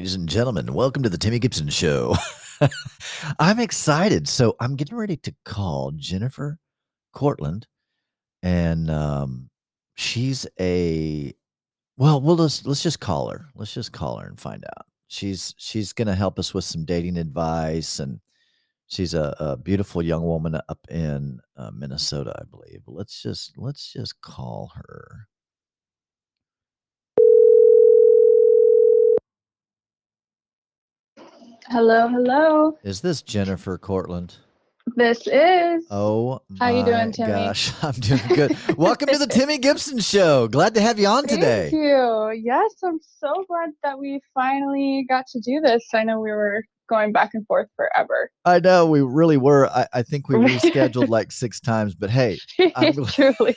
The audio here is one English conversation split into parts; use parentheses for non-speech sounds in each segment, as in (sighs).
ladies and gentlemen. Welcome to the Timmy Gibson Show. (laughs) I'm excited. So I'm getting ready to call Jennifer Cortland, and um, she's a well. We'll just let's just call her. Let's just call her and find out. She's she's going to help us with some dating advice, and she's a, a beautiful young woman up in uh, Minnesota, I believe. Let's just let's just call her. Hello, hello. Is this Jennifer Cortland? This is. Oh, How you doing, my Timmy? Gosh, (laughs) I'm doing good. Welcome to the Timmy Gibson Show. Glad to have you on today. Thank you. Yes, I'm so glad that we finally got to do this. I know we were going back and forth forever. I know we really were. I, I think we (laughs) rescheduled like six times, but hey, (laughs) Truly.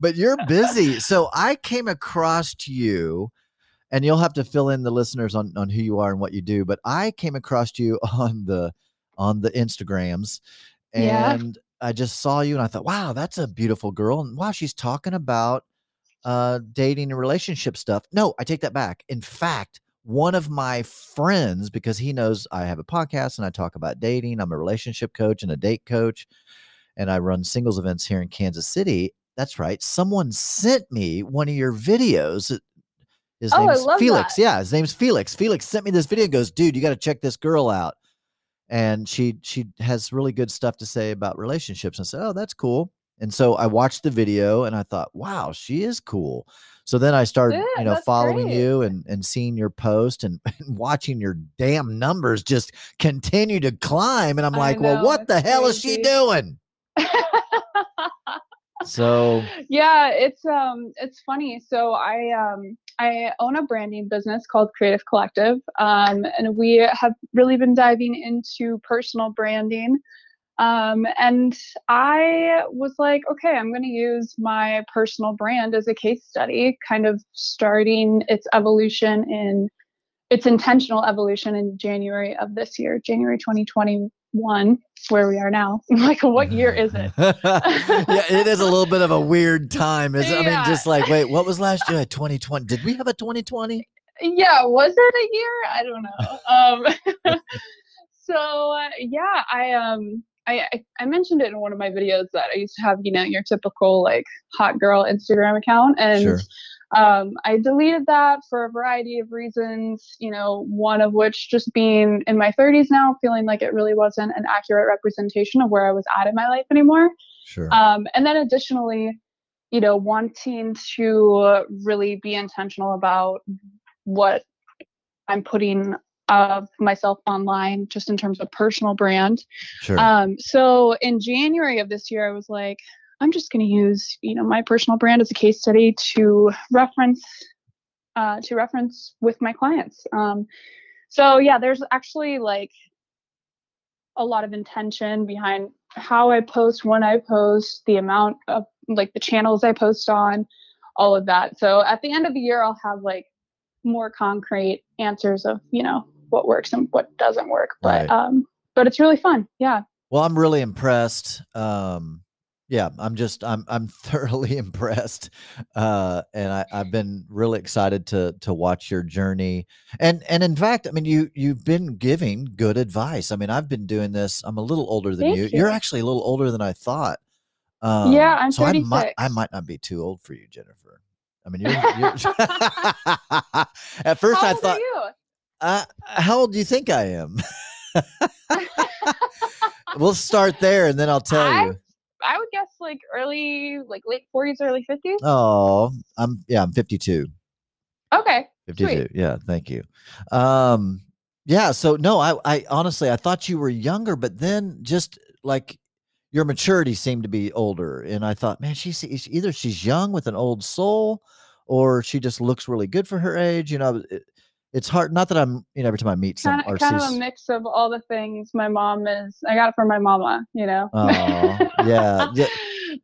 but you're busy. So I came across to you, and you'll have to fill in the listeners on on who you are and what you do. But I came across you (laughs) on the on the Instagrams, Yeah. and I just saw you, and I thought, wow, that's a beautiful girl, and wow, she's talking about uh dating and relationship stuff. No, I take that back. In fact. One of my friends, because he knows I have a podcast and I talk about dating, I'm a relationship coach and a date coach, and I run singles events here in Kansas City. That's right. Someone sent me one of your videos. His Oh, name's Felix. that. Yeah, his name's Felix. Felix sent me this video and goes, dude, you got to check this girl out. And she she has really good stuff to say about relationships. And I said, Oh, that's cool. And so I watched the video and I thought, wow, she is cool. So then I started, Yeah, you know, following great. you and and seeing your post and, (laughs) and watching your damn numbers just continue to climb. And I'm like, well, what the hell is she doing? (laughs) So yeah, it's um it's funny. So I um I own a branding business called Creative Collective. Um and we have really been diving into personal branding. Um and I was like, okay, I'm going to use my personal brand as a case study, kind of starting its evolution in its intentional evolution in January of this year, January 2021, where we are now. (laughs) Like, what year is it? (laughs) yeah, it is a little bit of a weird time. It's, I mean, just like, wait, what was last year? 2020. Did we have a 2020? yeah was it a year i don't know um (laughs) so uh, yeah i um I, I i mentioned it in one of my videos that i used to have you know your typical like hot girl instagram account and Sure. Um i deleted that for a variety of reasons you know one of which just being in my 30s now feeling like it really wasn't an accurate representation of where i was at in my life anymore Sure. um, and then additionally you know wanting to really be intentional about what i'm putting of myself online just in terms of personal brand sure. um, so in january of this year i was like i'm just going to use you know my personal brand as a case study to reference uh, to reference with my clients um, so yeah there's actually like a lot of intention behind how I post, when I post, the amount of like the channels I post on, all of that. So at the end of the year, I'll have like more concrete answers of you know what works and what doesn't work. But Right. um, but it's really fun. Yeah. well, I'm really impressed. Um, yeah, I'm just, I'm, I'm (laughs) thoroughly impressed. Uh, and I, I've been really excited to, to watch your journey. And, and in fact, I mean, you, you've been giving good advice. I mean, I've been doing this. I'm a little older than Thank you. you. You're actually a little older than I thought. Um, Yeah, I'm so I might, I might not be too old for you, Jennifer. I mean, you're, you're (laughs) (laughs) at first How I old thought, are you? uh, how old do you think I am? we'll start there and then I'll tell I- you. I would guess like early, like late 40s, early 50s. Oh, I'm yeah, I'm 52. Okay. 52. Yeah, thank you. Um yeah, so no, I I honestly I thought you were younger, but then just like your maturity seemed to be older and I thought, man, she's she's- either she's young with an old soul or she just looks really good for her age, you know. It, it's hard not that I'm, you know, every time I meet some Kind of, kind of a mix of all the things my mom is. I got it from my mama, you know. Oh, yeah, yeah. (laughs)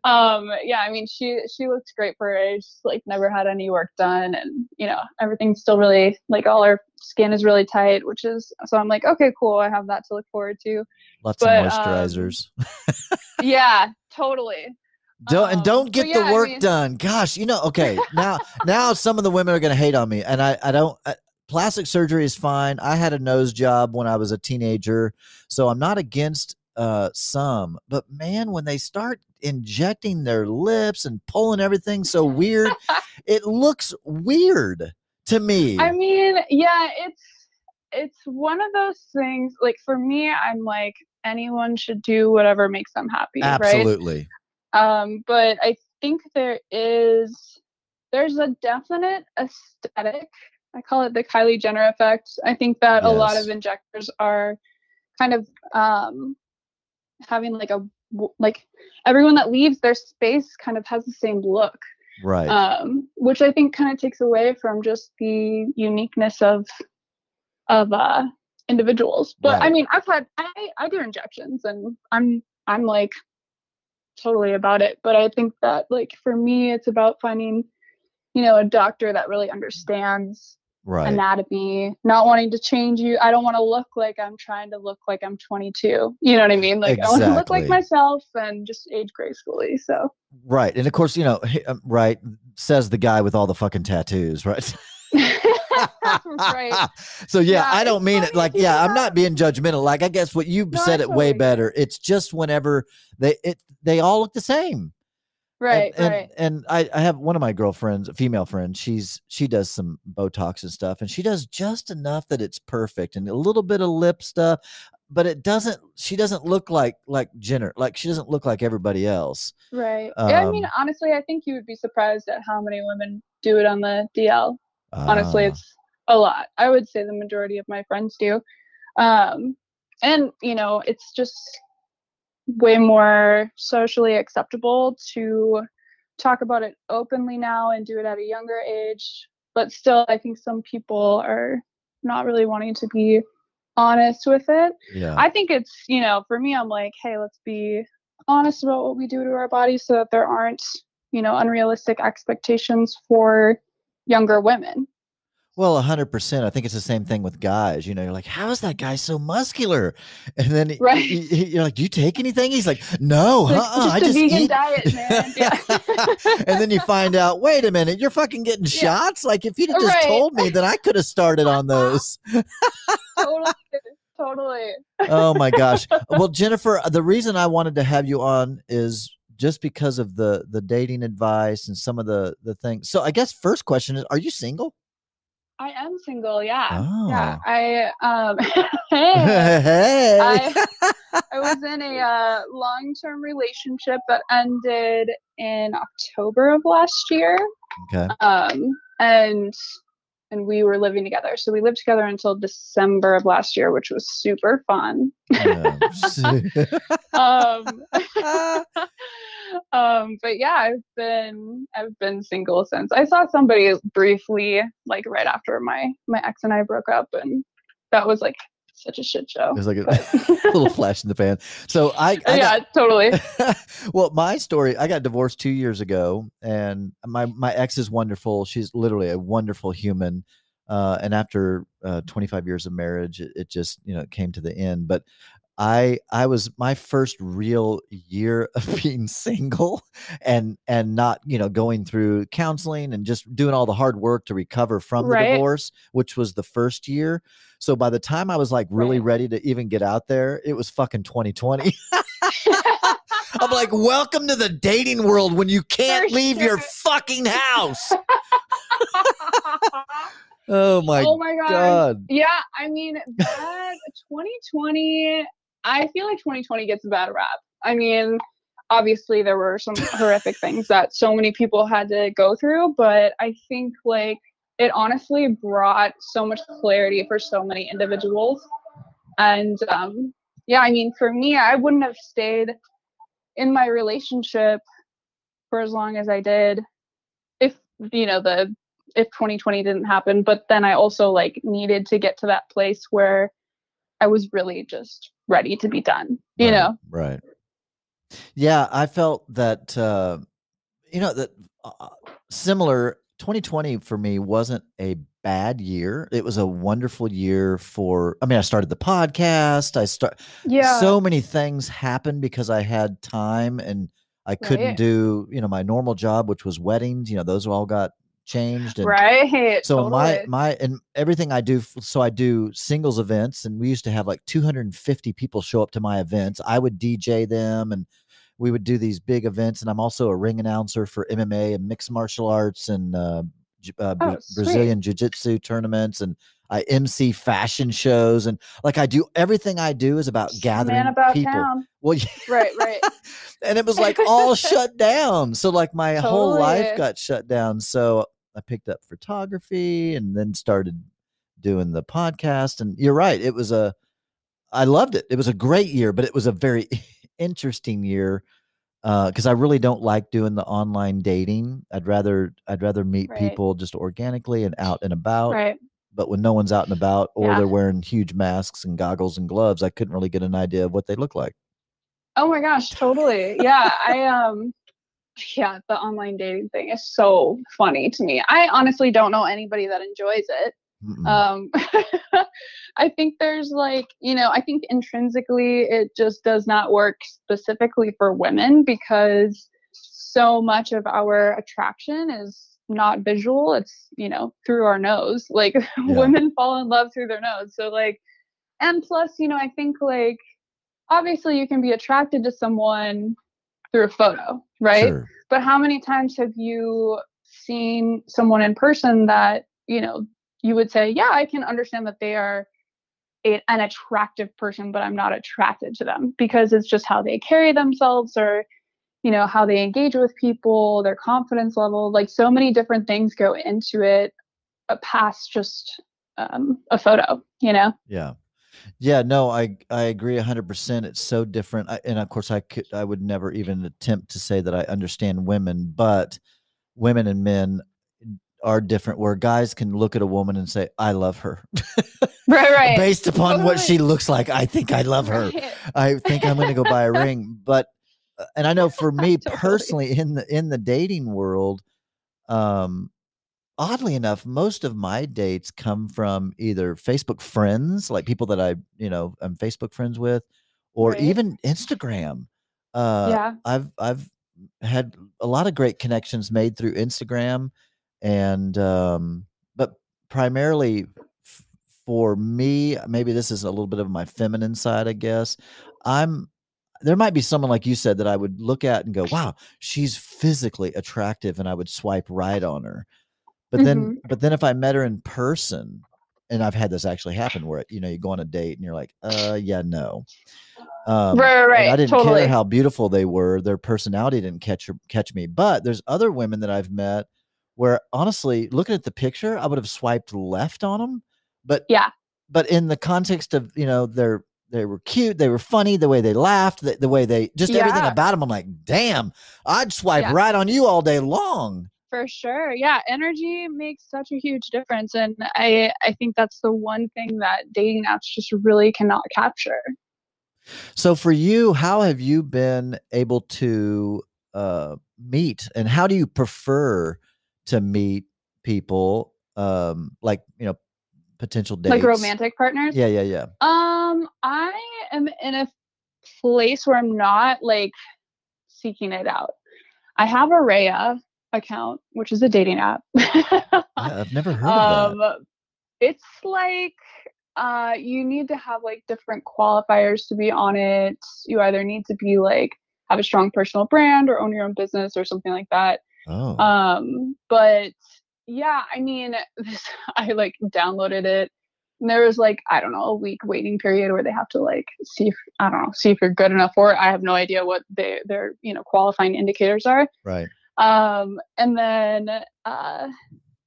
um yeah i mean she she looks great for her age She's, like never had any work done and you know everything's still really like all her skin is really tight which is so i'm like okay cool i have that to look forward to lots But, of um, moisturizers. (laughs) yeah totally Don't and Um, don't get yeah, the I work mean- done. Gosh, you know, okay. (laughs) Now now some of the women are going to hate on me and I I don't plastic surgery is fine. I had a nose job when I was a teenager, so I'm not against uh some, but man, when they start injecting their lips and pulling everything so weird, (laughs) it looks weird to me. I mean, yeah, it's it's one of those things. Like for me, I'm like anyone should do whatever makes them happy, right? Absolutely. Um, but I think there is there's a definite aesthetic. I call it the Kylie Jenner effect. I think that a lot of injectors are kind of um having like a like everyone that leaves their space kind of has the same look Right. um, which I think kind of takes away from just the uniqueness of of uh, individuals. But I mean, I've had I, I do injections, and I'm I'm like totally about it. But I think that like for me, it's about finding you know a doctor that really understands right. anatomy, not wanting to change you. I don't want to look like I'm trying to look like I'm 22. You know what I mean? Like I want to look like myself and just age gracefully. So Right. And of course, you know, um, right, says the guy with all the fucking tattoos, right? (laughs) right. (laughs) So yeah, Yeah, I don't mean it like yeah, I'm not being judgmental. Like I guess what you No, said it way totally better. It's just whenever they it they all look the same. Right, and, right. And, and I, I have one of my girlfriends, a female friend. She's she does some Botox and stuff, and she does just enough that it's perfect, and a little bit of lip stuff, but it doesn't. She doesn't look like like Jenner. Like she doesn't look like everybody else. Right. yeah, I mean, Um, honestly, I think you would be surprised at how many women do it on the DL. Honestly, Ah, it's a lot. I would say the majority of my friends do. Um, and, you know, it's just way more socially acceptable to talk about it openly now and do it at a younger age. But still, I think some people are not really wanting to be honest with it. yeah. I think it's, you know, for me, I'm like, hey, let's be honest about what we do to our bodies so that there aren't, you know, unrealistic expectations for younger women. Well, a hundred percent. I think it's the same thing with guys. You know, you're like, how is that guy so muscular? (laughs) And then Right. y- y- you're like, do you take anything? He's like, (laughs) no, Like, uh-uh, just I just vegan eat. diet, man. (laughs) Yeah. and then you find out, wait a minute, you're fucking getting Yeah. shots. Like, if you'd have just Right. told me, then I could have started on those. totally, totally. oh my gosh. Well, Jennifer, uh, the reason I wanted to have you on is just because of the the dating advice and some of the the things. So, I guess first question is, are you single? I am single. Yeah. Oh. Yeah. I um. hey. (laughs) (laughs) hey. I, I was in a uh, long-term relationship that ended in October of last year. okay. um and and we were living together so we lived together until december of last year which was super fun (laughs) Um, um but yeah i've been i've been single since i saw somebody briefly like right after my my ex and i broke up and that was like such a shit show It was like a (laughs) little (laughs) flash in the pan. So I, I yeah totally (laughs) well, my story, I got divorced two years ago, and my my ex is wonderful. She's literally a wonderful human. Uh, and after uh, 25 years of marriage, it, it just you know came to the end. But I I was my first real year (laughs) of being single and and not you know going through counseling and just doing all the hard work to recover from the Right. divorce, which was the first year. So by the time I was like really Right. ready to even get out there, it was fucking 2020. (laughs) (laughs) I'm like, welcome to the dating world when you can't For leave your fucking house. Oh my, oh my god god. Yeah, I mean, that 2020, I feel like 2020 gets a bad rap. I mean, obviously there were some (laughs) horrific things that so many people had to go through, but I think like it honestly brought so much clarity for so many individuals. And um yeah, I mean, for me, I wouldn't have stayed in my relationship for as long as I did if you know the if 2020 didn't happen but then i also like needed to get to that place where i was really just ready to be done you Right, know Right. Yeah, I felt that uh you know that uh, similar 2020 for me wasn't a bad year. It was a wonderful year for I mean, I started the podcast. I start yeah so many things happened because I had time and I couldn't Right. do, you know, my normal job which was weddings, you know, those all got changed and right. so my totally. my and everything I do so I do singles events and we used to have like 250 people show up to my events. I would DJ them and we would do these big events and I'm also a ring announcer for MMA and mixed martial arts and uh, uh, Oh. Brazilian jiu-jitsu tournaments and I MC fashion shows and like I do everything I do is about gathering Man about people. town. Well, yeah. Right, right. (laughs) and it was like (laughs) all shut down. So like my whole life got shut down. So I picked up photography and then started doing the podcast. And you're right, it was a I loved it. It was a great year, but it was a very (laughs) interesting year uh, because I really don't like doing the online dating. I'd rather I'd rather meet Right. people just organically and out and about. right. But when no one's out and about or Yeah. they're wearing huge masks and goggles and gloves, I couldn't really get an idea of what they look like. Oh my gosh, totally. Yeah, I um yeah, the online dating thing is so funny to me. I honestly don't know anybody that enjoys it. Mm-mm. Um (laughs) I think there's like, you know, I think intrinsically it just does not work specifically for women because so much of our attraction is not visual, it's, you know, through our nose. Like (laughs) women fall in love through their nose. So like and plus, you know, I think like obviously you can be attracted to someone through a photo, right? Sure. But how many times have you seen someone in person that, you know, you would say, yeah, I can understand that they are a, an attractive person, but I'm not attracted to them because it's just how they carry themselves or, you know, how they engage with people, their confidence level. Like so many different things go into it uh, past just um, a photo, you know? Yeah. Yeah, no, I I agree 100%. It's so different. I, and of course I could I would never even attempt to say that I understand women, but women and men are different where guys can look at a woman and say I love her. Right, (laughs) right. Based upon what she looks like, I think I love her. Right. I think I'm going to go buy a ring, (laughs) but and I know for (laughs) me Totally. personally in the in the dating world um oddly enough most of my dates come from either Facebook friends like people that I you know I'm Facebook friends with or Right. even Instagram uh yeah. I've I've had a lot of great connections made through Instagram and um but primarily f- for me maybe this is a little bit of my feminine side I guess I'm there might be someone like you said that I would look at and go wow she's physically attractive and I would swipe right on her but then but then if I met her in person and I've had this actually happen where you know you go on a date and you're like uh yeah no um, Right, right, right. I didn't Totally. care how beautiful they were. Their personality didn't catch catch me. But there's other women that I've met where honestly, looking at the picture, I would have swiped left on them. But Yeah. but in the context of you know they're they were cute, they were funny, the way they laughed, the, the way they just everything about them. I'm like, damn, I'd swipe Yeah. right on you all day long. For sure. Yeah, energy makes such a huge difference and I I think that's the one thing that dating apps just really cannot capture. So for you, how have you been able to uh, meet, and how do you prefer to meet people? Um, like you know, potential dates, Like romantic partners. Yeah, yeah, yeah. Um I am in a place where I'm not like seeking it out. I have a Raya account, which is a dating app. I, I've never (laughs) heard of that. um it's like uh you need to have like different qualifiers to be on it you either need to be like have a strong personal brand or own your own business or something like that Oh, um but yeah i mean (laughs) this, i like downloaded it and there was like i don't know a week waiting period where they have to like see if i don't know see if you're good enough for it i have no idea what they, their you know qualifying indicators are right. um and then uh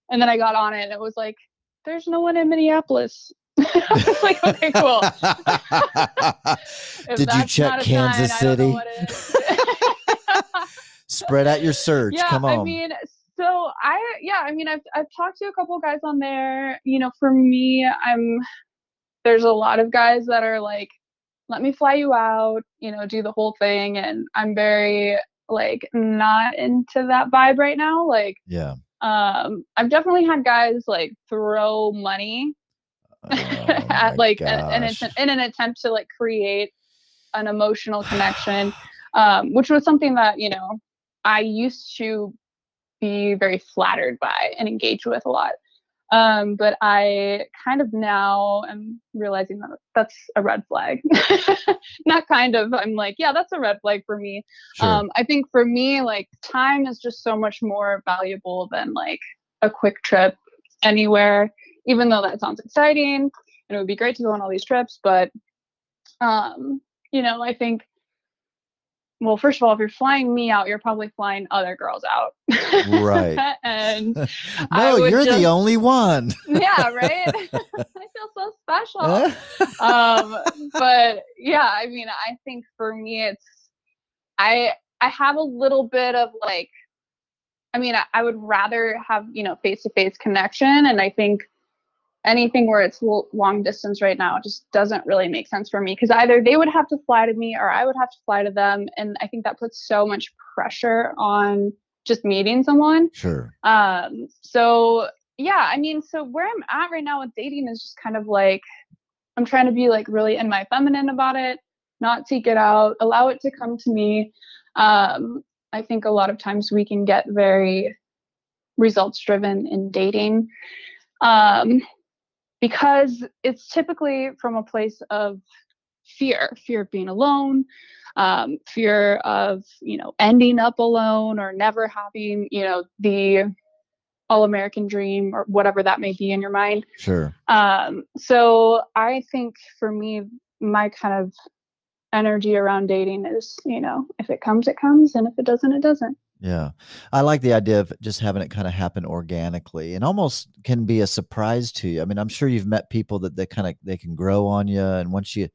and then i got on it and it was like there's no one in minneapolis (laughs) i was like okay cool (laughs) Did you check Kansas sign, I don't know City? Spread out your search. yeah Come on. i mean so i yeah i mean i've i've talked to a couple guys on there you know for me i'm there's a lot of guys that are like let me fly you out you know do the whole thing and i'm very like not into that vibe right now like yeah. um i've definitely had guys like throw money (laughs) Oh, at like a- an, gosh. in an attempt to like create an emotional (sighs) connection um which was something that you know i used to be very flattered by and engage with a lot. Um, but I kind of now am realizing that that's a red flag. (laughs) Not kind of, I'm like, yeah, that's a red flag for me. Sure. Um, I think for me, like time is just so much more valuable than like a quick trip anywhere, even though that sounds exciting and it would be great to go on all these trips. But, um, you know, I think well, first of all, if you're flying me out, you're probably flying other girls out. Right. (laughs) and (laughs) no, you're the only one. yeah, (laughs) right. I feel so special. um, but yeah, I mean, I think for me, it's I I have a little bit of like, I mean, I, I would rather have you know face to face connection, and I think anything where it's long distance right now just doesn't really make sense for me because either they would have to fly to me or I would have to fly to them, and I think that puts so much pressure on just meeting someone. sure. Um, so yeah, I mean, so where I'm at right now with dating is just kind of like I'm trying to be like really in my feminine about it, not seek it out, allow it to come to me. Um, I think a lot of times we can get very results driven in dating. Um, because it's typically from a place of fear, fear of being alone, um, fear of you know ending up alone or never having you know the all American dream or whatever that may be in your mind. Sure. Um, so I think for me, my kind of energy around dating is you know if it comes, it comes, and if it doesn't, it doesn't. Yeah. I like the idea of just having it kind of happen organically and almost can be a surprise to you. I mean, I'm sure you've met people that they kind of they can grow on you and once you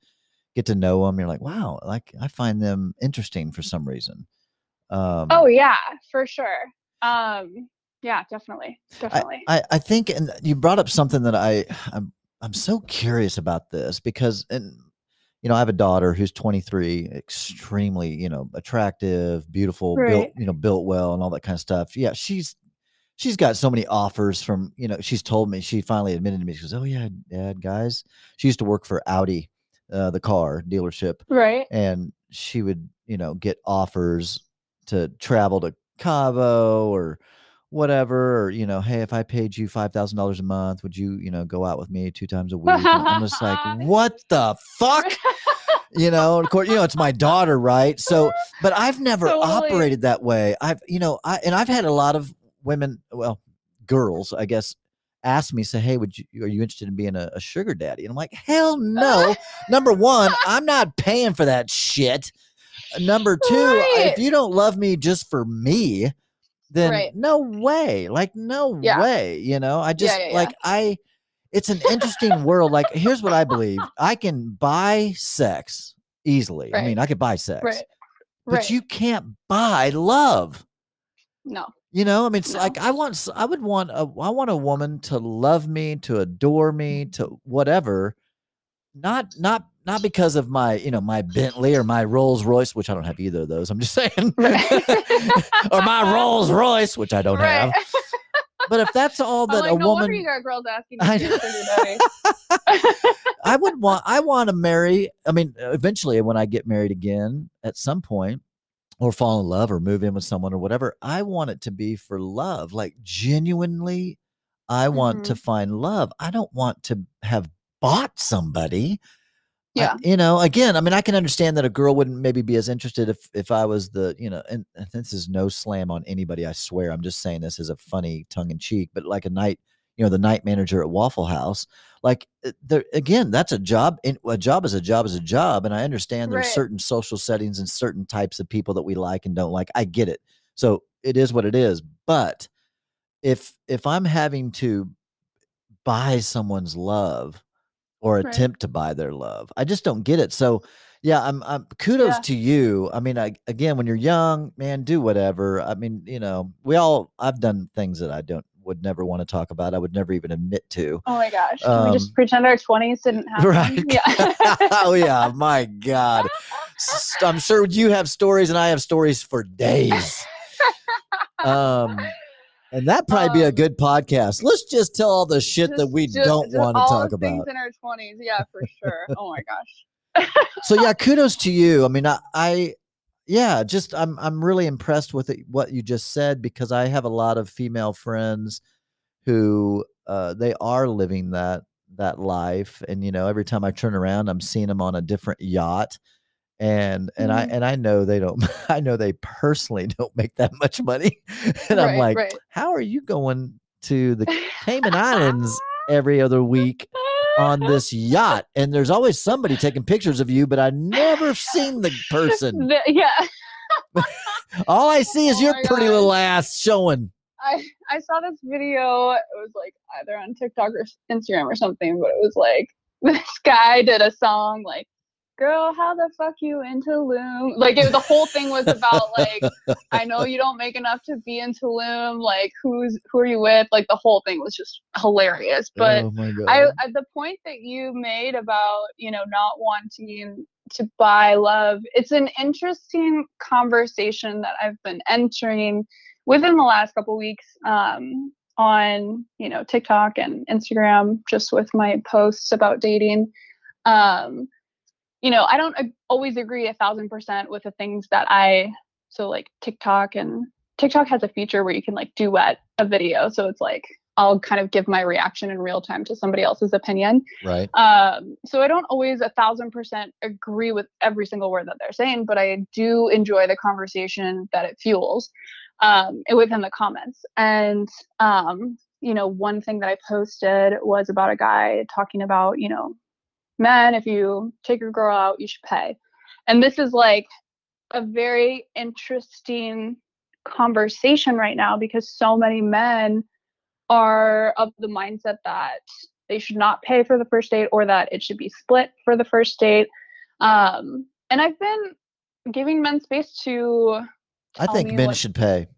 get to know them, you're like, "Wow, like I find them interesting for some reason." Um Oh yeah, for sure. Um, yeah, definitely, definitely. I, I think, and you brought up something that I, I'm, I'm so curious about this because, and you know, I have a daughter who's 23, extremely, you know, attractive, beautiful, built, you know, built well, and all that kind of stuff. Yeah, she's, she's got so many offers from, you know, she's told me, she finally admitted to me, she goes, "Oh yeah, Dad, guys," she used to work for Audi, uh, the car dealership, right. and she would you know get offers to travel to Cabo or whatever or you know hey if I paid you five thousand dollars a month would you you know go out with me two times a week And I'm just like (laughs) what the fuck you know of course you know it's my daughter right so but I've never Totally. operated that way I've you know I and I've had a lot of women well girls I guess ask me say hey would you are you interested in being a, a sugar daddy and I'm like hell no number one, (laughs) I'm not paying for that shit. Number two, Right. if you don't love me just for me, then Right. no way. Like, no Yeah. way. You know, I just yeah, yeah. like, I, it's an interesting world. Like, here's what I believe I can buy sex easily. I mean, I could buy sex, Right. but right. you can't buy love. no. You know, I mean, it's No. like I want, I would want a, I want a woman to love me, to adore me, mm-hmm. to whatever. Not, not, not because of my, you know, my Bentley or my Rolls Royce, which I don't have either of those. I'm just (laughs) saying, or my Rolls Royce, which I don't right. have. But if that's all that like, a no woman, you got girls asking (laughs) I you to be a sugar daddy. I would want, I want to marry. I mean, eventually, when I get married again, at some point, or fall in love, or move in with someone, or whatever, I want it to be for love, like genuinely. I want to mm-hmm. find love. I don't want to have bought somebody. I- Yeah. you know, again, I mean, I can understand that a girl wouldn't maybe be as interested if if I was the, you know, and, and this is no slam on anybody. I swear, I'm just saying this as a funny tongue in cheek, but like a night, you know, the night manager at Waffle House, like uh, there again, that's a job. And a job is a job is a job, and I understand there's Right. certain social settings and certain types of people that we like and don't like. I get it. So it is what it is. But if if I'm having to buy someone's love or Right. attempt to buy their love. I just don't get it. So, yeah, I'm, I'm kudos Yeah. to you. I mean, I, again, when you're young, man, do whatever. I mean, you know, we all, I've done things that I don't, would never want to talk about. I would never even admit to. Oh my gosh. Can we Um, just pretend our 20s didn't (laughs) happen? Right. Yeah. (laughs) oh, yeah. (laughs) My God. I'm sure you have stories and I have stories for days. Um, and that probably be a Um, good podcast. Let's just tell all the shit that we just- don't just want to talk the Things about. in our 20s. Yeah, for sure. oh my gosh. so yeah kudos to you i mean I, I yeah, just I'm I'm really impressed with it, what you just said because I have a lot of female friends who uh, they are living that that life, and you know, every time I turn around, I'm seeing them on a different yacht, and and I Mhm. and I know they don't. (laughs) I know they personally don't make that much money, (laughs) and I'm like, right. how are you going to the Cayman Islands (laughs) every other week on this yacht? And there's always somebody taking pictures of you, but I never seen the person. The- yeah. All I see is Oh your pretty gosh. little ass showing. I I saw this video. It was like either on TikTok or Instagram or something, but it was like this guy did a song like, "Girl, how the fuck you into Tulum?" Like it, the whole thing was about like, (laughs) I know you don't make enough to be in Tulum. Like who's who are you with? Like the whole thing was just hilarious. But oh. I, I the point that you made about you know not wanting to buy love it's an interesting conversation that i've been entering within the last couple weeks um, on you know tiktok and instagram just with my posts about dating um, you know i don't always agree a thousand percent with the things that i so like tiktok and tiktok has a feature where you can like duet a video so it's like i'll kind of give my reaction in real time to somebody else's opinion right. um, so I don't always a thousand percent agree with every single word that they're saying, but I do enjoy the conversation that it fuels um, within the comments. And um, you know, one thing that I posted was about a guy talking about, you know, men, if you take your girl out, you should pay. And this is like a very interesting conversation right now because so many men are of the mindset that they should not pay for the first date or that it should be split for the first date. Um, and I've been giving men space to. I think me men what- should pay.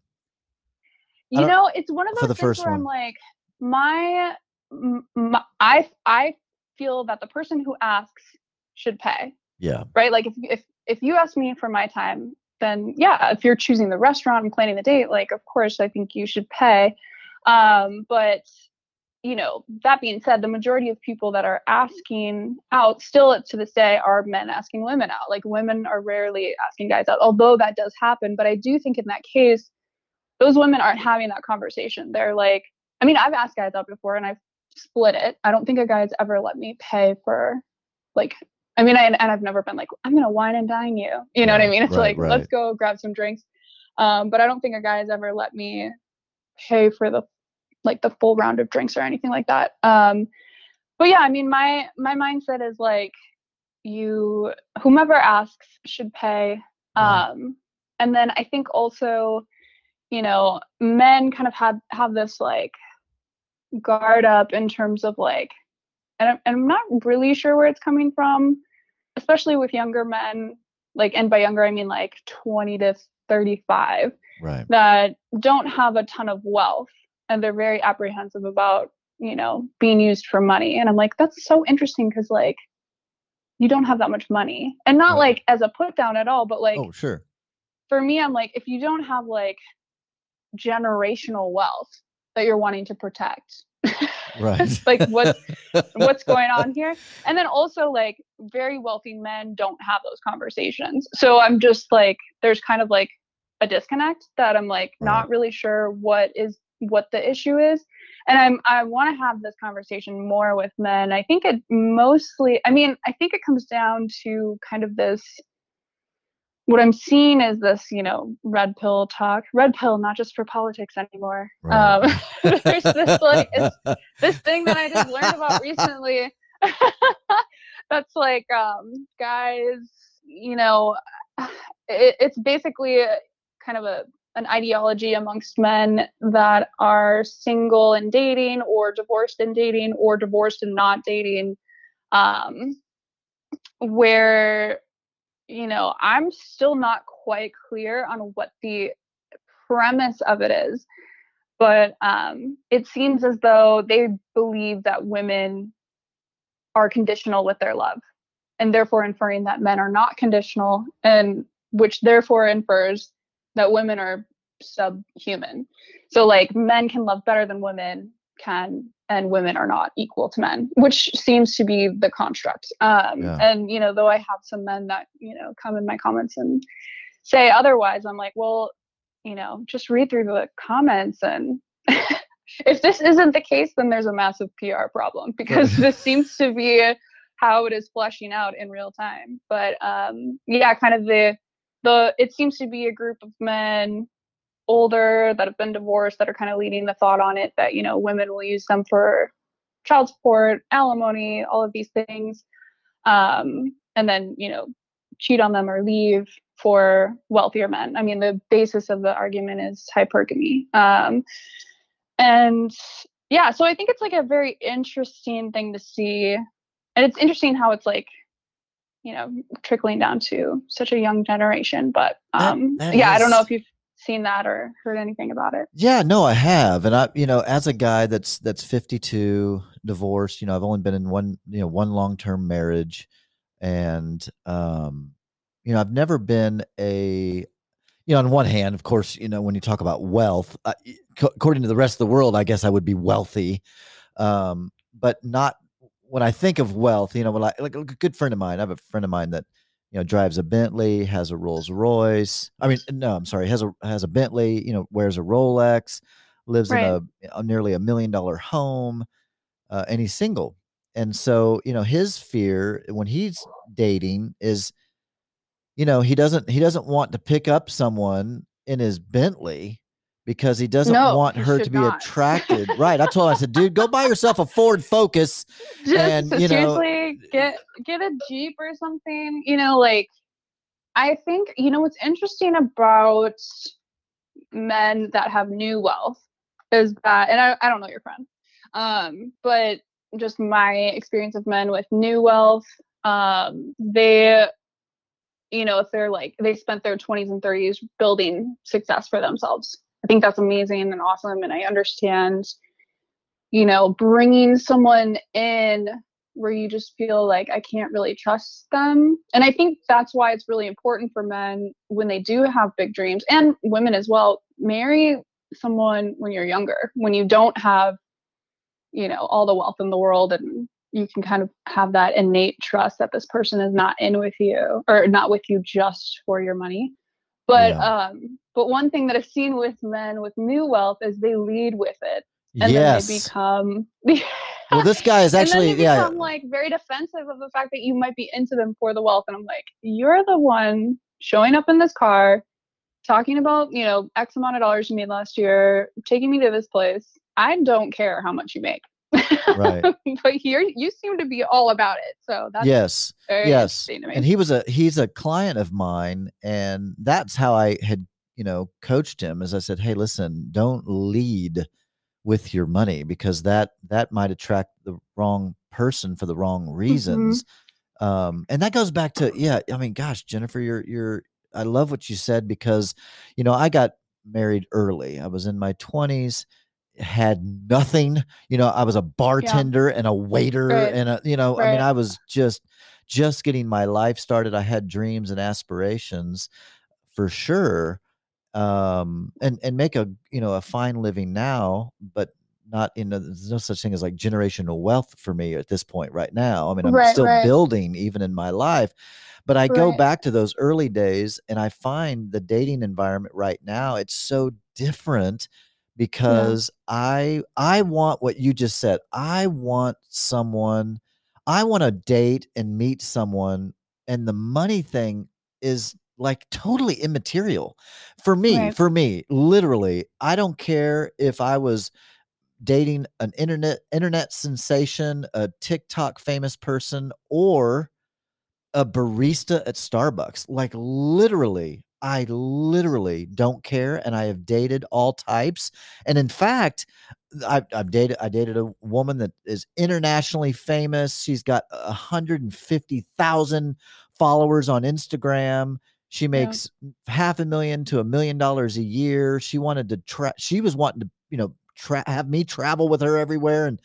You know, it's one of for those the things first where I'm like, my, my, I, I feel that the person who asks should pay. Yeah. right? Like if if if you ask me for my time, then yeah, if you're choosing the restaurant and planning the date, like of course I think you should pay. Um, but you know, that being said, the majority of people that are asking out still to this day are men asking women out. Like women are rarely asking guys out, although that does happen. But I do think in that case, those women aren't having that conversation. They're like, I mean, I've asked guys out before and I've split it. I don't think a guy's ever let me pay for like I mean, I, and I've never been like, I'm gonna wine and dine you. You know what I mean? It's right, like, let's go grab some drinks. Um, but I don't think a guy has ever let me pay for the like the full round of drinks or anything like that. Um, but yeah, I mean, my my mindset is like, you whomever asks should pay. Um, and then I think also, you know, men kind of have have this like guard up in terms of like and I'm, and I'm not really sure where it's coming from, especially with younger men. Like, and by younger, I mean like 20 to 35 Right. that don't have a ton of wealth and they're very apprehensive about, you know, being used for money. And I'm like, that's so interesting because, like, you don't have that much money. And not Right. like as a put down at all, but like oh, sure. for me, I'm like, if you don't have like generational wealth that you're wanting to protect, (laughs) Right. like what's what's (laughs) going on here? And then also like very wealthy men don't have those conversations. So i'm just like there's kind of like a disconnect that i'm like not really sure what is what the issue is. And i'm i want to have this conversation more with men. I think it mostly i mean i think it comes down to kind of this what i'm seeing is this you know red pill talk red pill not just for politics anymore Right. um (laughs) there's this (laughs) like this thing that I just learned about recently. (laughs) that's like um guys, you know, it, it's basically a, kind of a an ideology amongst men that are single and dating or divorced and dating or divorced and not dating um where you know i'm still not quite clear on what the premise of it is but um, it seems as though they believe that women are conditional with their love and therefore inferring that men are not conditional and which therefore infers that women are subhuman. So like men can love better than women can and women are not equal to men which seems to be the construct um Yeah. and you know though i have some men that you know come in my comments and say otherwise, I'm like, well, you know, just read through the comments and (laughs) if this isn't the case, then there's a massive PR problem (laughs) because this seems to be how it is fleshing out in real time. But um, yeah, kind of the the it seems to be a group of men older that have been divorced that are kind of leading the thought on it that you know women will use them for child support, alimony, all of these things, um, and then you know cheat on them or leave for wealthier men. I mean, the basis of the argument is hypergamy. Um, and yeah, so I think it's like a very interesting thing to see. And it's interesting how it's like, you know, trickling down to such a young generation. But um, that, that yeah, is... I don't know if you've seen that or heard anything about it. Yeah, no, I have. And I, you know, as a guy that's that's 52, divorced, you know, I've only been in one, you know, one long-term marriage and um you know, I've never been a you know, on one hand, of course, you know, when you talk about wealth, uh, according to the rest of the world, I guess I would be wealthy, um, but not when I think of wealth. You know, when I like a good friend of mine, I have a friend of mine that you know drives a Bentley, has a Rolls Royce. I mean, no, I'm sorry, has a has a Bentley. You know, wears a Rolex, lives right. in a, a, nearly a million dollar home, uh, and he's single. And so, you know, his fear when he's dating is you know he doesn't he doesn't want to pick up someone in his bentley because he doesn't no, want her to be not. attracted (laughs) right i told him i said dude go buy yourself a ford focus (laughs) Just, and you know get get a jeep or something you know like i think you know what's interesting about men that have new wealth is that and i, I don't know your friend um but just my experience of men with new wealth um they you know, if they're like they spent their 20s and 30s building success for themselves. I think that's amazing and awesome. And I understand, you know, bringing someone in where you just feel like I can't really trust them. And I think that's why it's really important for men when they do have big dreams and women as well, marry someone when you're younger, when you don't have, you know, all the wealth in the world and you can kind of have that innate trust that this person is not in with you or not with you just for your money. But yeah. um but one thing that I've seen with men with new wealth is they lead with it. And yes. then they become (laughs) Well, this guy is actually and then they become, yeah. like very defensive of the fact that you might be into them for the wealth. And I'm like, you're the one showing up in this car, talking about, you know, X amount of dollars you made last year, taking me to this place. I don't care how much you make right (laughs) but here you seem to be all about it so that's yes yes and he was a he's a client of mine and that's how i had you know coached him as i said hey listen don't lead with your money because that that might attract the wrong person for the wrong mm-hmm. reasons mm-hmm. um and that goes back to yeah i mean gosh jennifer you're you're i love what you said because you know i got married early i was in my 20s had nothing. You know, I was a bartender yeah. and a waiter right. and a, you know, right. I mean, I was just just getting my life started. I had dreams and aspirations for sure. Um and and make a, you know, a fine living now, but not in a, there's no such thing as like generational wealth for me at this point right now. I mean, I'm right, still building even in my life. But I go back to those early days and I find the dating environment right now, it's so different because yeah. I I want what you just said. I want someone I want to date and meet someone and the money thing is like totally immaterial. For me, right. for me, literally, I don't care if I was dating an internet internet sensation, a TikTok famous person or a barista at Starbucks. Like literally, I literally don't care, and I have dated all types. And in fact, I've, I've dated I dated a woman that is internationally famous. She's got hundred and fifty thousand followers on Instagram. She makes yeah. half a million to a million dollars a year. She wanted to try. She was wanting to, you know, tra- have me travel with her everywhere, and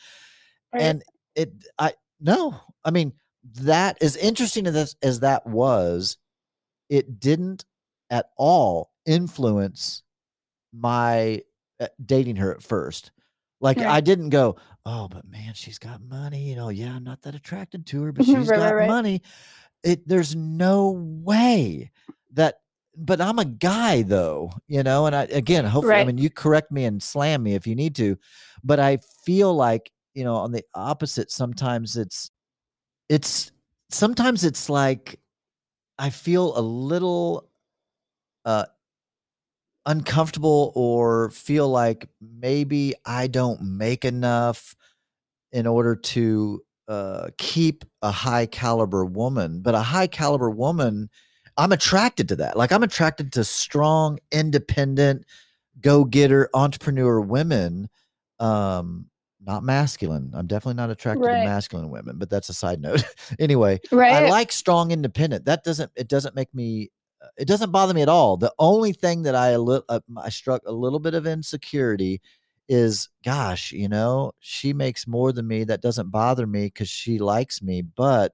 right. and it. I no. I mean, that as interesting as as that was, it didn't at all influence my uh, dating her at first. Like I didn't go, oh, but man, she's got money. You know, yeah, I'm not that attracted to her, but (laughs) she's right, got right, money. It there's no way that but I'm a guy though, you know, and I again, hopefully, I mean, you correct me and slam me if you need to, but I feel like, you know, on the opposite, sometimes it's, it's, sometimes it's like I feel a little uh uncomfortable or feel like maybe I don't make enough in order to uh, keep a high caliber woman. But a high caliber woman, I'm attracted to that. Like I'm attracted to strong, independent, go getter, entrepreneur women. Um, not masculine. I'm definitely not attracted Right. to masculine women, but that's a side note. (laughs) anyway, right. I like strong, independent. That doesn't. It doesn't make me. uh, It doesn't bother me at all. The only thing that I a little, uh, I struck a little bit of insecurity is, gosh, you know, she makes more than me. That doesn't bother me because she likes me. But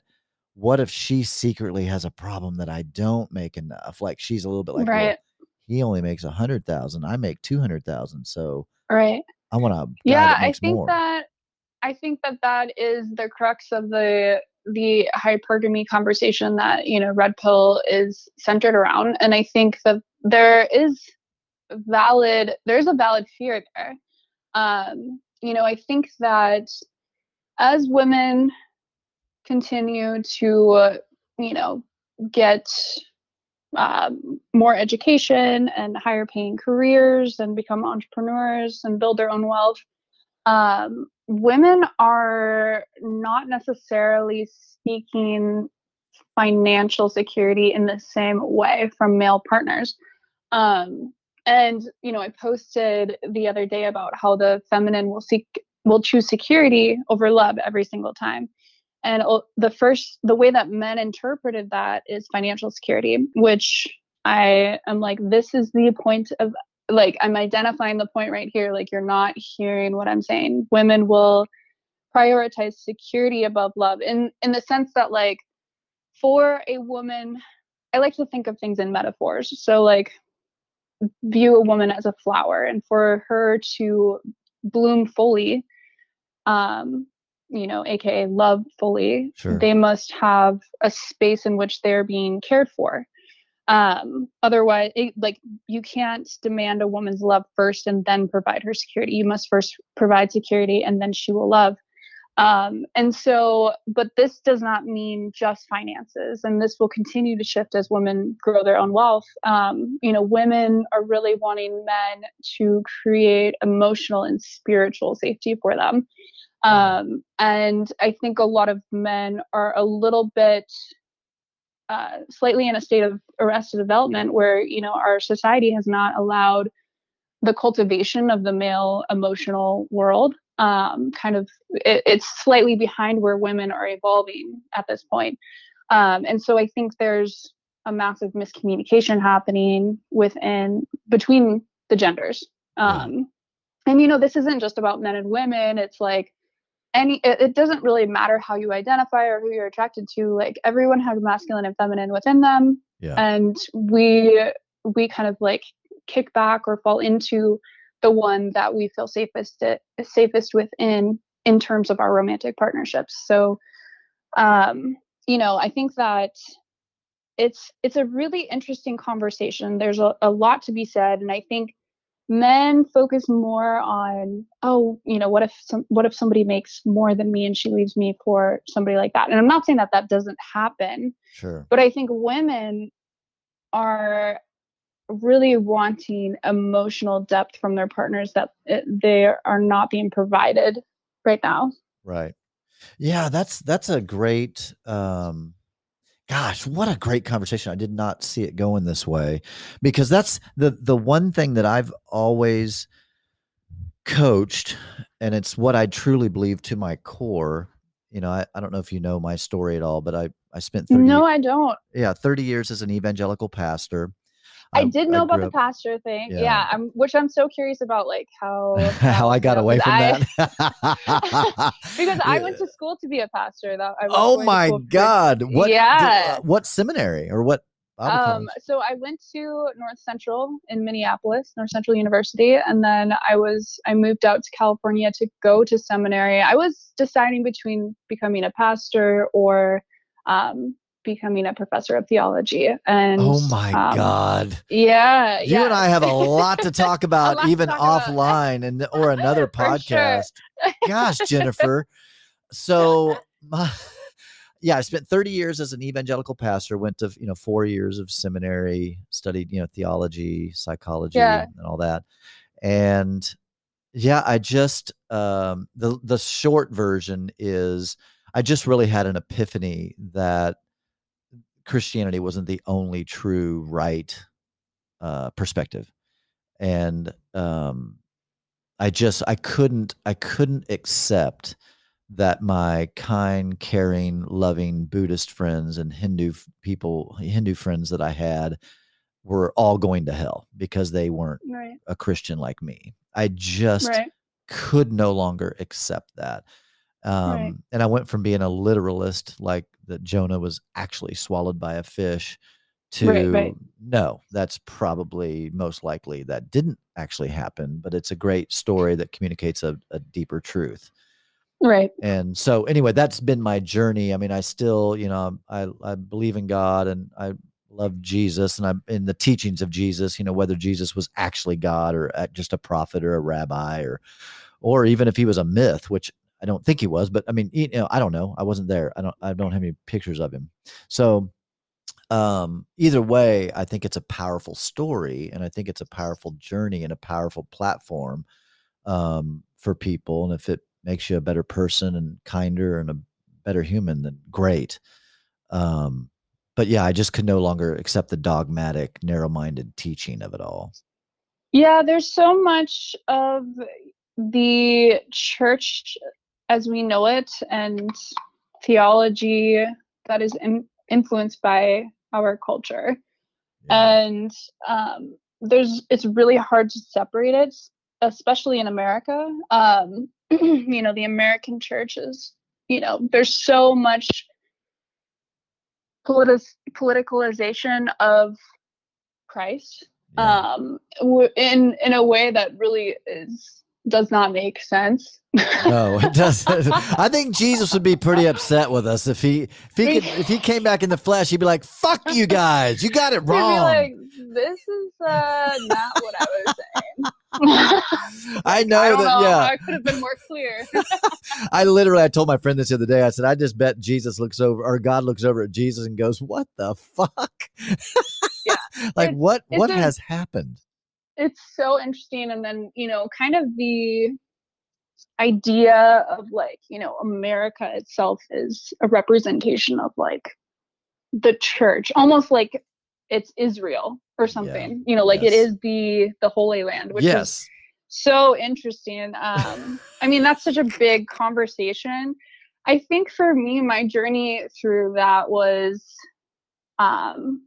what if she secretly has a problem that I don't make enough? Like she's a little bit like, well, he only makes a hundred thousand. I make two hundred thousand. So Right. I want to. yeah i think more. that i think that that is the crux of the the hypergamy conversation that you know red pill is centered around and i think that there is valid there's a valid fear there um you know i think that as women continue to you know get um, more education and higher paying careers and become entrepreneurs and build their own wealth um, women are not necessarily seeking financial security in the same way from male partners. Um, and you know i posted the other day about how the feminine will seek will choose security over love every single time and the first the way that men interpreted that is financial security which i am like this is the point of like i'm identifying the point right here. Like you're not hearing what i'm saying. Women will prioritize security above love in in the sense that like for a woman i like to think of things in metaphors. So like view a woman as a flower and for her to bloom fully um you know aka love fully Sure. they must have a space in which they're being cared for. Um otherwise it, like you can't demand a woman's love first and then provide her security. You must first provide security and then she will love. Um and so but this does not mean just finances and this will continue to shift as women grow their own wealth. Um you know women are really wanting men to create emotional and spiritual safety for them um and i think a lot of men are a little bit uh, slightly in a state of arrested development where you know our society has not allowed the cultivation of the male emotional world. Um, kind of it, it's slightly behind where women are evolving at this point. Um, and so i think there's a massive miscommunication happening within between the genders. Um, and you know this isn't just about men and women. It's like any it, it doesn't really matter how you identify or who you're attracted to like everyone has masculine and feminine within them. Yeah. and we we kind of like kick back or fall into the one that we feel safest at, safest within in terms of our romantic partnerships. So um you know i think that it's it's a really interesting conversation. There's a, a lot to be said and i think men focus more on oh you know what if some what if somebody makes more than me and she leaves me for somebody like that and i'm not saying that that doesn't happen Sure. but i think women are really wanting emotional depth from their partners that uh, they are not being provided right now Right. Yeah, that's that's a great um gosh, what a great conversation. I did not see it going this way because that's the the one thing that I've always coached and it's what I truly believe to my core. You know, I, I don't know if you know my story at all, but I I spent 30 no i don't yeah, 30 years as an evangelical pastor. I, did know about grew the pastor thing. Yeah. Yeah, I'm, which I'm so curious about, like how (laughs) how I got away from I- that. (laughs) (laughs) because I went to school to be a pastor. That I Oh my school for- God! What? did- Yeah. uh, what seminary or what? Um, so I went to North Central in Minneapolis, North Central University, and then I was I moved out to California to go to seminary. I was deciding between becoming a pastor or um, becoming a professor of theology. And oh my um, God. Yeah. You yeah. and I have a lot to talk (laughs) about, even talk offline about. and or another (laughs) podcast. Sure. Gosh, Jennifer. So my (laughs) yeah, I spent 30 years as an evangelical pastor, went to, you know, four years of seminary, studied, you know, theology, psychology, yeah. and all that. And yeah, I just um the the short version is I just really had an epiphany that Christianity wasn't the only true right uh perspective. And um I just I couldn't I couldn't accept that my kind, caring, loving Buddhist friends and Hindu people, Hindu friends that I had were all going to hell because they weren't right. a Christian like me. I just right. could no longer accept that. Um, right. And I went from being a literalist, like that Jonah was actually swallowed by a fish, to no, that's probably most likely that didn't actually happen, but it's a great story that communicates a, a deeper truth. Right. And so anyway, that's been my journey. I mean, I still, you know, I I believe in God and I love Jesus and I'm in the teachings of Jesus, you know, whether Jesus was actually God or uh, just a prophet or a rabbi or or even if he was a myth, which I don't think he was, but I mean, you know, I don't know. I wasn't there. I don't I don't have any pictures of him. So um either way, I think it's a powerful story and I think it's a powerful journey and a powerful platform um for people and if it makes you a better person and kinder and a better human, then great. Um, but yeah, I just could no longer accept the dogmatic, narrow minded teaching of it all. Yeah, there's so much of the church as we know it and theology that is in, influenced by our culture. Yeah. And um, there's it's really hard to separate it, especially in America. Um, (clears throat) you know the american churches you know there's so much politi- politicalization of christ yeah. um in in a way that really is does not make sense no it (laughs) doesn't i think jesus would be pretty upset with us if he if he could if he came back in the flesh he'd be like fuck you guys you got it (laughs) wrong like this is uh not what i was saying (laughs) I know I that. Know. Yeah, I could have been more clear. I literally, I told my friend this the other day. I said, I just bet Jesus looks over, or God looks over at Jesus and goes, "What the fuck? yeah, like it's, what? What has happened?" It's so interesting, and then you know, kind of the idea of like you know, America itself is a representation of like the church, almost like it's Israel or something. Yeah. You know, like yes. it is the the Holy Land, which yes. is so interesting. Um, I mean, that's such a big conversation. I think for me, my journey through that was um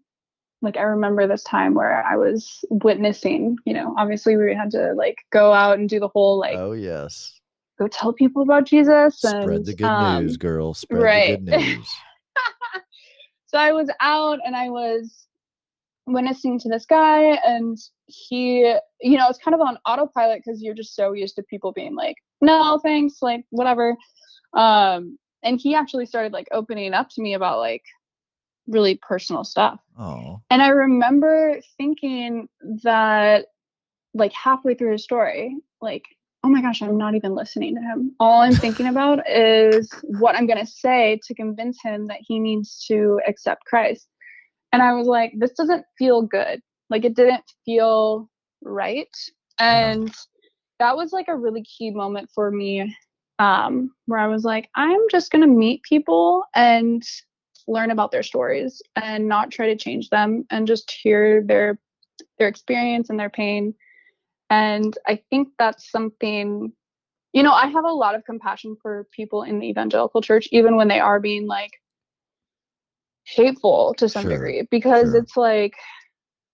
like I remember this time where I was witnessing, you know, obviously we had to like go out and do the whole like Oh yes. Go tell people about Jesus and spread the good um, news, girl. Spread right. the good news. (laughs) so I was out and I was witnessing to this guy and he you know it's kind of on autopilot because you're just so used to people being like no thanks like whatever um and he actually started like opening up to me about like really personal stuff. Oh. And i remember thinking that like halfway through his story like oh my gosh i'm not even listening to him. All i'm thinking (laughs) about is what i'm going to say to convince him that he needs to accept christ. And I was like, this doesn't feel good. Like it didn't feel right. And that was like a really key moment for me um, where I was like, I'm just going to meet people and learn about their stories and not try to change them and just hear their their experience and their pain. And I think that's something you know, I have a lot of compassion for people in the evangelical church even when they are being like hateful to some sure. degree because sure. it's like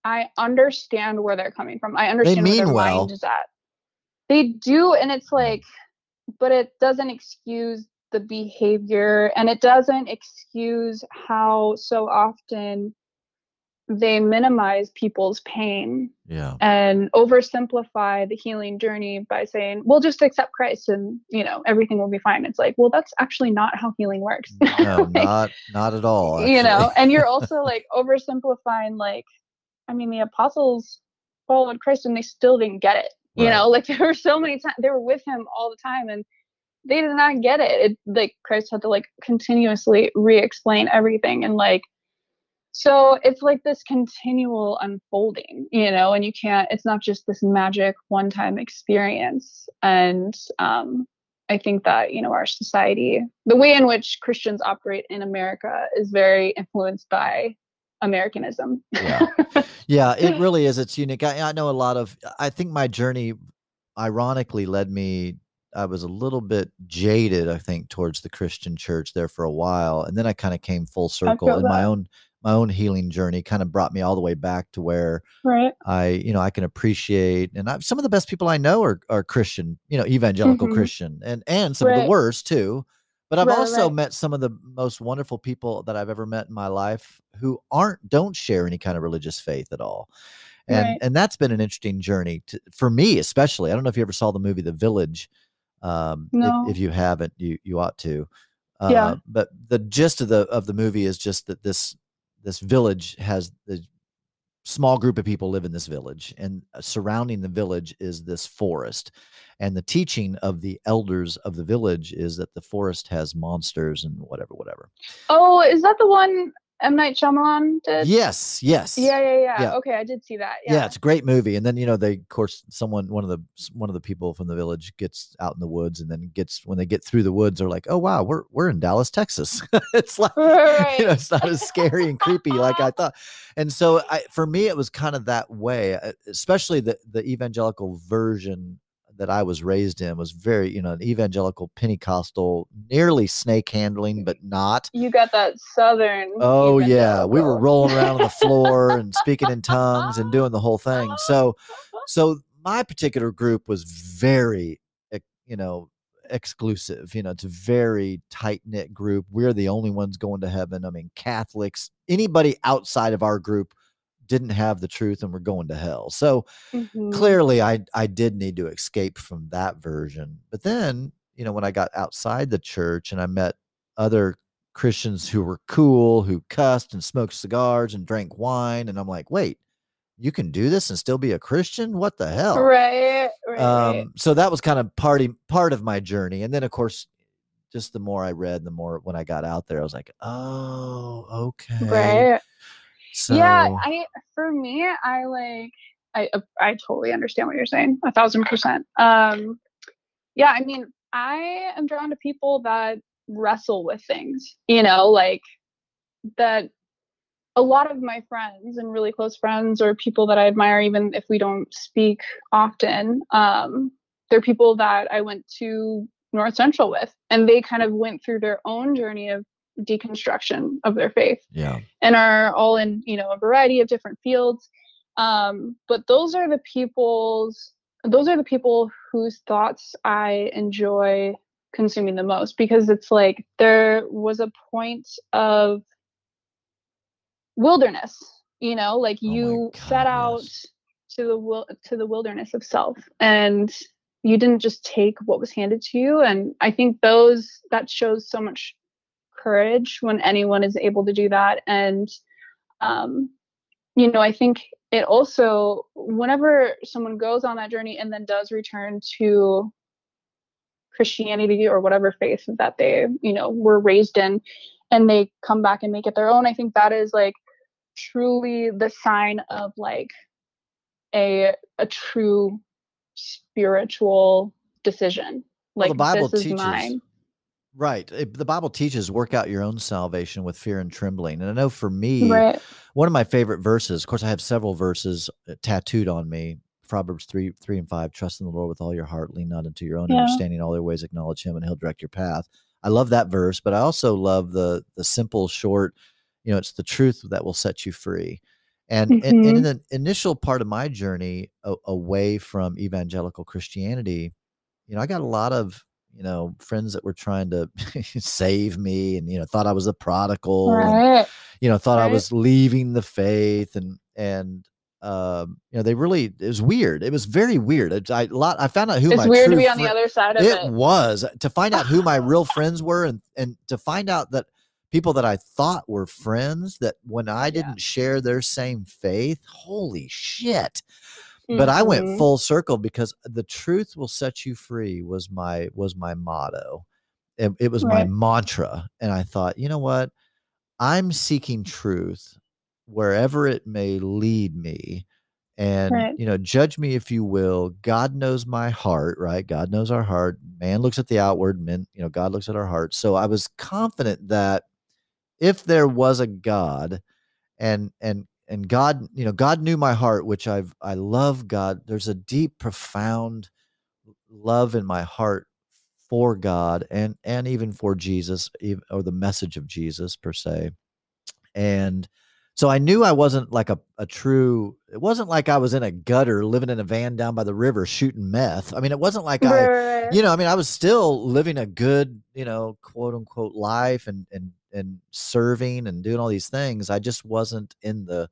I understand where they're coming from. I understand where their well. mind is at. They do, and it's like, but it doesn't excuse the behavior and it doesn't excuse how so often they minimize people's pain Yeah. and oversimplify the healing journey by saying, we'll just accept Christ and you know everything will be fine." It's like, well, that's actually not how healing works. (laughs) No, Like, not not at all. you know, and you're (laughs) also like oversimplifying. Like, I mean, the apostles followed Christ and they still didn't get it. You Right. know, like (laughs) there were so many times they were with him all the time and they did not get it. it. Like Christ had to like continuously re-explain everything and like so it's like this continual unfolding, you know, and you can't, it's not just this magic one time experience. And um, I think that, you know, our society, the way in which Christians operate in America is very influenced by Americanism. Yeah. Yeah, it really is. It's unique. I, I know a lot of. I think my journey, ironically, led me. I was a little bit jaded, I think, towards the Christian church there for a while, and then I kind of came full circle in my own my own healing journey. Kind of brought me all the way back to where right. I, you know, I can appreciate, and I, some of the best people I know are are Christian, you know, evangelical Mhm. Christian, and and some of the worst too. But I've Right, also right. met some of the most wonderful people that I've ever met in my life who aren't don't share any kind of religious faith at all, and Right. and that's been an interesting journey to, for me, especially. I don't know if you ever saw the movie The Village. Um, No. if, if you haven't, you you ought to. Uh, Yeah. But the gist of the of the movie is just that this this village has the small group of people live in this village and uh, surrounding the village is this forest and the teaching of the elders of the village is that the forest has monsters and whatever whatever Oh, is that the one M. Night Shyamalan did? yes yes Yeah, yeah, yeah. Yeah. Okay, I did see that. yeah. Yeah. it's a great movie and then you know they of course someone one of the one of the people from the village gets out in the woods and then gets when they get through the woods they're like oh wow we're we're in dallas texas (laughs) it's like Right. you know it's not as scary and creepy like i thought and so i for me it was kind of that way uh, especially the the evangelical version that i was raised in was very you know an evangelical pentecostal nearly snake handling but not You got that southern. Oh yeah, we were rolling around on the floor and speaking in tongues and doing the whole thing. So, so my particular group was very, eh, you know, exclusive. You know, it's a very tight knit group. We're the only ones going to heaven. I mean, Catholics, anybody outside of our group didn't have the truth and were going to hell. So Mhm. clearly, I I did need to escape from that version. But then, you know, when I got outside the church and I met other Christians who were cool, who cussed and smoked cigars and drank wine. And I'm like, wait, you can do this and still be a Christian? What the hell? Right, right. Um, so that was kind of party part of my journey. And then of course, just the more I read, the more when I got out there, I was like, oh, okay. right. So Yeah, I for me, I like I uh, I totally understand what you're saying, a thousand percent. Um, yeah, I mean, I am drawn to people that wrestle with things, you know, like that. A lot of my friends and really close friends, or people that I admire, even if we don't speak often, um, they're people that I went to North Central with, and they kind of went through their own journey of deconstruction of their faith. Yeah. and are all in you know a variety of different fields. Um, but those are the people's those are the people whose thoughts i enjoy consuming the most because it's like there was a point of wilderness you know like Oh you set out to the wil- to the wilderness of self and you didn't just take what was handed to you. And i think those that shows so much courage when anyone is able to do that. And um you know i think it also whenever someone goes on that journey and then does return to christianity or whatever faith that they you know were raised in and they come back and make it their own i think that is like truly the sign of like a a true spiritual decision. Well, like the Bible this is teaches mine right. it- the Bible teaches work out your own salvation with fear and trembling. And I know for me, right one of my favorite verses, of course, I have several verses uh, tattooed on me. Proverbs three, three and five. Trust in the Lord with all your heart. Lean not into your own Yeah. understanding. All their ways, acknowledge Him, and He'll direct your path. I love that verse, but I also love the the simple, short. You know, it's the truth that will set you free. And, and, and in Mhm. the initial part of my journey a, away from evangelical Christianity, you know, I got a lot of you know friends that were trying to (laughs) save me, and you know, thought I was a prodigal, and, right you know, thought I was leaving the faith and and um, you know, they really it was weird. It was very weird. I lot I found out who It's my weird to be on the other side of it it. was to find out who my real (laughs) friends were and and to find out that people that I thought were friends that when I didn't share their same faith, holy shit. But I went Mhm. full circle because the truth will set you free was my was my motto. It, it was my mantra and I thought, you know what? I'm seeking truth wherever it may lead me and Right. you know judge me if you will god knows my heart right god knows our heart man looks at the outward men you know god looks at our heart so i was confident that if there was a god and and and god you know god knew my heart which i've i love god. There's a deep profound love in my heart for god and and even for jesus or the message of jesus per se. And so I knew I wasn't like a, a true, it wasn't like I was in a gutter living in a van down by the river shooting meth. I mean, it wasn't like I, you know, I mean, I was still living a good, you know, quote unquote life and, and, and serving and doing all these things. I just wasn't in the,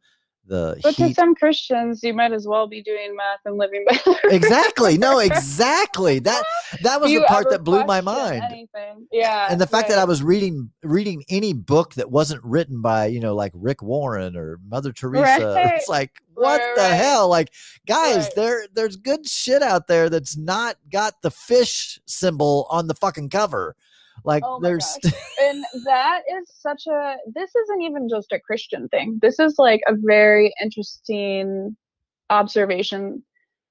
the But to some Christians, you might as well be doing math and living (laughs) by. Exactly. No, exactly. That, that (laughs) was the part that blew my mind. Anything. Yeah. and the fact that I was reading reading any book that wasn't written by you know like Rick Warren or Mother Teresa, (laughs) Right. it's like what Right, the right. hell? Like guys, Right. there there's good shit out there that's not got the fish symbol on the fucking cover. Like Oh there's and (laughs) that is such a this isn't even just a christian thing this is like a very interesting observation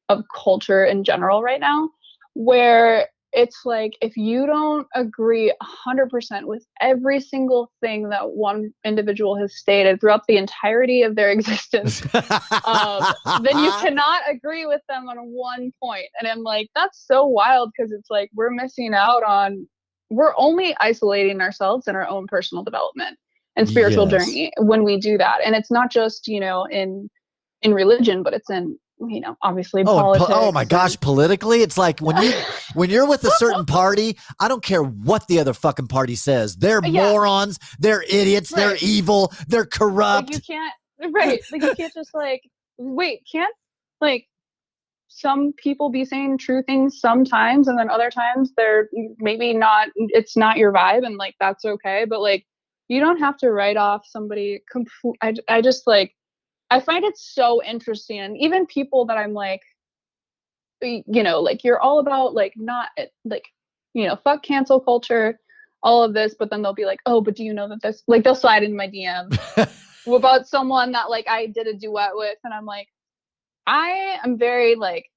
of culture in general right now where it's like if you don't agree 100% with every single thing that one individual has stated throughout the entirety of their (laughs) existence um, then you (laughs) cannot agree with them on one point. And I'm like, that's so wild because it's like we're missing out on, we're only isolating ourselves in our own personal development and spiritual Yes. journey when we do that. And it's not just, you know, in in religion, but it's in, you know, obviously Oh, po- oh my gosh! Politically, it's like when you (laughs) when you're with a certain party, I don't care what the other fucking party says. They're Yeah. morons. They're idiots. They're evil. They're like corrupt. you can't right like you can't just like wait can't like some people be saying true things sometimes and then other times they're maybe not it's not your vibe and like that's okay but like you don't have to write off somebody compl- I, I just like i find it so interesting and even people that i'm like you know like you're all about like not eh, like you know fuck cancel culture all of this but then they'll be like oh but do you know that this like they'll slide into my dm (laughs) about someone that like I did a duet with, and I'm like, I am very like,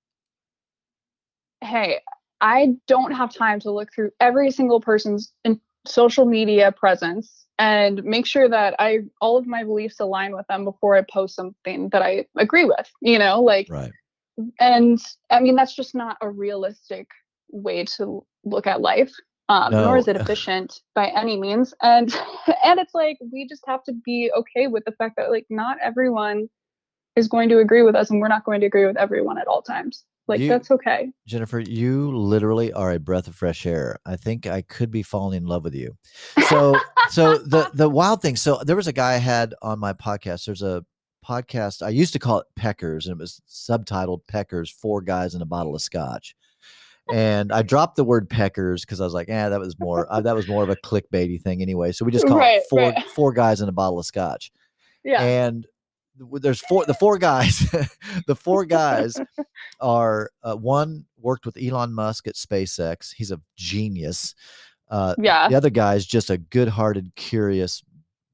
hey, I don't have time to look through every single person's in social media presence and make sure that I all of my beliefs align with them before I post something that I agree with. You know, like right. and I mean that's just not a realistic way to look at life. Um, Nor is it (laughs) efficient by any means, and (laughs) and it's like we just have to be okay with the fact that like not everyone is going to agree with us, and we're not going to agree with everyone at all times. Like You- that's okay. Jennifer, you literally are a breath of fresh air. I think I could be falling in love with you. So, (laughs) so the the wild thing. So there was a guy I had on my podcast. There's a podcast I used to call it Peckers, and it was subtitled Peckers: Four Guys and a Bottle of Scotch. And I dropped the word Peckers because I was like, yeah, that was more uh, that was more of a clickbaity thing anyway. So we just call (laughs) Right, it four right. four guys and a bottle of scotch Yeah. and there's four the four guys (laughs) the four guys (laughs) are uh, one worked with elon musk at spacex he's a genius uh, yeah. the other guy is just a good-hearted curious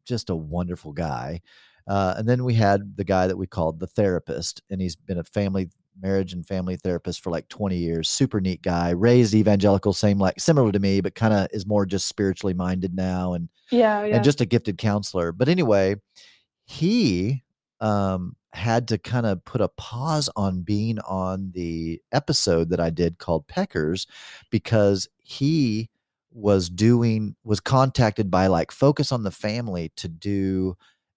just a wonderful guy uh, and then we had the guy that we called the therapist and he's been a family marriage and family therapist for like 20 years super neat guy raised evangelical same like similar to me but kind of is more just spiritually minded now and Yeah. Yeah. and just a gifted counselor. But anyway, he um, had to kind of put a pause on being on the episode that I did called Peckers because he was doing was contacted by like Focus on the Family to do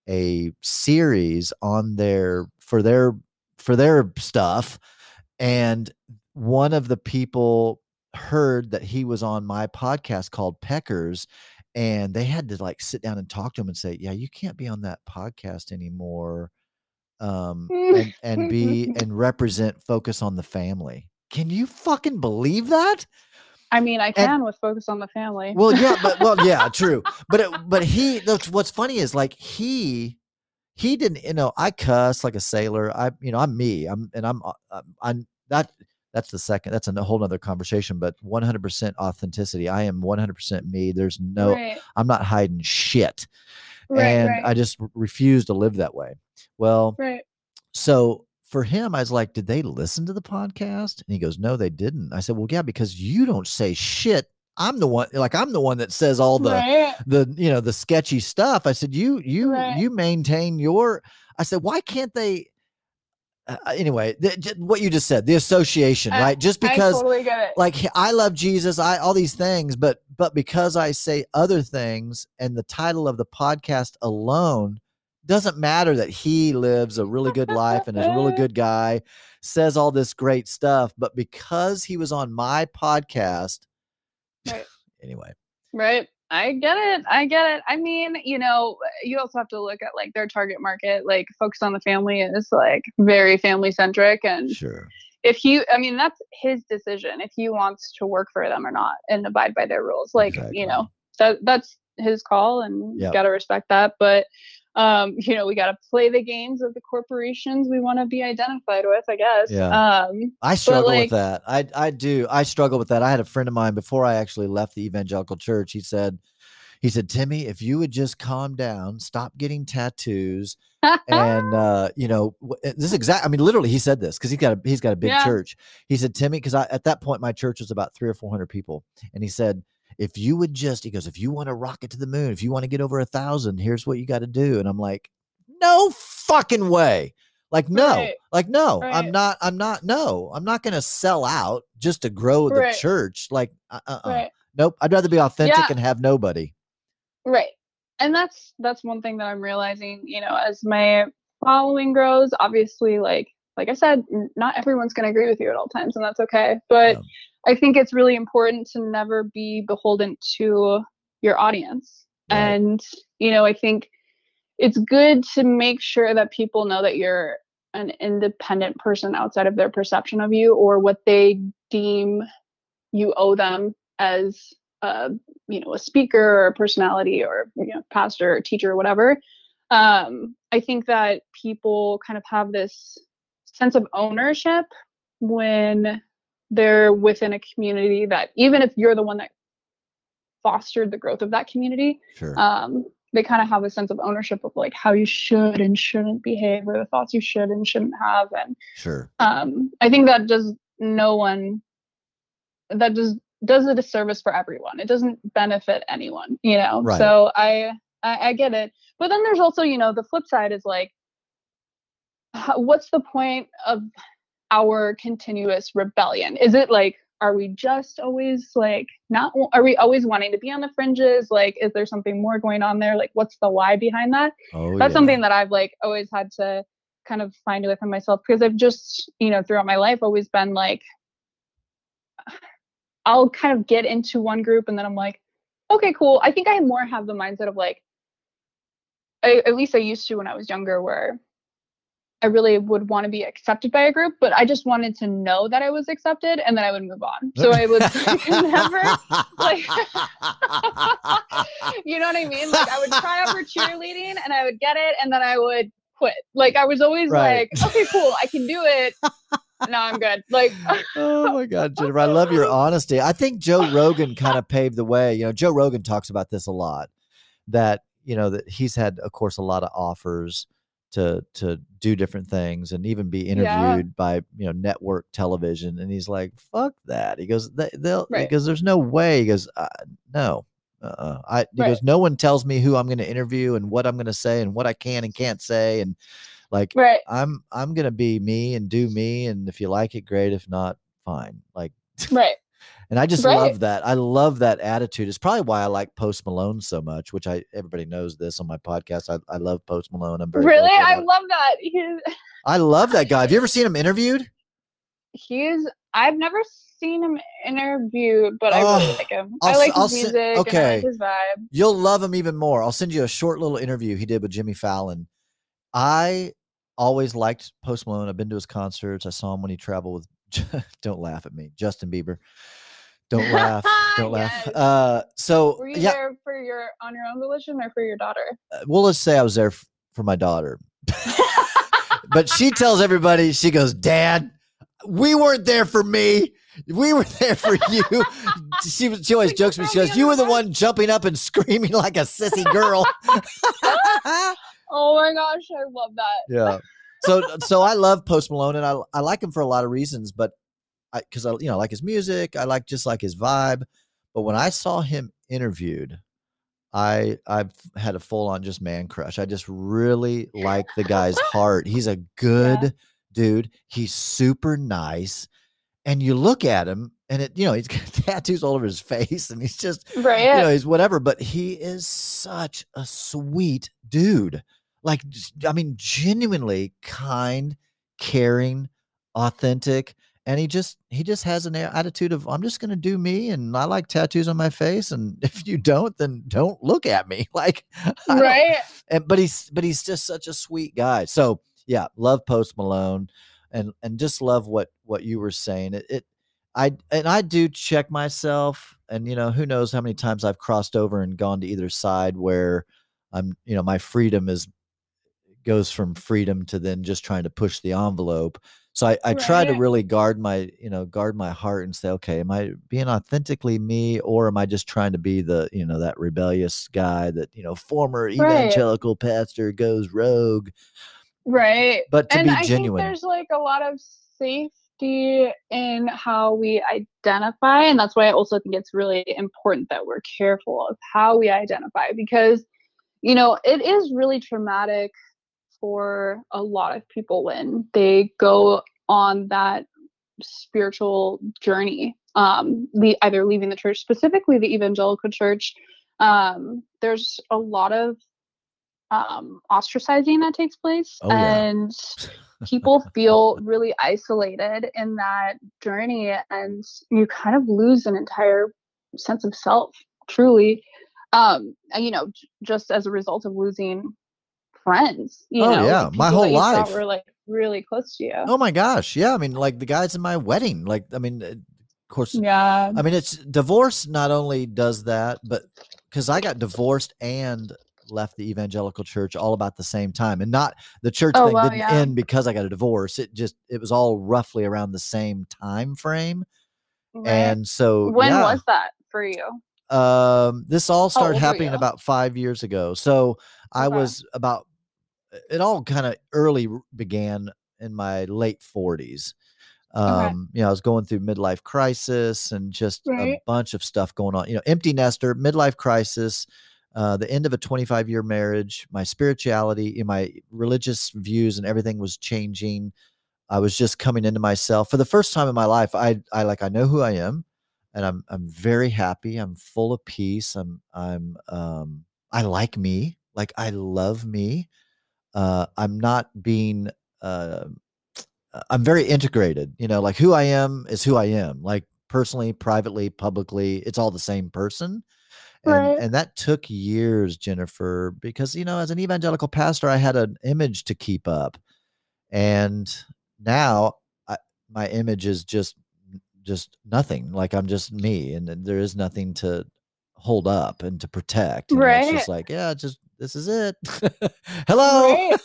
a series on their for their for their stuff and one of the people heard that he was on my podcast called Peckers and they had to like sit down and talk to him and say, "Yeah, you can't be on that podcast anymore." Um, and, and be (laughs) and represent focus on the family. Can you fucking believe that? I mean, I can with focus on the family. Well, yeah, but well, yeah, (laughs) true. But it, but he. That's what's funny is like he he didn't. You know, I cuss like a sailor. I you know I'm me. I'm and I'm uh, I'm, I'm that. That's the second. That's a whole nother conversation. But 100% authenticity. I am 100% me. There's no. right, I'm not hiding shit, right, and right, I just refuse to live that way. Well, right. so for him, I was like, "Did they listen to the podcast?" And he goes, "No, they didn't." I said, "Well, yeah, because you don't say shit. I'm the one. Like I'm the one that says all the right. the you know the sketchy stuff." I said, "You you Right. you maintain your." I said, "Why can't they?" Uh, anyway, th- j- what you just said, the association, I- right? Just because totally like I love Jesus, I all these things, but but because I say other things and the title of the podcast alone doesn't matter that he lives a really good life and is a really good (laughs) guy, says all this great stuff, but because he was on my podcast, Right. (sighs) anyway, Right. I get it. I get it. I mean, you know, you also have to look at like their target market, like focus on the family is like very family centric. And sure, if he, I mean, that's his decision if he wants to work for them or not and abide by their rules. Like, Exactly. you know, that that's his call and Yep. you got to respect that. But, um, (laughs) you know, we got to play the games of the corporations we want to be identified with, I guess. Yeah. Um, I struggle like- with that. I I do. I struggle with that. I had a friend of mine before I actually left the evangelical church. He said, he said, Timmy, if you would just calm down, stop getting tattoos, (laughs) and uh, you know, uh, this is exact. I mean, literally, he said this because he's got a he's got a big Yeah. church. He said, Timmy, because I at that point my church was about three or four hundred people, and he said, if you would just, he goes, if you want to rocket to the moon, if you want to get over a thousand, here's what you got to do. And I'm like, no fucking way. Like no, Right. like no, I'm not. I'm not. No, I'm not going to sell out just to grow the Right. church. Like, uh, uh, right. nope. I'd rather be authentic Yeah. and have nobody. Right. And that's that's one thing that I'm realizing, you know, as my following grows, obviously like like I said, not everyone's going to agree with you at all times and that's okay. But Yeah. I think it's really important to never be beholden to your audience. Right. And you know, I think it's good to make sure that people know that you're an independent person outside of their perception of you or what they deem you owe them as a you know a speaker or a personality or you know pastor or teacher or whatever um i think that people kind of have this sense of ownership when they're within a community that even if you're the one that fostered the growth of that community Sure. um they kind of have a sense of ownership of like how you should and shouldn't behave or the thoughts you should and shouldn't have and sure. um i think that does no one that does does a disservice for everyone it doesn't benefit anyone you know Right. so I, I i get it but then there's also you know the flip side is like what's the point of our continuous rebellion is it like are we just always like not are we always wanting to be on the fringes like is there something more going on there like what's the why behind that Oh, that's yeah. something that I've like always had to kind of find within myself because I've just, you know, throughout my life always been like I'll kind of get into one group and then I'm like, okay, cool. I think I more have the mindset of like I, at least I used to when I was younger where I really would want to be accepted by a group, but I just wanted to know that I was accepted and then I would move on. So I would (laughs) never like (laughs) you know what I mean? Like I would try out for cheerleading and I would get it and then I would quit. Like I was always Right. like, okay, cool, I can do it. No, I'm good. Like oh my God, (laughs) Jennifer, I love your honesty. I think Joe Rogan kind of paved the way. You know, Joe Rogan talks about this a lot. That you know that he's had, of course, a lot of offers to to do different things and even be interviewed Yeah. by you know network television. And he's like, "Fuck that." He goes, they, "They'll," Right. because there's no way. He goes, uh, "No." Uh, I he Right. goes. No one tells me who I'm going to interview and what I'm going to say and what I can and can't say and like right, I'm I'm gonna be me and do me, and if you like it, great. If not, fine. Like, right. And I just Right. love that. I love that attitude. It's probably why I like Post Malone so much. Which I everybody knows this on my podcast. I, I love Post Malone. I'm very Really? I love that. He's I love that guy. Have you ever (laughs) seen him interviewed? he's I've never seen him interviewed, but I really Oh, like him. I'll I like I'll his music okay. like his vibe. You'll love him even more. I'll send you a short little interview he did with Jimmy Fallon. I always liked Post Malone. I've been to his concerts. I saw him when he traveled with. (laughs) Don't laugh at me, Justin Bieber. Don't (laughs) laugh. Don't laugh. Yes. Uh, so Were you yeah, there for your on your own volition or for your daughter? uh, well, let's say I was there f- for my daughter, (laughs) but she tells everybody she goes, "Dad, we weren't there for me. We were there for you." (laughs) she she always jokes me. She goes, "You were the one jumping up and screaming like a sissy girl." oh my gosh, I love that. yeah. So so I love Post Malone and I I like him for a lot of reasons, but because I you know I like his music, I like just like his vibe. But when I saw him interviewed, I I've had a full on just man crush. I just really like the guy's heart. He's a good dude. He's super nice. And you look at him and it, you know, he's (laughs) got tattoos all over his face and he's just Right. you know, he's whatever, but he is such a sweet dude. Like, I mean, genuinely kind, caring, authentic, and he just he just has an attitude of I'm just gonna do me, and I like tattoos on my face, and (laughs) if you don't, then don't look at me. (laughs) Like, right. and but he's but he's just such a sweet guy. So yeah, love Post Malone, and and just love what what you were saying. It, it I and I do check myself, and you know who knows how many times I've crossed over and gone to either side where I'm you know my freedom is goes from freedom to then just trying to push the envelope. So I, I try to really guard my, you know, guard my heart and say, okay, am I being authentically me or am I just trying to be the, you know, that rebellious guy that, you know, former evangelical pastor goes rogue, Right. but to and be I genuine. think there's like a lot of safety in how we identify. And that's why I also think it's really important that we're careful of how we identify because, you know, it is really traumatic for a lot of people when they go on that spiritual journey um le- either leaving the church specifically the evangelical church um there's a lot of um ostracizing that takes place Oh, yeah. and (laughs) people feel really isolated in that journey and you kind of lose an entire sense of self truly um and, you know j- just as a result of losing friends you Oh, know yeah, like my whole that you thought life. were like really close to you Oh my gosh. Yeah. I mean, like the guys in my wedding, like, I mean, uh, of course, yeah I mean, it's divorce not only does that, but because I got divorced and left the evangelical church all about the same time. And not the church Oh, thing wow, didn't yeah. end because I got a divorce. It just, it was all roughly around the same time frame. right. And so, when yeah, was that for you um, this all started happening about five years ago. So I was about, it all kind of early began in my late 40s. Um, you know, I was going through midlife crisis and just a bunch of stuff going on. You know, empty nester, midlife crisis, uh, the end of a 25 year marriage, my spirituality, you know, my religious views, and everything was changing. I was just coming into myself for the first time in my life. I, I like, I know who I am, and I'm, I'm very happy. I'm full of peace. I'm, I'm, um, I like me. Like I love me. Uh, I'm not being, uh, uh, I'm very integrated. You know, like who I am is who I am. Like personally, privately, publicly, it's all the same person. And Right. and that took years, Jennifer, because you know, as an evangelical pastor, I had an image to keep up, and now I, my image is just just nothing. Like I'm just me, and there is nothing to hold up and to protect. Know, It's just like, yeah, just this is it. (laughs) Hello. Right.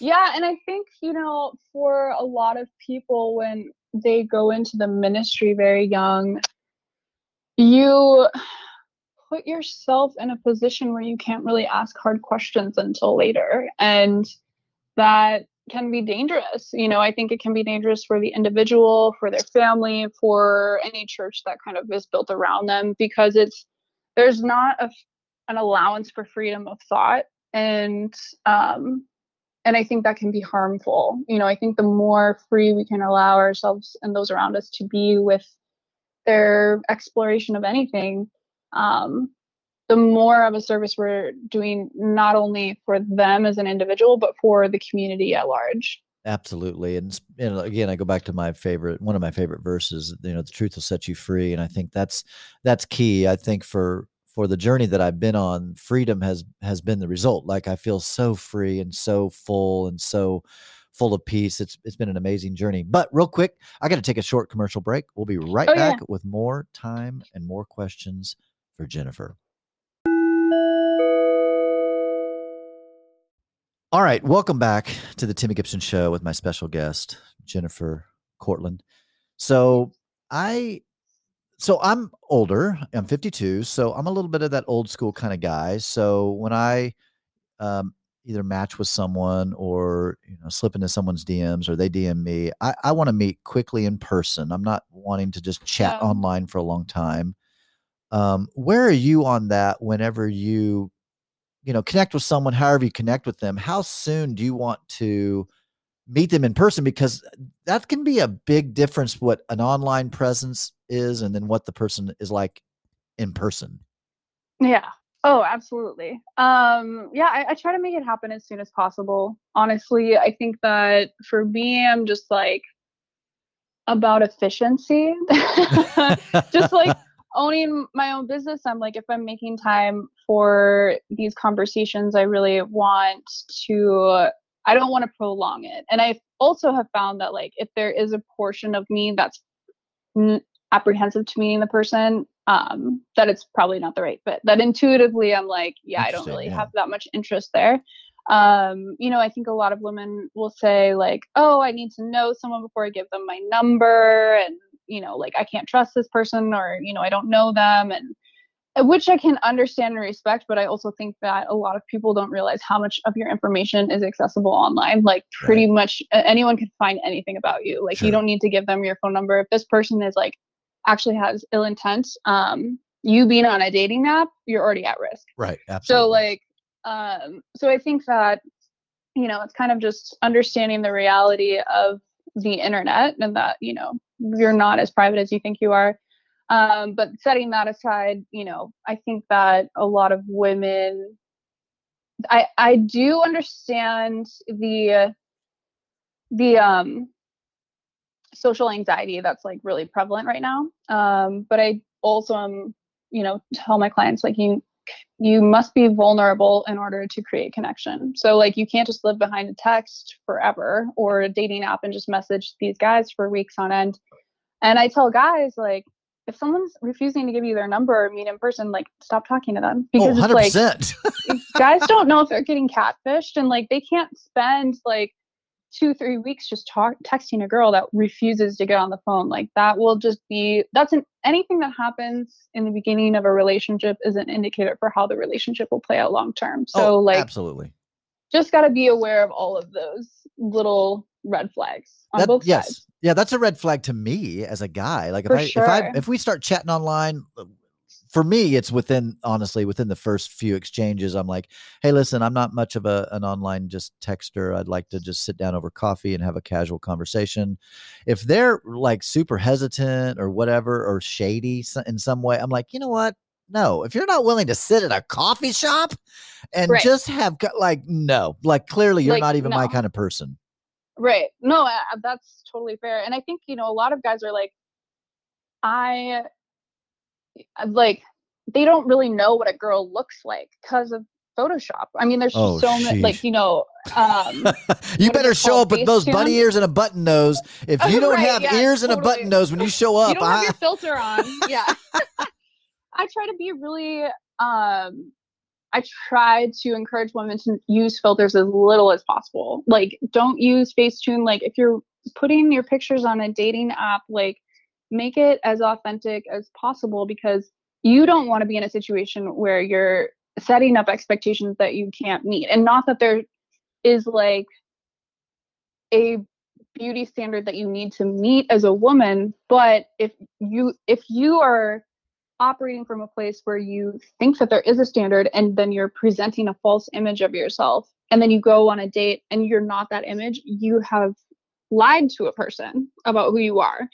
yeah and i think you know for a lot of people when they go into the ministry very young you put yourself in a position where you can't really ask hard questions until later and that can be dangerous you know i think it can be dangerous for the individual for their family for any church that kind of is built around them because it's there's not a, an allowance for freedom of thought and um and i think that can be harmful you know i think the more free we can allow ourselves and those around us to be with their exploration of anything um the more of a service we're doing not only for them as an individual but for the community at large Absolutely. And you know, again, I go back to my favorite one of my favorite verses, you know, the truth will set you free. And I think that's that's key. I think for for the journey that I've been on, freedom has has been the result. Like I feel so free and so full and so full of peace. It's it's been an amazing journey. But real quick, I got to take a short commercial break. We'll be right oh, back yeah. with more time and more questions for Jennifer. All right, welcome back to the Timmy Gibson Show with my special guest Jennifer Cortland. So I, so I'm older. I'm 52, so I'm a little bit of that old school kind of guy. So when I um, either match with someone or you know slip into someone's DMs or they DM me, I, I want to meet quickly in person. I'm not wanting to just chat yeah. online for a long time. Um, where are you on that? Whenever you you know connect with someone however you connect with them how soon do you want to meet them in person because that can be a big difference what an online presence is and then what the person is like in person. Yeah. Oh absolutely. Um yeah I, I try to make it happen as soon as possible. Honestly i think that for me i'm just like about efficiency. (laughs) Just like (laughs) owning my own business, I'm like, if I'm making time for these conversations, I really want to, I don't want to prolong it. And I also have found that, like, if there is a portion of me that's apprehensive to meeting the person, um, that it's probably not the right fit. That intuitively, I'm like, yeah, I don't really yeah. have that much interest there. Um, you know, I think a lot of women will say, like, oh, I need to know someone before I give them my number. And you know like i can't trust this person or you know i don't know them and which i can understand and respect but i also think that a lot of people don't realize how much of your information is accessible online like pretty right. much anyone can find anything about you like sure. you don't need to give them your phone number if this person is like actually has ill intent um you being on a dating app you're already at risk right absolutely. so like um so i think that you know it's kind of just understanding the reality of the internet and that you know you're not as private as you think you are um, but setting that aside you know i think that a lot of women i i do understand the the um social anxiety that's like really prevalent right now um but i also am you know tell my clients like you you must be vulnerable in order to create connection. So like you can't just live behind a text forever or a dating app and just message these guys for weeks on end. And I tell guys like if someone's refusing to give you their number or meet in person, like stop talking to them. Oh, because oh, it's like (laughs) guys don't know if they're getting catfished and like they can't spend like two three weeks just talk texting a girl that refuses to get on the phone. Like that will just be that's an anything that happens in the beginning of a relationship is an indicator for how the relationship will play out long term. So oh, like absolutely. just got to be aware of all of those little red flags on that, both yes sides. yeah that's a red flag to me as a guy like if for i sure. if i if we start chatting online uh, for me, it's within honestly within the first few exchanges. I'm like, hey, listen, I'm not much of a an online just texter. I'd like to just sit down over coffee and have a casual conversation. If they're like super hesitant or whatever or shady in some way, I'm like, you know what? No, if you're not willing to sit at a coffee shop and right. just have like no, like clearly you're like, not even no. my kind of person. Right. No, uh, that's totally fair. And I think, you know, a lot of guys are like, I like they don't really know what a girl looks like because of Photoshop. I mean, there's oh, so many, like, you know, um, (laughs) you better show up with those bunny ears and a button nose. If (laughs) you don't right, have yeah, ears totally. and a button nose when you show up, you don't I... have your filter on. Yeah. (laughs) I try to be really, um, I try to encourage women to use filters as little as possible. Like, don't use Facetune. Like, if you're putting your pictures on a dating app, like, make it as authentic as possible because you don't want to be in a situation where you're setting up expectations that you can't meet and not that there is like a beauty standard that you need to meet as a woman but if you if you are operating from a place where you think that there is a standard and then you're presenting a false image of yourself and then you go on a date and you're not that image you have lied to a person about who you are.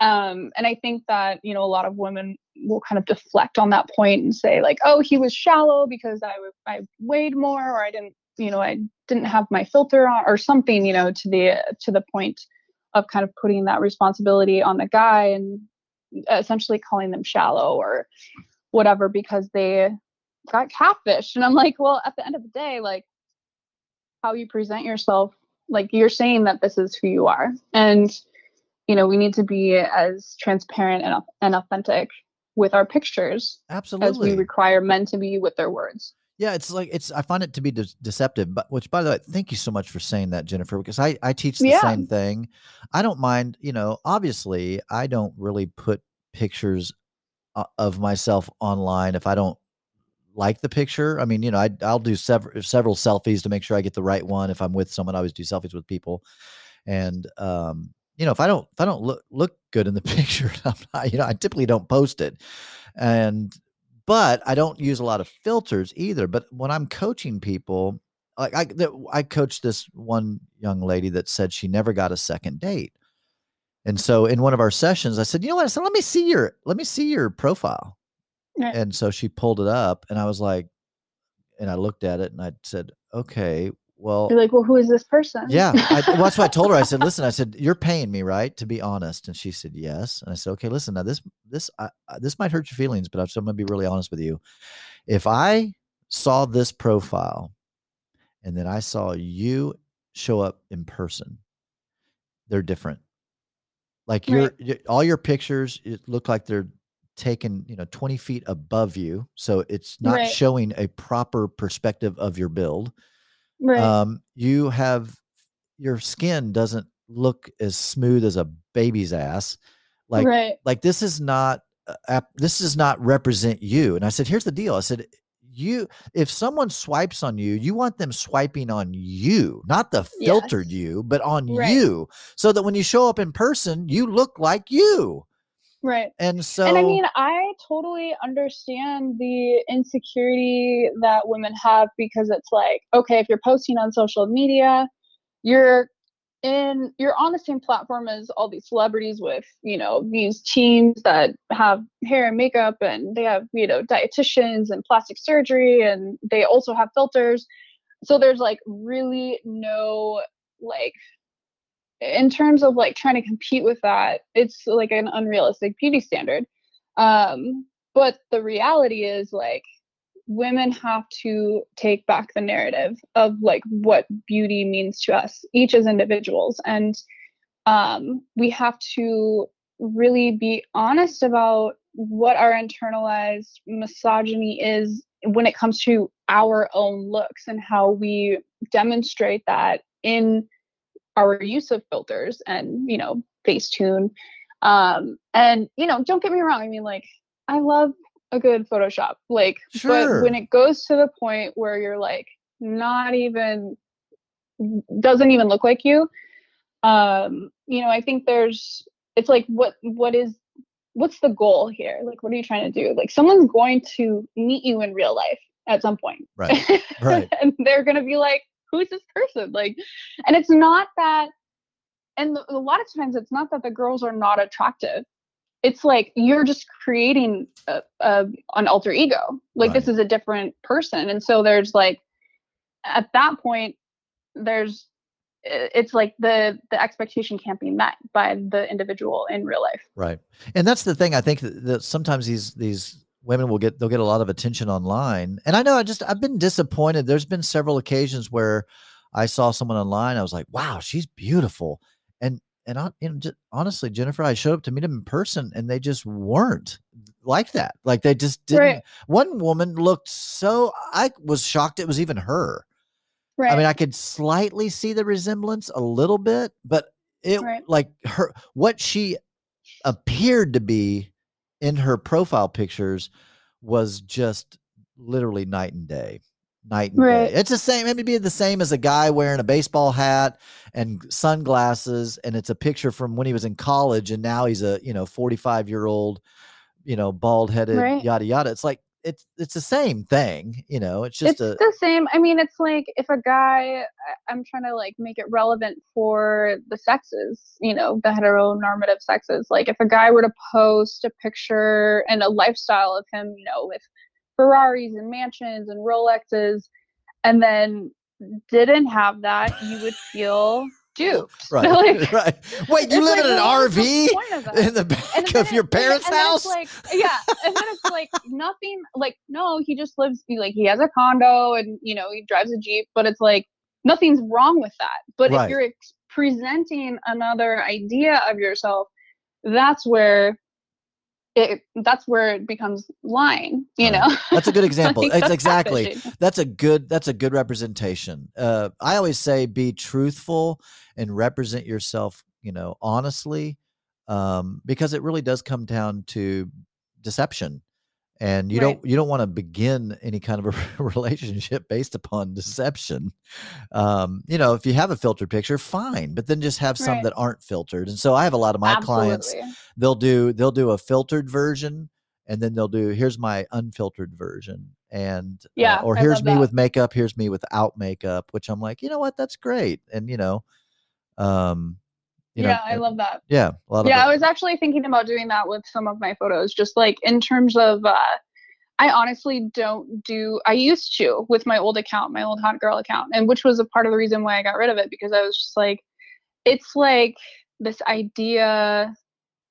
Um, and I think that, you know, a lot of women will kind of deflect on that point and say, like, oh, he was shallow because I, I weighed more or I didn't you know I didn't have my filter on or something you know to the to the point of kind of putting that responsibility on the guy and essentially calling them shallow or whatever because they got catfished. And i'm like well at the end of the day like how you present yourself like you're saying that this is who you are. And you know we need to be as transparent and, and authentic with our pictures absolutely as we require men to be with their words yeah, it's like it's. I find it to be de- deceptive. But which, by the way, thank you so much for saying that, Jennifer, because I I teach the yeah. same thing. I don't mind. You know, obviously, I don't really put pictures of myself online if I don't like the picture. I mean, you know, I I'll do several several selfies to make sure I get the right one. If I'm with someone, I always do selfies with people, and um, you know, if I don't if I don't look look good in the (laughs) picture, (laughs) I'm not, you know, I typically don't post it, and but I don't use a lot of filters either. But when I'm coaching people, like I, I coached this one young lady that said she never got a second date. And so in one of our sessions, I said, you know what? I said, let me see your, let me see your profile. Yeah. And so she pulled it up and I was like, and I looked at it and I said, okay, well, you're like, well, who is this person? Yeah. I, well, that's what I told her. I said, (laughs) listen, I said, you're paying me, right? To be honest. And she said, yes. And I said, okay, listen, now this, this, I, this might hurt your feelings, but I'm, so I'm going to be really honest with you. If I saw this profile and then I saw you show up in person, they're different. Like your, your all your pictures, it look like they're taken, you know, 20 feet above you. So it's not right. showing a proper perspective of your build Right. Um, you have your skin doesn't look as smooth as a baby's ass. Like, right. like this is not uh, this does not represent you. And I said, here's the deal. I said, you if someone swipes on you, you want them swiping on you, not the filtered yes. you, but on right. you, so that when you show up in person, you look like you. Right. And so And I mean, I totally understand the insecurity that women have because it's like, okay, if you're posting on social media, you're in you're on the same platform as all these celebrities with, you know, these teams that have hair and makeup and they have, you know, dietitians and plastic surgery and they also have filters. So there's like really no like in terms of like trying to compete with that, it's like an unrealistic beauty standard. Um, but the reality is like women have to take back the narrative of like what beauty means to us, each as individuals. And um, we have to really be honest about what our internalized misogyny is when it comes to our own looks and how we demonstrate that in our use of filters and you know facetune um and you know don't get me wrong i mean like i love a good photoshop like sure. but when it goes to the point where you're like not even doesn't even look like you um you know i think there's it's like what what is what's the goal here? Like what are you trying to do? Like someone's going to meet you in real life at some point. Right. Right. (laughs) And they're going to be like who's this person? Like, and it's not that, and a lot of times it's not that the girls are not attractive. It's like you're just creating a, a an alter ego. Like right. this is a different person, and so there's like, at that point, there's it's like the the expectation can't be met by the individual in real life right and that's the thing i think that, that sometimes these these women will get they'll get a lot of attention online and i know i just i've been disappointed there's been several occasions where i saw someone online i was like wow she's beautiful and and I, know, just, honestly jennifer i showed up to meet them in person and they just weren't like that like they just didn't right. one woman looked so i was shocked it was even her right. i mean i could slightly see the resemblance a little bit but it right. like her what she appeared to be in her profile pictures was just literally night and day night and right. day. It's the same. Maybe be the same as a guy wearing a baseball hat and sunglasses, and it's a picture from when he was in college, and now he's a you know forty five year old, you know, bald headed, right. yada yada. It's like it's it's the same thing, you know. It's just it's a, the same. I mean, it's like if a guy, I'm trying to like make it relevant for the sexes, you know, the heteronormative sexes. Like if a guy were to post a picture and a lifestyle of him, you know, with Ferraris and mansions and Rolexes, and then didn't have that, you would (laughs) feel duped. (laughs) Right. Like, (laughs) right. Wait, you live like, in an well, what's the RV point of that? in the back of your it- parents' and house? Like, yeah, and then it's like (laughs) nothing. Like, no, he just lives. Like, he has a condo, and you know, he drives a jeep. But it's like nothing's wrong with that. But Right. if you're ex- presenting another idea of yourself, that's where it. That's where it becomes lying. You Right. know. That's a good (laughs) example. Like, that's exactly. catfishing. That's a good that's a good representation. Uh I always say be truthful and represent yourself, you know, honestly. Um, because it really does come down to deception. And you Right. don't you don't want to begin any kind of a (laughs) relationship based upon deception. Um, you know, if you have a filtered picture, fine, but then just have some Right. that aren't filtered. And so I have a lot of my clients they'll do they'll do a filtered version and then they'll do here's my unfiltered version and uh, Yeah, or I here's me that. with makeup here's me without makeup which i'm like you know what that's great and you know um you know yeah, I love that. yeah a lot yeah of i was actually thinking about doing that with some of my photos just like in terms of uh i honestly don't do i used to with my old account my old hot girl account and which was a part of the reason why i got rid of it because i was just like it's like this idea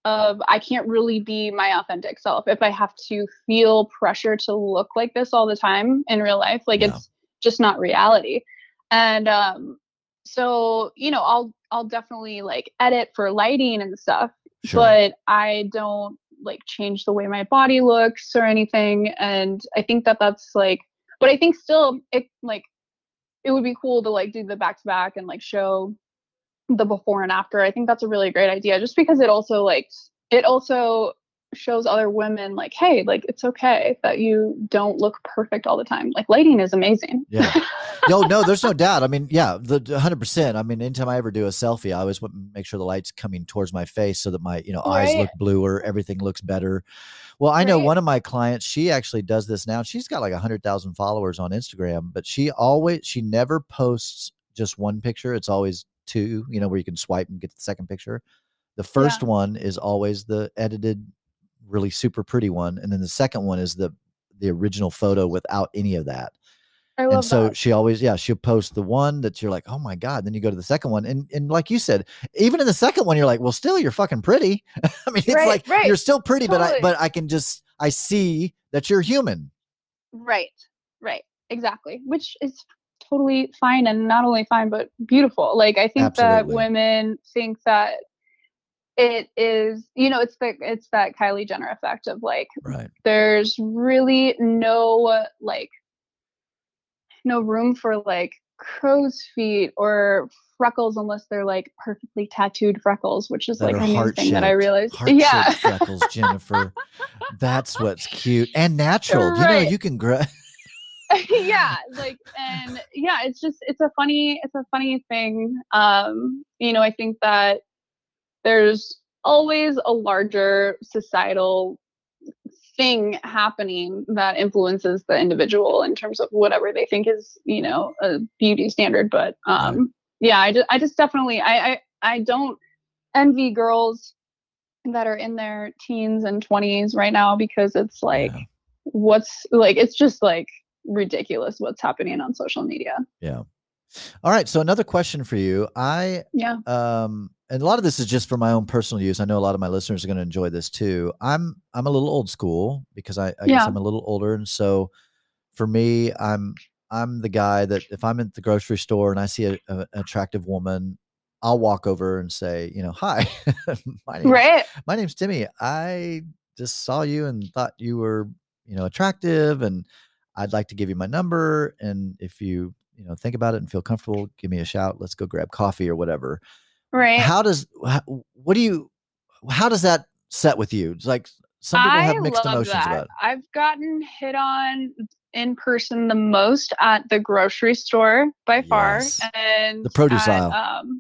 of i can't really be my authentic self if i have to feel pressure to look like this all the time in real life like Yeah. it's just not reality and um so you know i'll i'll definitely like edit for lighting and stuff sure. but I don't like change the way my body looks or anything. And I think that that's like, but I think still it like it would be cool to like do the back to back and like show the before and after. I think that's a really great idea just because it also like it also shows other women like hey like it's okay that you don't look perfect all the time like lighting is amazing Yeah. no, no, there's no (laughs) doubt. I mean, yeah, the hundred percent. I mean, anytime I ever do a selfie, I always want to make sure the light's coming towards my face so that my, you know, eyes look bluer, everything looks better. Well, I know Right. one of my clients, she actually does this now. She's got like a hundred thousand followers on Instagram, but she always she never posts just one picture. It's always two, you know, where you can swipe and get the second picture. The first one is always the edited, really super pretty one, and then the second one is the the original photo without any of that I love and so that. she always yeah she'll post the one that you're like oh my god then you go to the second one and and like you said even in the second one you're like well still you're fucking pretty (laughs) i mean it's Right, like right, you're still pretty but i but i can just i see that you're human Right, right, exactly. Which is totally fine and not only fine, but beautiful. Like I think that women think that it is, you know, it's the it's that Kylie Jenner effect of like right. there's really no like no room for like crow's feet or freckles unless they're like perfectly tattooed freckles, which is that like a new thing that I realized. (laughs) yeah. freckles jennifer. That's what's cute and natural. You know you can grow (laughs) (laughs) yeah like and yeah it's just it's a funny it's a funny thing. Um you know i think that there's always a larger societal thing happening that influences the individual in terms of whatever they think is you know a beauty standard but um yeah i just i just definitely i i, I don't envy girls that are in their teens and 20s right now because it's like Yeah. what's like it's just like ridiculous what's happening on social media. Yeah. All right so another question for you. I yeah. um and a lot of this is just for my own personal use i know a lot of my listeners are going to enjoy this too i'm i'm a little old school because i, I guess i'm a little older and so for me i'm i'm the guy that if i'm at the grocery store and i see a, a- an attractive woman i'll walk over and say you know hi (laughs) my name's, right. my name's timmy i just saw you and thought you were you know attractive and i'd like to give you my number and if you you know think about it and feel comfortable give me a shout let's go grab coffee or whatever right how does what do you how does that set with you it's like some people have mixed emotions that. about it I've gotten hit on in person the most at the grocery store by far, and The produce at, aisle. Um,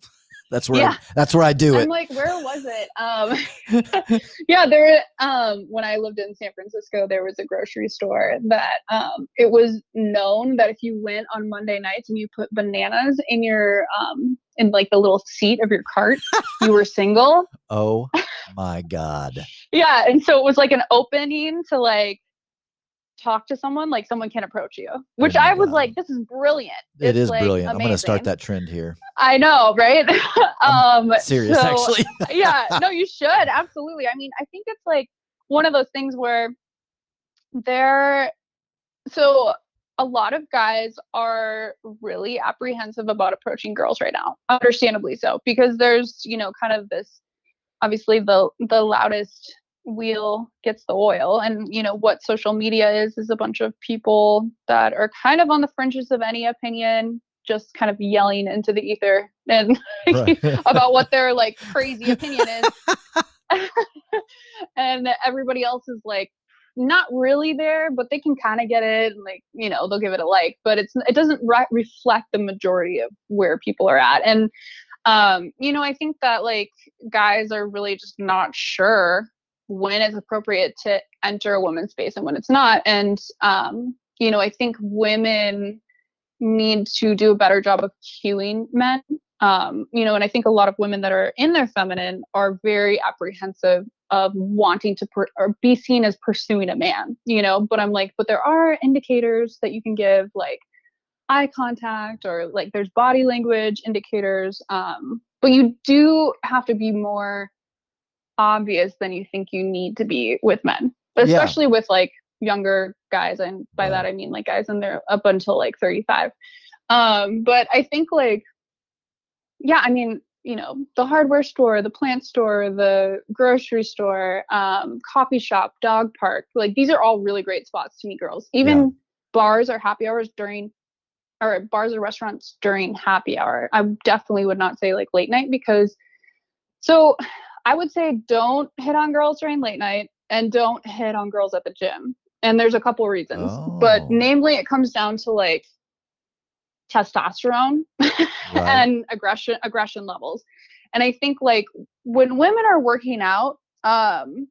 that's where Yeah. I, that's where i do it. I'm like, where was it? Um, (laughs) (laughs) yeah, there. Um, when I lived in San Francisco, there was a grocery store that um, it was known that if you went on Monday nights and you put bananas in your um, in like the little seat of your cart, you were (laughs) single. oh my god Yeah, and so it was like an opening to like talk to someone, like someone can approach you, which Oh I was like, this is brilliant. It It's, like, brilliant. I'm going to start that trend here. I know, right? (laughs) um, Serious, so- actually. (laughs) (laughs) yeah, no, you should absolutely. I mean, I think it's like one of those things where they're so a lot of guys are really apprehensive about approaching girls right now, understandably so, because there's you know kind of this obviously the the loudest wheel gets the oil. And you know what social media is is a bunch of people that are kind of on the fringes of any opinion just kind of yelling into the ether and (laughs) Right. about what their like crazy opinion is. (laughs) And everybody else is like not really there but they can kind of get it and like you know they'll give it a like but it's it doesn't re- reflect the majority of where people are at. And um you know i think that like guys are really just not sure when it's appropriate to enter a woman's space and when it's not and um you know i think women need to do a better job of cueing men um, you know, and I think a lot of women that are in their feminine are very apprehensive of wanting to per- or be seen as pursuing a man, you know. But I'm like, but there are indicators that you can give, like eye contact or like there's body language indicators. Um, but you do have to be more obvious than you think you need to be with men, Yeah. especially with like younger guys, and by Right. that I mean like guys in there up until like 35. Um, but I think like yeah, I mean, you know, the hardware store, the plant store, the grocery store, um, coffee shop, dog park, like these are all really great spots to meet girls. Even Yeah. bars or happy hours during or bars or restaurants during happy hour. I definitely would not say like late night because so I would say don't hit on girls during late night and don't hit on girls at the gym. And there's a couple reasons. But Oh. namely it comes down to like testosterone (laughs) and aggression aggression levels and i think like when women are working out um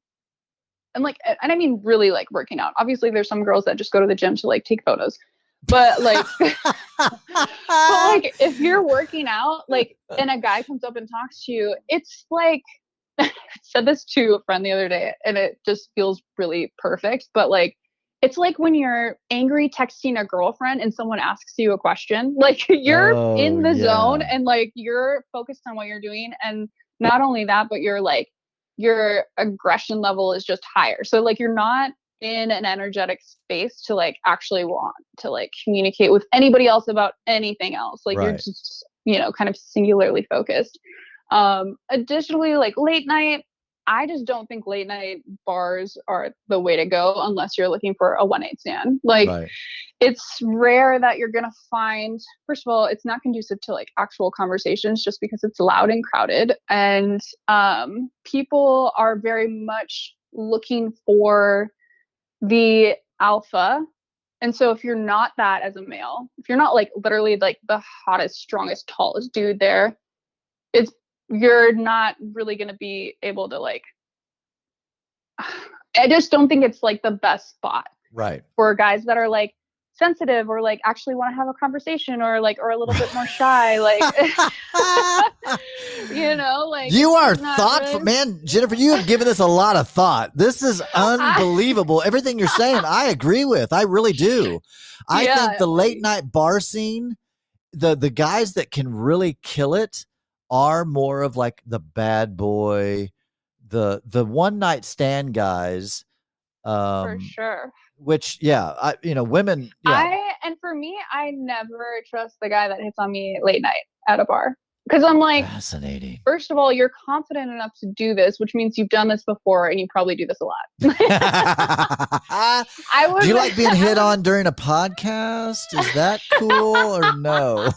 and like and i mean really like working out obviously there's some girls that just go to the gym to like take photos but like (laughs) but like if you're working out like and a guy comes up and talks to you it's like (laughs) said this to a friend the other day and it just feels really perfect but like it's like when you're angry texting a girlfriend and someone asks you a question (laughs) like you're in Oh, the zone and like you're focused on what you're doing and not only that but you're like your aggression level is just higher so like you're not in an energetic space to like actually want to like communicate with anybody else about anything else like you're just you know kind of singularly focused um additionally like late night i just don't think late night bars are the way to go unless you're looking for a one night stand like right. it's rare that you're gonna find first of all it's not conducive to like actual conversations just because it's loud and crowded and um people are very much looking for the alpha and so if you're not that as a male if you're not like literally like the hottest strongest tallest dude there it's you're not really going to be able to like i just don't think it's like the best spot Right. for guys that are like sensitive or like actually want to have a conversation or like or a little bit more shy like (laughs) you know like you are thoughtful, really- man. Jennifer, you have given this a lot of thought. This is (laughs) unbelievable. Everything you're saying, I agree with. I really do. I Yeah, think the late night bar scene, the the guys that can really kill it are more of like the bad boy, the the one night stand guys. for Um, sure which yeah, I you know women yeah i and for me i never trust the guy that hits on me late night at a bar because i'm like fascinating. first of all you're confident enough to do this which means you've done this before and you probably do this a lot (laughs) (laughs) i would Do you like (laughs) being hit on during a podcast? Is that cool or no?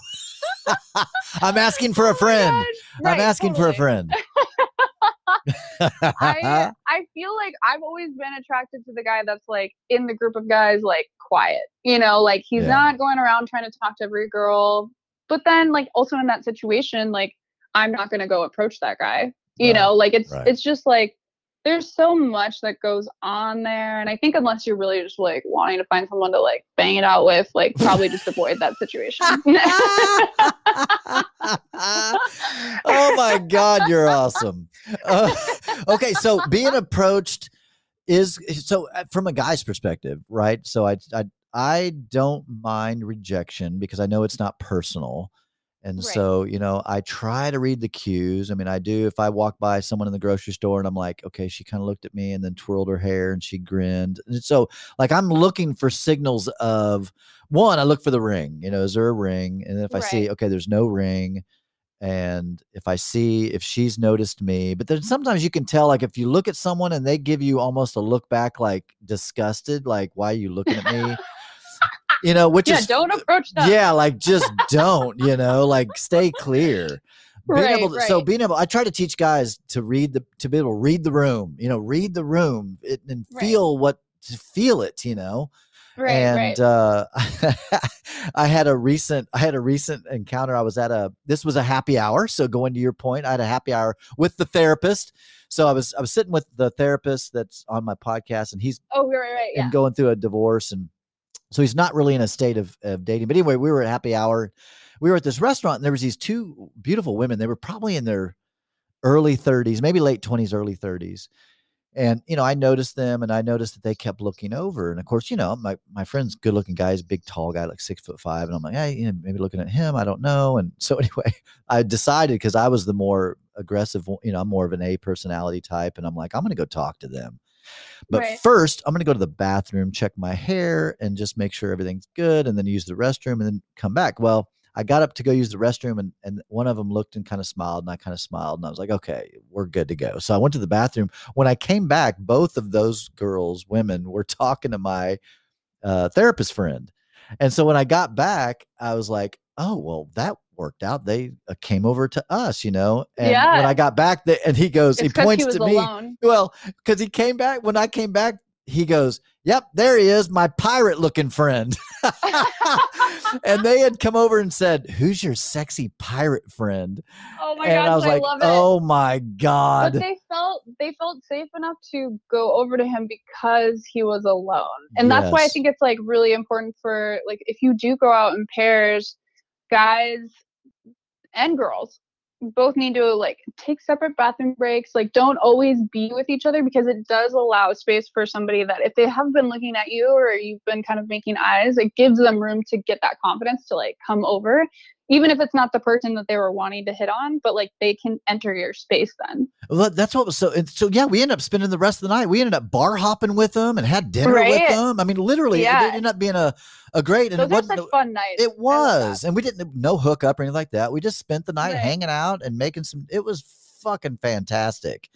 (laughs) I'm asking for a oh friend. I'm Oh Right, asking for a friend. (laughs) I I feel like I've always been attracted to the guy that's like in the group of guys like quiet. You know, like he's Yeah. not going around trying to talk to every girl. But then like also in that situation, like I'm not gonna go approach that guy. You Right, know, like it's right. it's just like there's so much that goes on there. And I think unless you're really just like wanting to find someone to like bang it out with, like probably just avoid that situation. (laughs) oh my god you're awesome Uh, (laughs) okay so being approached is so uh, from a guy's perspective, right? So I I I don't mind rejection because I know it's not personal. And Right. so, you know, I try to read the cues. I mean, I do if I walk by someone in the grocery store and I'm like, okay, she kind of looked at me and then twirled her hair and she grinned. And so, like, I'm looking for signals of one, I look for the ring. You know, is there a ring? And then if I see, okay, there's no ring. And if I see if she's noticed me, but then sometimes you can tell, like, if you look at someone and they give you almost a look back, like disgusted, like, why are you looking at (laughs) me? You know, which yeah, is don't approach them. yeah, like just (laughs) don't, you know, like stay clear. Being Right, able to, so being able, I try to teach guys to read the, to be able to read the room, you know, read the room it, and Right. feel what, to feel it, you know. Right, and right. uh, (laughs) I had a recent, I had a recent encounter. I was at a, this was a happy hour. So going to your point, I had a happy hour with the therapist. So I was, I was sitting with the therapist that's on my podcast, and he's oh, right, right, yeah. and going through a divorce and so he's not really in a state of, of dating but anyway we were at happy hour. We were at this restaurant and there was these two beautiful women. They were probably in their early 30s maybe late 20s early 30s and you know i noticed them and i noticed that they kept looking over. And of course you know my, my friend's good looking guy is big tall guy like six foot five. And i'm like hey you know, maybe looking at him i don't know. And so (laughs) anyway i decided because i was the more aggressive you know i'm more of an a personality type and i'm like i'm going to go talk to them but Right. first, I'm going to go to the bathroom, check my hair, and just make sure everything's good, and then use the restroom, and then come back. Well, I got up to go use the restroom, and and one of them looked and kind of smiled, and I kind of smiled, and I was like, okay, we're good to go. So I went to the bathroom. When I came back, both of those girls, women, were talking to my uh, therapist friend, and so when I got back, I was like, oh well, that worked out. They uh, came over to us, you know, and when I got back, they, and he goes, It's he points he to me. alone. Well, because he came back when I came back, he goes, "Yep, there he is, my pirate-looking friend." (laughs) and they had come over and said, "Who's your sexy pirate friend?" Oh my and gosh, I was like, love it. "Oh my God. but god!" they felt they felt safe enough to go over to him because he was alone and that's why i think it's like really important for like if you do go out in pairs guys and girls both need to like take separate bathroom breaks like don't always be with each other because it does allow space for somebody that if they have been looking at you or you've been kind of making eyes it gives them room to get that confidence to like come over even if it's not the person that they were wanting to hit on but like they can enter your space then Well, that's what was so. So yeah, we ended up spending the rest of the night. We ended up bar hopping with them and had dinner with them. I mean, literally, it Yeah. ended up being a a great. And Those it wasn't. such fun nights. I It was, and we didn't no hookup or anything like that. We just spent the night Right. hanging out and making some. It was fucking fantastic.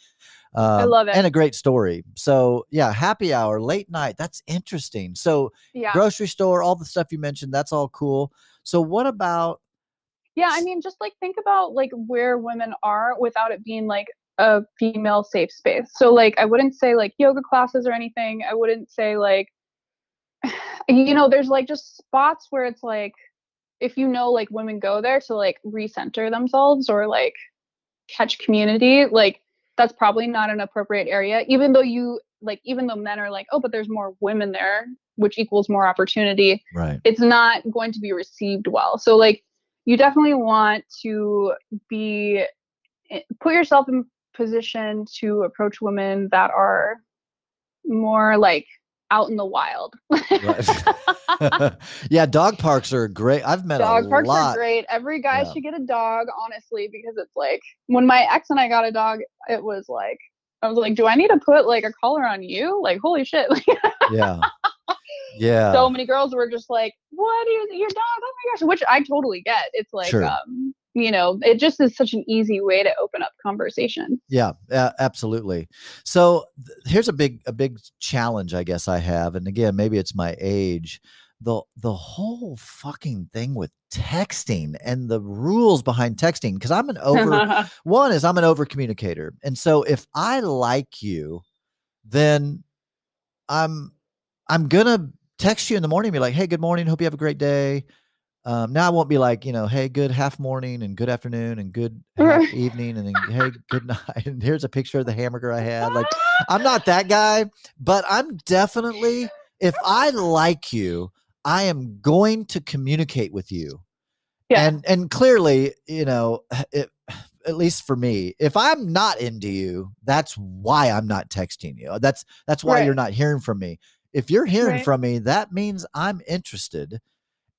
Um, love it. and a great story. So yeah, happy hour, late night. That's interesting. So Yeah. grocery store, all the stuff you mentioned, that's all cool. So what about? Yeah. I mean, just like think about like where women are without it being like a female safe space. So like I wouldn't say like yoga classes or anything. I wouldn't say like (sighs) you know, there's like just spots where it's like if you know like women go there to like recenter themselves or like catch community, like that's probably not an appropriate area, even though you like even though men are like, oh, but there's more women there, which equals more opportunity. Right. it's not going to be received well. So like you definitely want to be eh, put yourself in position to approach women that are more like out in the wild. (laughs) (laughs) Yeah, dog parks are great. I've met dog a lot. Dog parks lot. are great. Every guy Yeah. should get a dog, honestly, because it's like when my ex and I got a dog, it was like I was like, do I need to put like a collar on you? Like, holy shit. (laughs) Yeah. Yeah. so many girls were just like, "What is your dog? Oh my gosh!" Which I totally get. It's like, Sure. um, you know, it just is such an easy way to open up conversation. Yeah, a- absolutely. So th- here's a big a big challenge I guess I have and again maybe it's my age the the whole fucking thing with texting and the rules behind texting because I'm an over (laughs) one is I'm an over communicator. And so if I like you then I'm I'm going to text you in the morning and be like, "Hey, good morning. Hope you have a great day." Um, now I won't be like, you know, hey, good half morning and good afternoon and good half evening and then hey, good (laughs) night. And here's a picture of the hamburger I had. Like, I'm not (laughs) that guy, but I'm definitely, if I like you, I am going to communicate with you. Yeah. And and clearly, you know, (sighs) it, at least for me, if I'm not into you, that's why I'm not texting you. That's that's why Right. you're not hearing from me. If you're hearing Right. from me, that means I'm interested.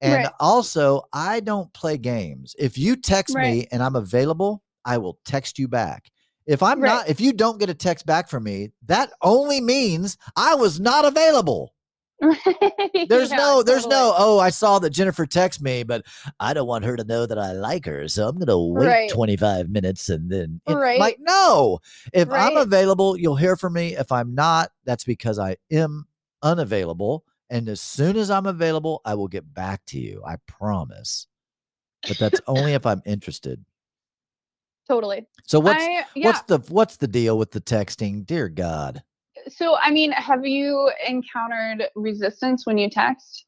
And Right. also, I don't play games. If you text me and I'm available, I will text you back. If I'm Right. not, if you don't get a text back from me, that only means I was not available. (laughs) There's Yeah, no, there's totally. no, oh, I saw that Jennifer text me, but I don't want her to know that I like her. So I'm going to wait Right. 25 minutes and then, it- Right. like, no, if I'm available, you'll hear from me. If I'm not, that's because I am unavailable. And as soon as I'm available, I will get back to you. I promise. But that's only if I'm interested. Totally. So what's, I, yeah. what's the, what's the deal with the texting? Dear God. so I mean, have you encountered resistance when you text?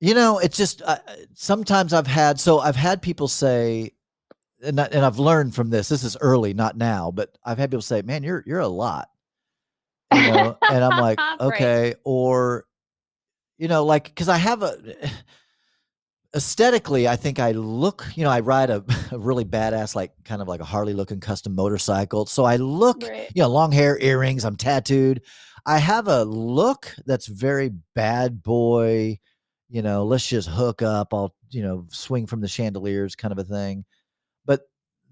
You know, it's just uh, sometimes I've had so I've had people say, and I, and I've learned from this. This is early, not now, but I've had people say, "Man, you're you're a lot," you know, and I'm like, (laughs) Right. okay, or you know, like because I have a (sighs) aesthetically, I think I look, you know, I ride a, (laughs) a really badass, like kind of like a Harley looking custom motorcycle, so I look Right. you know, long hair, earrings, I'm tattooed. I have a look that's very bad boy, you know, let's just hook up, I'll, you know, swing from the chandeliers kind of a thing. But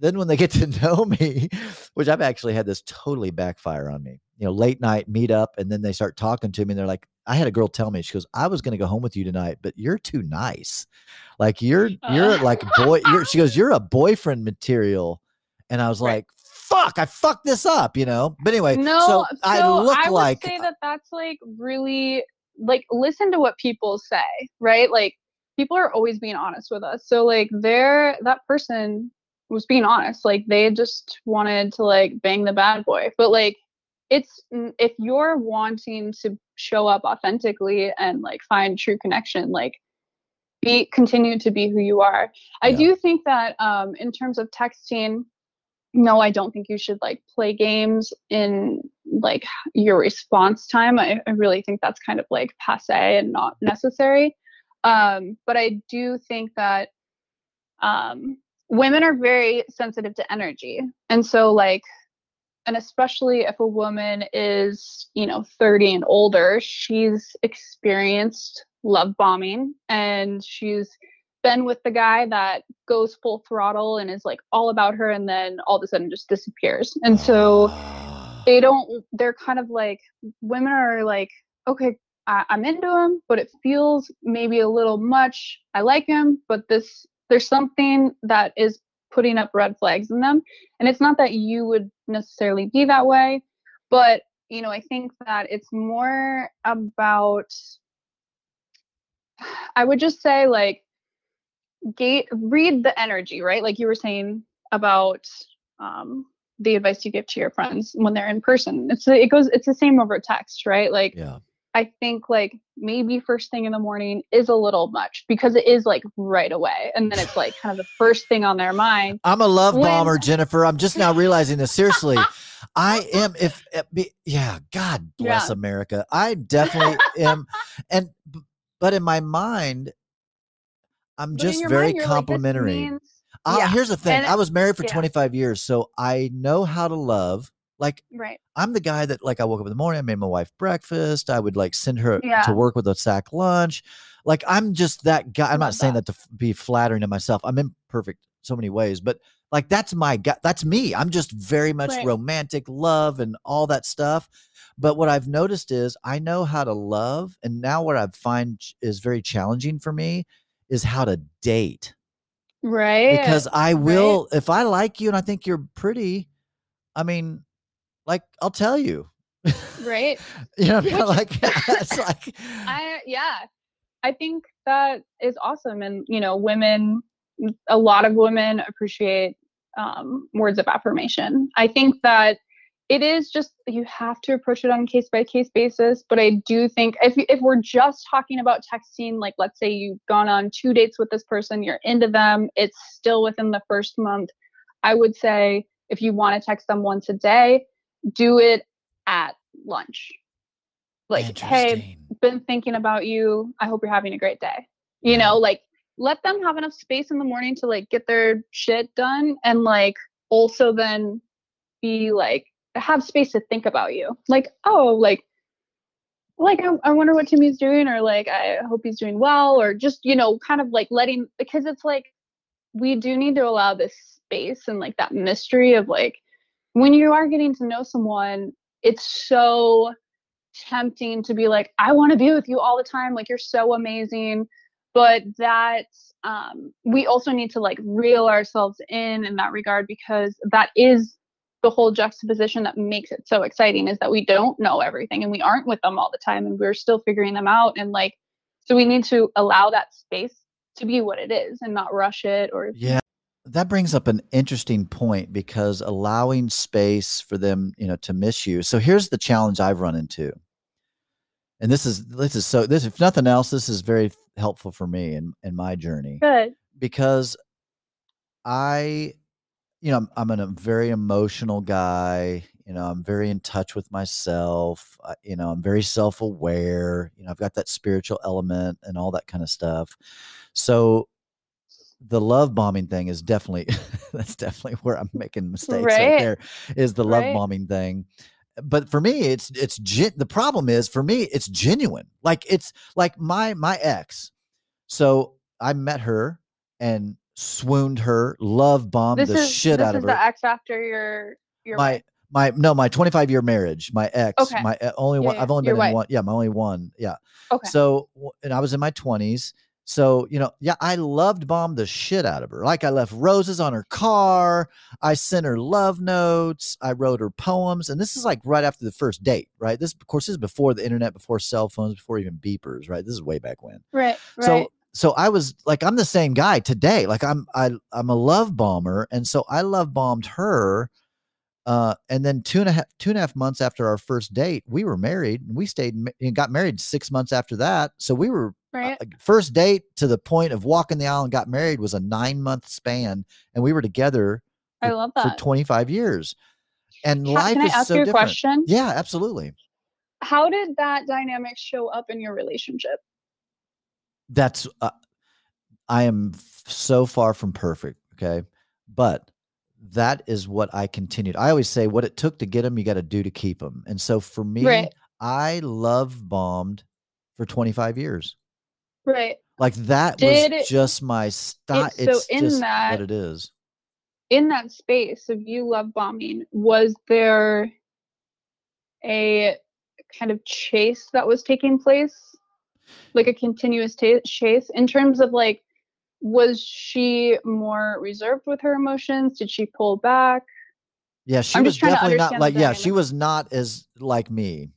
then when they get to (laughs) know me, which I've actually had this totally backfire on me, you know, late night meet up and then they start talking to me and they're like, I had a girl tell me, she goes, I was going to go home with you tonight, but you're too nice. Like you're, (laughs) you're Uh. like boy, you're, she goes, you're a boyfriend material. And I was Right. like, fuck, I fucked this up, you know? But anyway, No, so, I look would like, say that that's like really like listen to what people say, right? Like people are always being honest with us. So like they're that person was being honest. Like they just wanted to like bang the bad boy. But like it's if you're wanting to show up authentically and like find true connection, like be continue to be who you are. I Yeah. do think that um in terms of texting no, I don't think you should like play games in like your response time. I, I really think that's kind of like passe and not necessary. Um, but I do think that um, women are very sensitive to energy. And so, like, and especially if a woman is, you know, 30 and older, she's experienced love bombing and she's been with the guy that goes full throttle and is like all about her and then all of a sudden just disappears. And so Ah. they don't, they're kind of like, women are like, okay, I, I'm into him, but it feels maybe a little much. I like him, but this, there's something that is putting up red flags in them. And it's not that you would necessarily be that way, but you know, I think that it's more about, I would just say like, gate read the energy right like you were saying about um the advice you give to your friends when they're in person it's it goes it's the same over text right like yeah. I think like maybe first thing in the morning is a little much because it is like right away and then it's like kind of the first thing on their mind I'm a love When- bomber, Jennifer. I'm just now realizing this. Seriously, I (laughs) am. If it be, yeah, God bless Yeah. America. I definitely (laughs) am, and but in my mind, I'm But just very mind, like, complimentary. means- Uh, yeah Here's the thing: I was married for yeah. 25 years, so I know how to love. Like right I'm the guy that like I woke up in the morning, I made my wife breakfast. I would like send her Yeah. to work with a sack lunch. Like I'm just that guy. I'm not saying that. to f- be flattering to myself. I'm imperfect so many ways, but like that's my guy. That's me. I'm just very much Right. romantic, love, and all that stuff. But what I've noticed is I know how to love, and now what I find is very challenging for me is how to date right because I will if I like you and I think you're pretty. I mean, like I'll tell you. right (laughs) You know, Which- like (laughs) it's (laughs) like I yeah, I think that is awesome, and you know, women, a lot of women appreciate um, words of affirmation. I think that it is just you have to approach it on a case by case basis. But I do think if if we're just talking about texting, like let's say you've gone on two dates with this person, you're into them, it's still within the first month. I would say if you want to text them once a day, do it at lunch. Like, hey, been thinking about you. I hope you're having a great day. You Yeah. know, like let them have enough space in the morning to like get their shit done and like also then be like have space to think about you. Like, oh, like like I, I wonder what Timmy's doing or like I hope he's doing well or just, you know, kind of like letting because it's like we do need to allow this space and like that mystery of like when you are getting to know someone, it's so tempting to be like, I want to be with you all the time. Like you're so amazing. But that um, we also need to like reel ourselves in in that regard because that is the whole juxtaposition that makes it so exciting is that we don't know everything and we aren't with them all the time and we're still figuring them out and like so we need to allow that space to be what it is and not rush it or yeah that brings up an interesting point because allowing space for them you know to miss you. So here's the challenge i've run into. And this is this is so this if nothing else this is very helpful for me in in my journey good. because i you know i'm, I'm a very emotional guy you know i'm very in touch with myself uh, you know i'm very self-aware you know i've got that spiritual element and all that kind of stuff. So the love bombing thing is definitely (laughs) that's definitely where i'm making mistakes right, right there is the love right. bombing thing but for me it's it's gen- the problem is for me it's genuine like it's like my my ex so i met her and swooned her love bombed this the is, shit out of her the ex after your your my wife. my no my 25 year marriage my ex okay. my uh, only yeah, one yeah. i've only been wife. in one yeah my only one yeah okay so and i was in my 20s so, you know, yeah, I loved bomb the shit out of her. Like I left roses on her car. I sent her love notes. I wrote her poems. And this is like right after the first date, right? This, of course, this is before the internet, before cell phones, before even beepers, right? This is way back when. Right. right. So, so I was like, I'm the same guy today. Like I'm, I, I'm a love bomber. And so I love bombed her. Uh, and then two and a half, two and a half months after our first date, we were married and we stayed and got married six months after that. So we were Right. Uh, first date to the point of walking the aisle and got married was a nine month span, and we were together. For, love that for twenty five years. And can, life can is I ask so you a different. question? Yeah, absolutely. How did that dynamic show up in your relationship? That's uh, I am so far from perfect. Okay, but that is what I continued. I always say, what it took to get them, you got to do to keep them. And so for me, right. I love bombed for 25 years. Right. Like that Did was just my style. It, so in just that, what it is. In that space of you love bombing, was there a kind of chase that was taking place? Like a continuous t- chase in terms of like, was she more reserved with her emotions? Did she pull back? Yeah, she I'm was definitely not like, yeah, she was not as like me.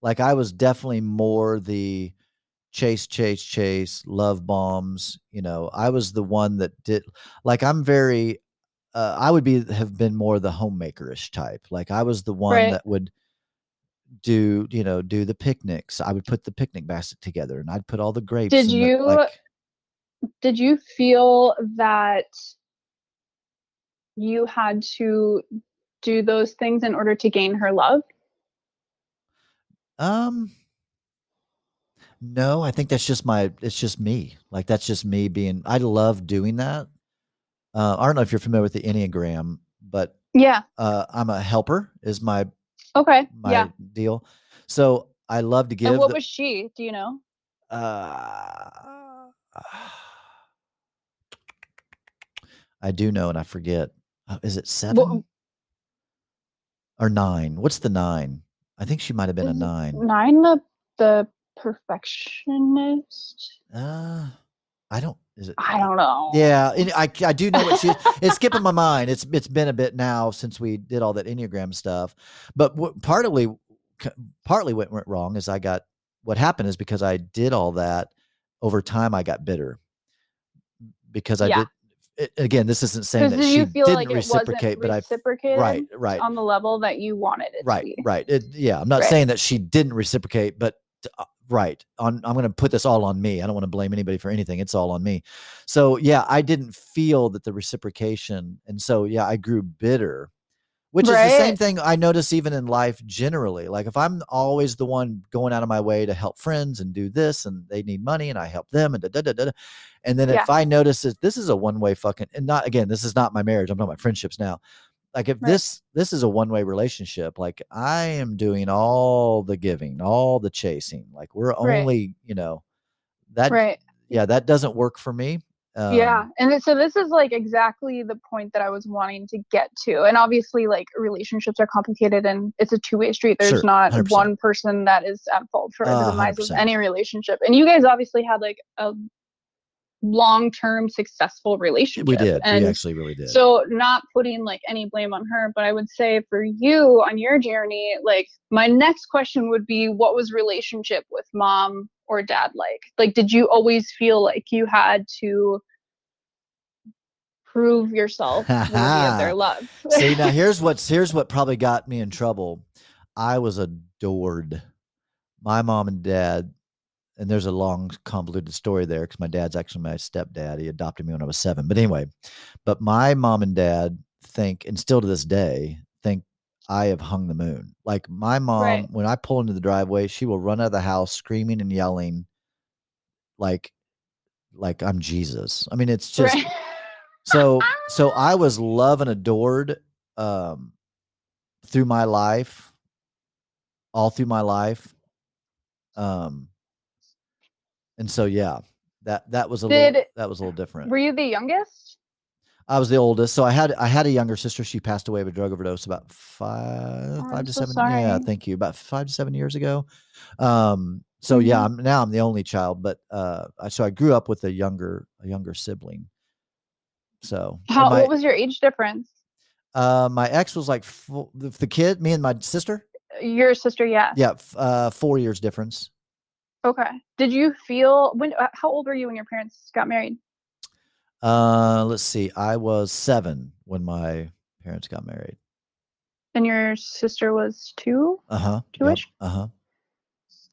Like I was definitely more the, chase, chase, chase, love bombs. You know, I was the one that did like I'm very uh, I would be have been more the homemakerish type. Like I was the one right. that would do, you know, do the picnics. I would put the picnic basket together and I'd put all the grapes. Did you the, like, did you feel that you had to do those things in order to gain her love? Um no, I think that's just my it's just me. Like that's just me being I love doing that. Uh, I don't know if you're familiar with the Enneagram, but yeah. Uh, I'm a helper is my Okay. my yeah. deal. So I love to give And what the, was she? Do you know? uh I do know and I forget. Uh, is it 7 Well- or 9? What's the 9? I think she might have been a 9. Nine the the perfectionist. Uh I don't is it I don't know. Yeah, I I do know what she. it's skipping my (laughs) mind. It's it's been a bit now since we did all that enneagram stuff, but what, partly partly what went wrong is I got what happened is because I did all that over time. I got bitter because I Yeah. did. It, again, this isn't saying that she didn't like reciprocate, but I reciprocated right right on the level that you wanted it to right be? right. It, yeah, I'm not Right. saying that she didn't reciprocate, but uh, right on. I'm going to put this all on me. I don't want to blame anybody for anything. It's all on me. So yeah, I didn't feel that the reciprocation, and so yeah, I grew bitter. Which is the same thing I notice even in life generally. Like if I'm always the one going out of my way to help friends and do this, and they need money, and I help them, and da da da da, and then Yeah. if I notice that this is a one way fucking, and not again, this is not my marriage. I'm talking about friendships now. Like if Right. this this is a one way relationship, like I am doing all the giving, all the chasing. Like we're Right. only, you know, that right. yeah, that doesn't work for me. Um, yeah and so this is like exactly the point that i was wanting to get to and obviously like relationships are complicated and it's a two-way street there's Sure, not 100%. one person that is at fault for the Uh, demise of any relationship and you guys obviously had like a long-term successful relationship we did. and we actually really did. so not putting like any blame on her but i would say for you on your journey like my next question would be what was relationship with mom or dad like like did you always feel like you had to prove yourself worthy of their (laughs) love See now (laughs) here's what's here's what probably got me in trouble. I was adored. My mom and dad, and there's a long convoluted story there because my dad's actually my stepdad. He adopted me when I was seven. But anyway, but my mom and dad think, and still to this day, think I have hung the moon. Like my mom, Right. when I pull into the driveway, she will run out of the house screaming and yelling, like, like I'm Jesus. I mean, it's (laughs) just Right. so so I was loved and adored um through my life, all through my life. Um and so yeah, that that was a little Did- that was a little different. were you the youngest I was the oldest, so I had I had a younger sister. She passed away of a drug overdose about five Oh, five to so seven. Yeah, thank you. About five to seven years ago. Um, so yeah, Mhm. I'm now I'm the only child, but uh, I, so I grew up with a younger a younger sibling. So how my, what was your age difference uh, my ex was like the, kid, me and my sister. your sister yeah Yeah, f- uh, four years difference. okay did you feel when uh, how old were you when your parents got married Uh, let's see, I was seven when my parents got married. and your sister was two Uh huh. Two-ish? Uh huh.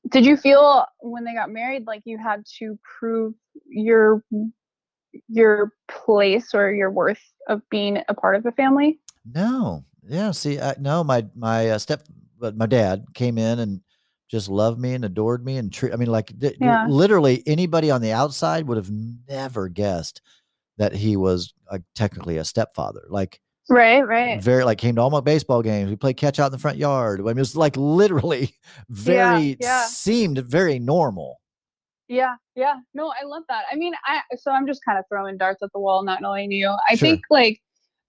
did you feel when they got married like you had to prove your your place or your worth of being a part of the family No, yeah. See, I, no, my my uh, step, but my dad came in and just loved me and adored me and treat. I mean, like th- Yeah. literally anybody on the outside would have never guessed that he was uh, technically a stepfather. Like right right very like came to all my baseball games. We played catch out in the front yard. I mean, it was like literally (laughs) very yeah. seemed very normal. yeah yeah no i love that i mean i so i'm just kind of throwing darts at the wall not knowing you i Sure. think like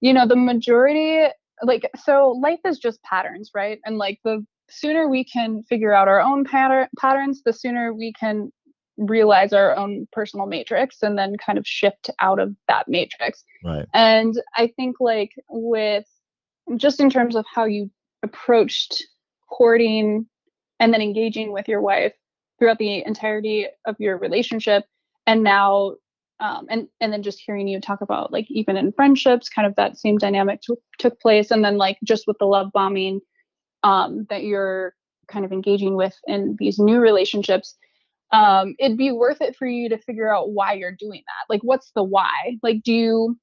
you know the majority like so life is just patterns right and like the sooner we can figure out our own pattern patterns the sooner we can realize our own personal matrix and then kind of shift out of that matrix Right. and I think like with just in terms of how you approached courting and then engaging with your wife throughout the entirety of your relationship and now um, and and then just hearing you talk about like even in friendships kind of that same dynamic took took place and then like just with the love bombing um, that you're kind of engaging with in these new relationships um, it'd be worth it for you to figure out why you're doing that. Like what's the why? Like do you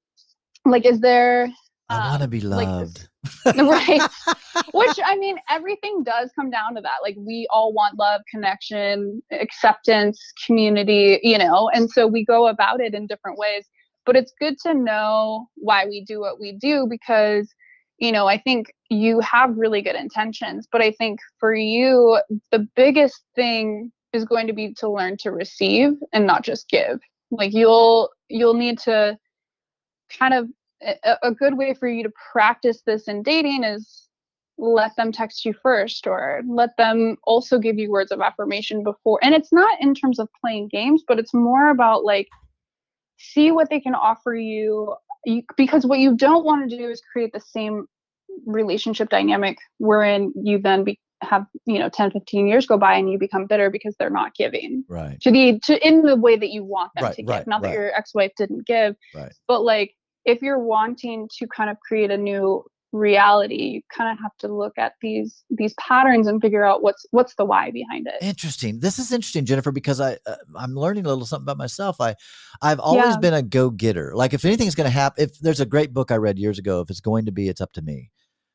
like is there I want to be like loved. (laughs) right. (laughs) Which i mean everything does come down to that. Like we all want love connection acceptance community you know and so we go about it in different ways. But it's good to know why we do what we do because you know i think you have really good intentions. But i think for you the biggest thing is going to be to learn to receive and not just give. Like you'll you'll need to kind of a, a good way for you to practice this in dating is let them text you first or let them also give you words of affirmation before. And it's not in terms of playing games but it's more about like see what they can offer you, you because what you don't want to do is create the same relationship dynamic wherein you then be, have you know 10 15 years go by and you become bitter because they're not giving right. to the to in the way that you want them Right, to give right, not that your ex-wife didn't give Right. but like if you're wanting to kind of create a new reality you kind of have to look at these these patterns and figure out what's what's the why behind it Interesting. This is interesting, Jennifer, because I uh, I'm learning a little something about myself. I I've always Yeah. been a go getter. Like if anything's going to happen, if there's a great book I read years ago, if it's going to be, it's up to me.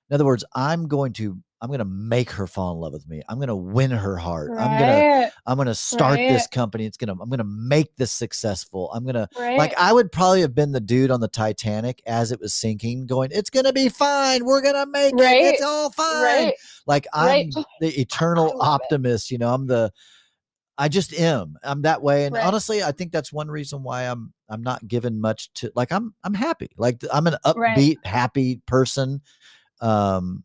In other words, I'm going to I'm going to make her fall in love with me. I'm going to win her heart. Right. I'm going to I'm to start Right. this company. It's going to I'm going to make this successful. I'm going to right. like I would probably have been the dude on the Titanic as it was sinking going, "It's going to be fine. We're going to make it. It's all fine." Like I'm Right. the eternal love it. optimist, you know. I'm the I just am. I'm that way and honestly, I think that's one reason why I'm I'm not given much to like I'm I'm happy. Like I'm an upbeat, happy person. Um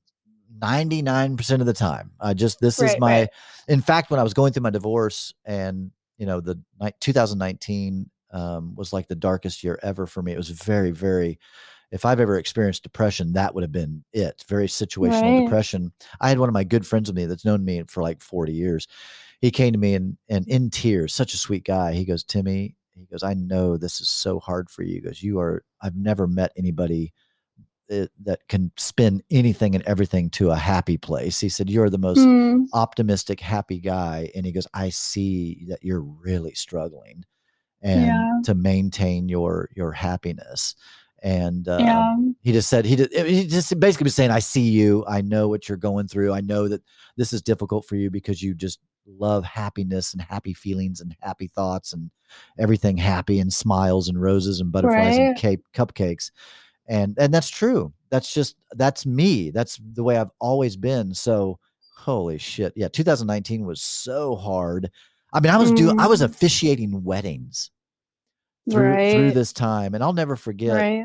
99% of the time. I just this is my right. in fact when I was going through my divorce and you know the 2019 um was like the darkest year ever for me. It was very very if I've ever experienced depression, that would have been it. Very situational Right. depression. I had one of my good friends with me that's known me for like 40 years. He came to me and and in tears, such a sweet guy. He goes, Timmy, he goes, I know this is so hard for you. He goes, you are, I've never met anybody that, that can spin anything and everything to a happy place. He said, You're the most Mm, optimistic, happy guy. And he goes, I see that you're really struggling and Yeah. to maintain your your happiness. And uh, yeah. he just said he did, he just basically was saying, I see you. I know what you're going through. I know that this is difficult for you because you just love happiness and happy feelings and happy thoughts and everything happy and smiles and roses and butterflies and cake cupcakes. And and that's true. That's just that's me. That's the way I've always been. So holy shit. Yeah, 2019 was so hard. I mean, I was doing I was Mm. officiating weddings through right. through this time and I'll never forget right.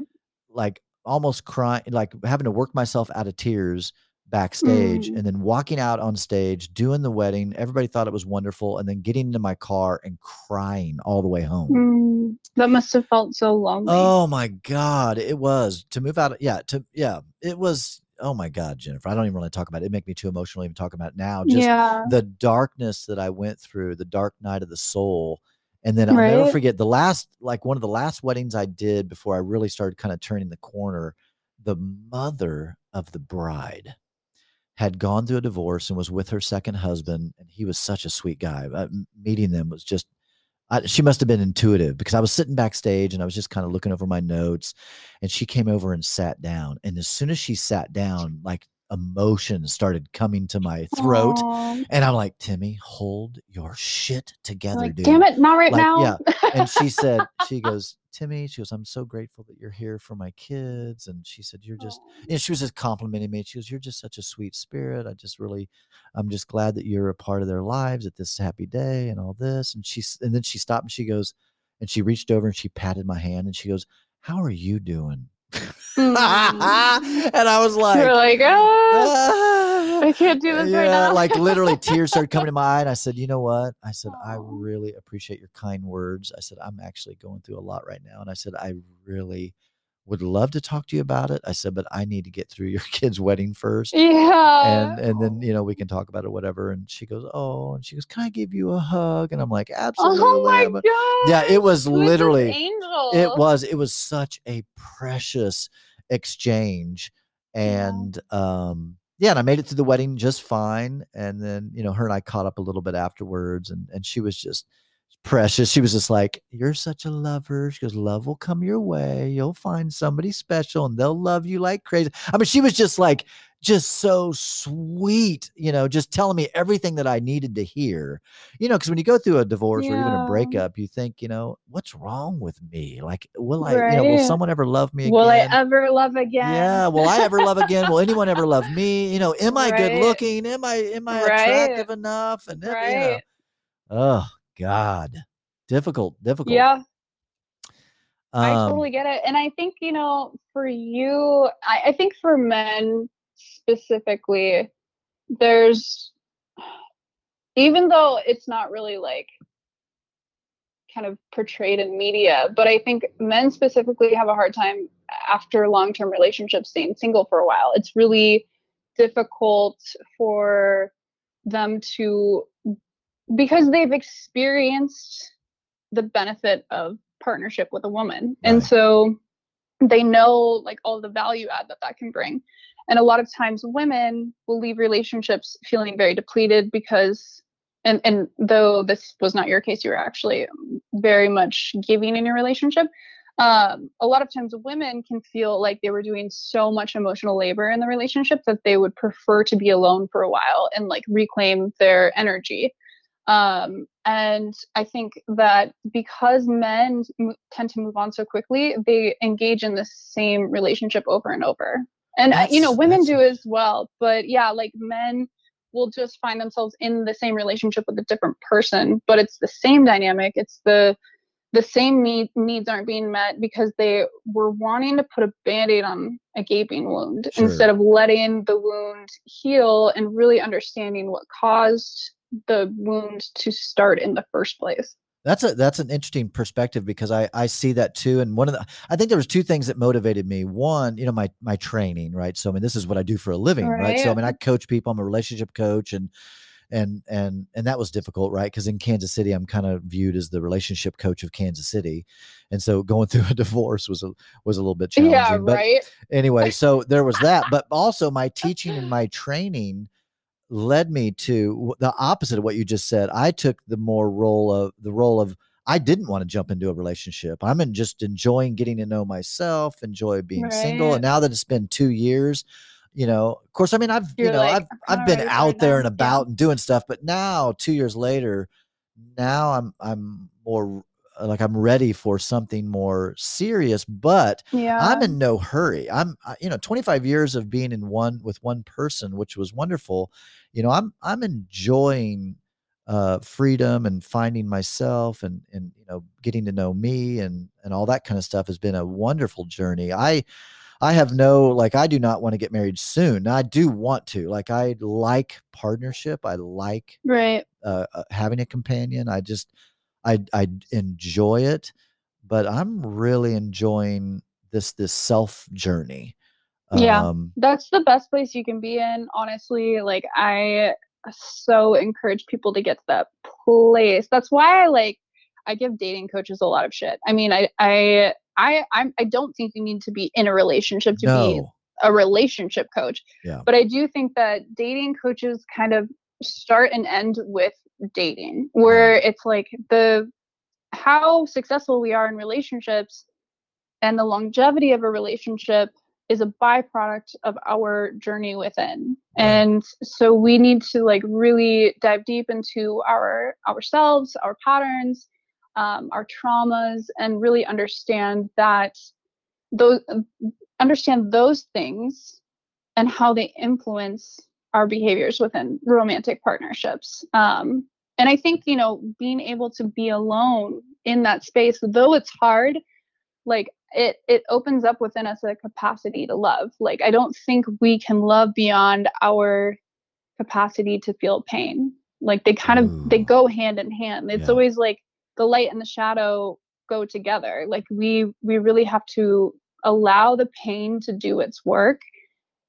like almost crying, like having to work myself out of tears backstage Mm. and then walking out on stage, doing the wedding. Everybody thought it was wonderful. And then getting into my car and crying all the way home. Mm, that must have felt so lonely. Oh my God. It was to move out. Yeah. To, yeah. It was. Oh my God, Jennifer. I don't even really talk about it. It make me too emotional even talking about it now. Just yeah. the darkness that I went through, the dark night of the soul. And then I'll never forget the last, like one of the last weddings I did before I really started kind of turning the corner. The mother of the bride had gone through a divorce and was with her second husband. And he was such a sweet guy. Uh, meeting them was just, I, she must have been intuitive because I was sitting backstage and I was just kind of looking over my notes. And she came over and sat down. And as soon as she sat down, like emotion started coming to my throat. Aw. And I'm like, Timmy, hold your shit together, Like, dude. damn it, not right Like, now. yeah. And she said, (laughs) she goes, Timmy, she goes, I'm so grateful that you're here for my kids. And she said, You're just, and she was just complimenting me. She goes, You're just such a sweet spirit. I just really, I'm just glad that you're a part of their lives at this happy day and all this. And she's, and then she stopped and she goes, and she reached over and she patted my hand and she goes, How are you doing? Mm. (laughs) and I was like, You're like, ah, "Ah." I (laughs) can't do this right yeah, now. like literally tears started coming to (laughs) my eye. And I said, you know what? I said, I really appreciate your kind words. I said, I'm actually going through a lot right now. And I said, I really would love to talk to you about it. I said, but I need to get through your (laughs) kid's wedding first. yeah. And and then you know we can talk about it, whatever. And she goes, Oh, and she goes, Can I give you a hug? And I'm like, Absolutely. oh my god. Yeah, it was literally- angel. it was it was such a precious exchange Yeah. and um yeah and i made it to the wedding just fine and then you know her and i caught up a little bit afterwards and and she was just precious. She was just like you're such a lover. She goes love will come your way. You'll find somebody special and they'll love you like crazy. I mean she was just like just so sweet you know just telling me everything that i needed to hear you know because when you go through a divorce or even a breakup you think you know what's wrong with me? Like will i you know will someone ever love me Will I ever love again? yeah will i ever love again? Will anyone ever love me? You know am i good looking? Am i am i Right. attractive enough? And then, you know oh god difficult difficult Yeah. I Um, totally get it. And I think, you know, for you, I, I think for men specifically, there's, even though it's not really like kind of portrayed in media, but I think men specifically have a hard time after long term relationships staying single for a while. It's really difficult for them to, because they've experienced the benefit of partnership with a woman. And so they know like all the value add that that can bring. And a lot of times women will leave relationships feeling very depleted because and and though this was not your case you were actually very much giving in your relationship um, a lot of times women can feel like they were doing so much emotional labor in the relationship that they would prefer to be alone for a while and like reclaim their energy um, and i think that because men m- tend to move on so quickly they engage in the same relationship over and over and uh, you know women do as well but yeah like men will just find themselves in the same relationship with a different person but it's the same dynamic it's the the same need, needs aren't being met because they were wanting to put a band-aid on a gaping wound sure. instead of letting the wound heal and really understanding what caused the wound to start in the first place that's a that's an interesting perspective because I I see that too. And one of the I think there was two things that motivated me. One, you know, my my training, right? So I mean, this is what I do for a living, right? right? So I mean, I coach people. I'm a relationship coach, and and and and that was difficult right because in kansas city i'm kind of viewed as the relationship coach of kansas city and so going (laughs) through a divorce was a was a little bit challenging yeah, but right anyway so (laughs) there was that but also my teaching and my training led me to the opposite of what you just said i took the more role of the role of I didn't want to jump into a relationship. I'm in just enjoying getting to know myself, enjoy being right. single. And now that it's been two years, you know of course i mean i've You're you know like, i've i've been out there and about yeah. and doing stuff but now two years later now i'm i'm more like i'm ready for something more serious but yeah. i'm in no hurry i'm you know 25 years of being in one with one person which was wonderful you know i'm i'm enjoying uh freedom and finding myself and and you know getting to know me and and all that kind of stuff has been a wonderful journey i I have no like I do not want to get married soon. Now, I do want to. Like I like partnership. I like right uh, uh, having a companion. I just I I enjoy it, but I'm really enjoying this this self journey. Yeah, um, that's the best place you can be in. Honestly, like I so encourage people to get to that place. That's why I like I give dating coaches a lot of shit. I mean, I I I I'm, I don't think you need to be in a relationship to no. be a relationship coach. Yeah. But I do think that dating coaches kind of start and end with dating, where it's like the how successful we are in relationships and the longevity of a relationship is a byproduct of our journey within. And so we need to like really dive deep into our ourselves our patterns um, our traumas and really understand that those understand those things and how they influence our behaviors within romantic partnerships. Um, and i think you know being able to be alone in that space though it's hard like it it opens up within us a capacity to love like i don't think we can love beyond our capacity to feel pain like they kind of Ooh. they mm. go hand in hand it's yeah. always like the light and the shadow go together like we we really have to allow the pain to do its work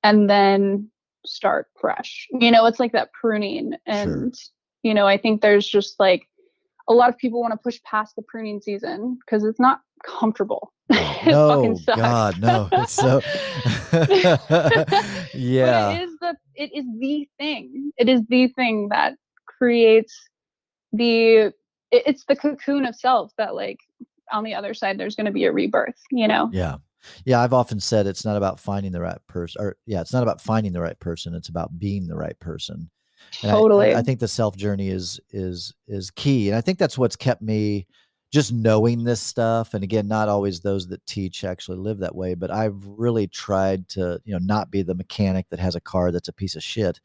and then start fresh you know it's like that pruning and sure. You know i think there's just like a lot of people want to push past the pruning season because it's not comfortable. (laughs) Oh, no god no it's so yeah (laughs) (laughs) but it is the it is the thing. It is the thing that creates the it's the cocoon of self that like on the other side there's going to be a rebirth you know? Yeah. Yeah i've often said it's not about finding the right person or yeah it's not about finding the right person it's about being the right person and totally I, I think the self journey is is is key. And i think that's what's kept me just knowing this stuff. And again not always those that teach actually live that way but i've really tried to you know not be the mechanic that has a car that's a piece of shit.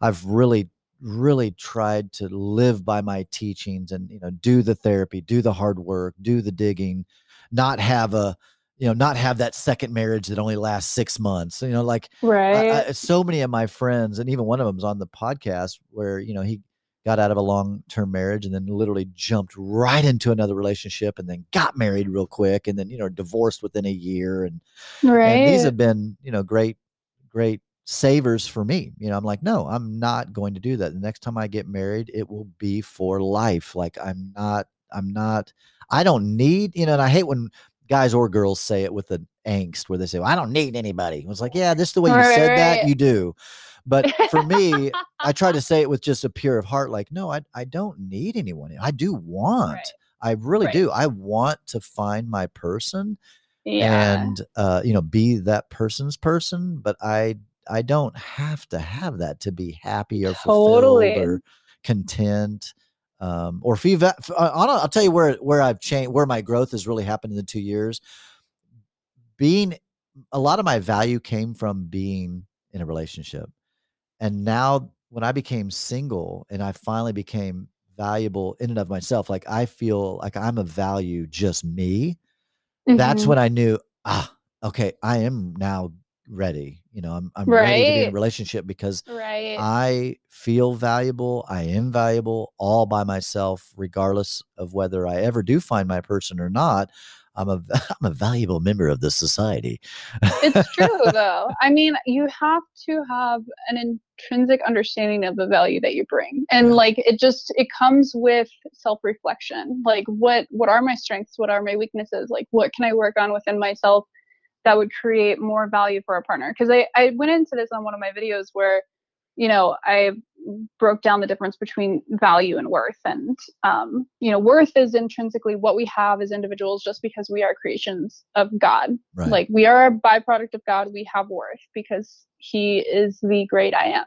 I've really really tried to live by my teachings and you know do the therapy do the hard work do the digging not have a you know not have that second marriage that only lasts six months you know like right I, I, so many of my friends and even one of them's on the podcast where you know he got out of a long-term marriage and then literally jumped right into another relationship and then got married real quick and then you know divorced within a year and, right. and these have been you know great great savers for me. You know, I'm like, no, I'm not going to do that. The next time I get married, it will be for life. Like I'm not, I'm not, I don't need, you know, and I hate when guys or girls say it with an angst where they say, well, I don't need anybody. It was like, yeah, this is the way you right, said right. that, you do. But for me, I (laughs) try to say it with just a pure of heart, like, no, I, I don't need anyone. I do want. I really do. I want to find my person Yeah. and uh, you know be that person's person, but I I don't have to have that to be happy or fulfilled Totally. or content. Um, or if you've, uh, I'll, tell you where where I've changed, where my growth has really happened in the two years. Being a lot of my value came from being in a relationship, and now when I became single and I finally became valuable in and of myself, like I feel like I'm a value, just me that's Mhm. when I knew, ah, okay, I am now ready. You know, I'm I'm ready to be in a relationship because right. I feel valuable. I am valuable all by myself, regardless of whether I ever do find my person or not. I'm a (laughs) I'm a valuable member of the society. it's true (laughs) though. I mean, you have to have an intrinsic understanding of the value that you bring. And like it just it comes with self-reflection. Like what what are my strengths? What are my weaknesses? Like what can I work on within myself that would create more value for a partner? Because I, I went into this on one of my videos where, you know, I broke down the difference between value and worth. And um, you know, worth is intrinsically what we have as individuals just because we are creations of God Right. like we are a byproduct of god we have worth because he is the great i am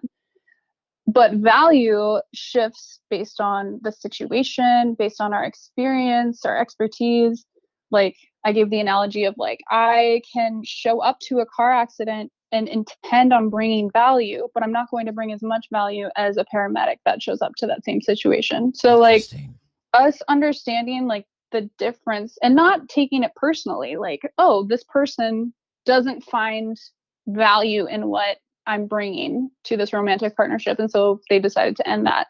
but value shifts based on the situation based on our experience our expertise like i gave the analogy of like i can show up to a car accident and intend on bringing value but i'm not going to bring as much value as a paramedic that shows up to that same situation. So like us understanding like the difference and not taking it personally like oh this person doesn't find value in what i'm bringing to this romantic partnership and so they decided to end that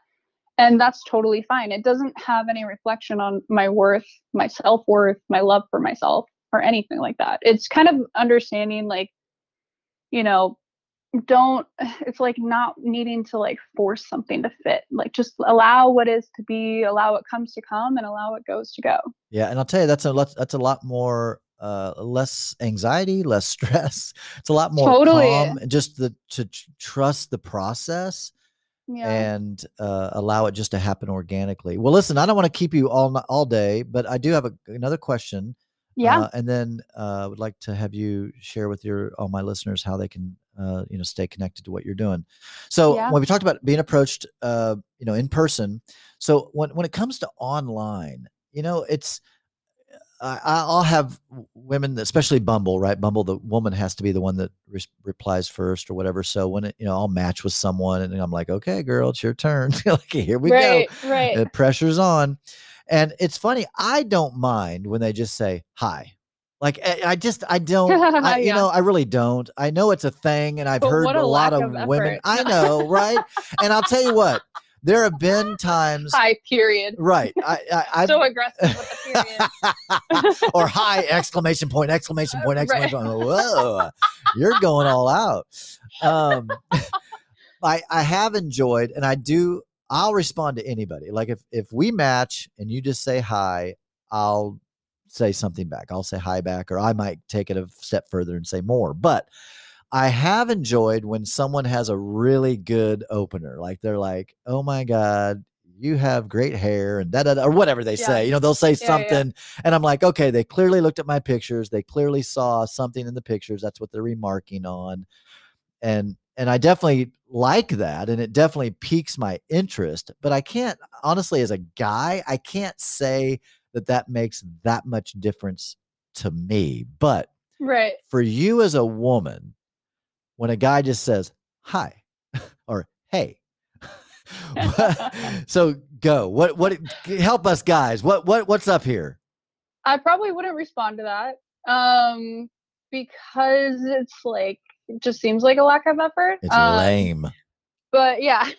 and that's totally fine. It doesn't have any reflection on my worth my self-worth my love for myself or anything like that. It's kind of understanding like you know don't (sighs) it's like not needing to like force something to fit. Like just allow what is to be allow what comes to come and allow what goes to go. Yeah, and I'll tell you that's a lot that's a lot more uh less anxiety, less (laughs) stress. It's a lot more Totally. calm and just the to tr- trust the process yeah and uh, allow it just to happen organically. Well, listen, I don't want to keep you all all day, but I do have a, another question. yeah uh, and then uh, I would like to have you share with your all my listeners how they can uh, you know stay connected to what you're doing. So Yeah. when we talked about being approached, uh, you know, in person. So when when it comes to online, you know, it's I, I'll have women, especially Bumble, right? Bumble, the woman has to be the one that res- replies first or whatever. So when it, you know, I'll match with someone and I'm like, okay, girl, it's your turn. (laughs) like, here we go right right the pressure's on and it's funny i don't mind when they just say hi like i, I just i don't I, (laughs) you Yeah. know i really don't i know it's a thing and i've But heard a, a lot of of women effort. i (laughs) know right and i'll tell you what there have been times hi period. Right. I i (laughs) I've, so aggressive with the period. (laughs) Or hi exclamation point exclamation point Right. exclamation point. Whoa you're going all out. Um (laughs) i i have enjoyed and i do i'll respond to anybody. Like if if we match and you just say hi i'll say something back. I'll say hi back or i might take it a step further and say more. But i have enjoyed when someone has a really good opener like they're like oh my god you have great hair and da or whatever they Yeah. say you know they'll say yeah. something and i'm like okay they clearly looked at my pictures they clearly saw something in the pictures that's what they're remarking on and and i definitely like that and it definitely piques my interest but i can't honestly as a guy i can't say that that makes that much difference to me but right for you as a woman when a guy just says hi (laughs) or hey (laughs) (laughs) so go. What what help us guys. What what what's up here? I probably wouldn't respond to that um because it's like it just seems like a lack of effort it's um, lame. but yeah.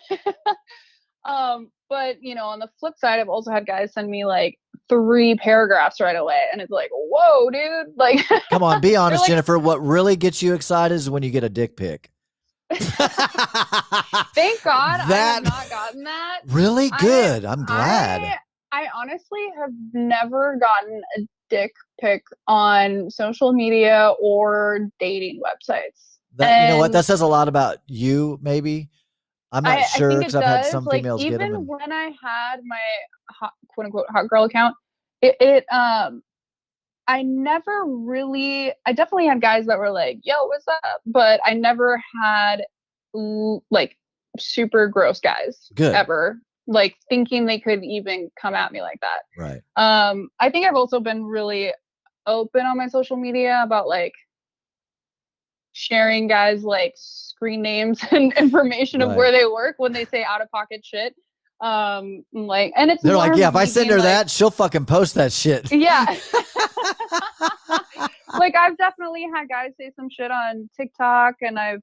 Um but you know on the flip side i've also had guys send me like three paragraphs right away and it's like whoa dude (laughs) like come on be honest like- jennifer what really gets you excited is when you get a dick pic. (laughs) Thank god i That- have not gotten that. Really good i'm glad. I, I honestly have never gotten a dick pic on social media or dating websites. That you know what that says a lot about you maybe. I'm not I, sure because i've had does. some like, females even get them and, when I had my quote unquote hot girl account, it, it um I never really I definitely had guys that were like, "Yo, what's up?" but I never had like super gross guys Good. ever like thinking they could even come at me like that. Right. Um I think I've also been really open on my social media about like sharing guys like screen names (laughs) and information of where they work when they say out of pocket shit. Um like and it's They're like, yeah, if I send her like- that, she'll fucking post that shit. yeah. (laughs) (laughs) like I've definitely had guys say some shit on TikTok and I've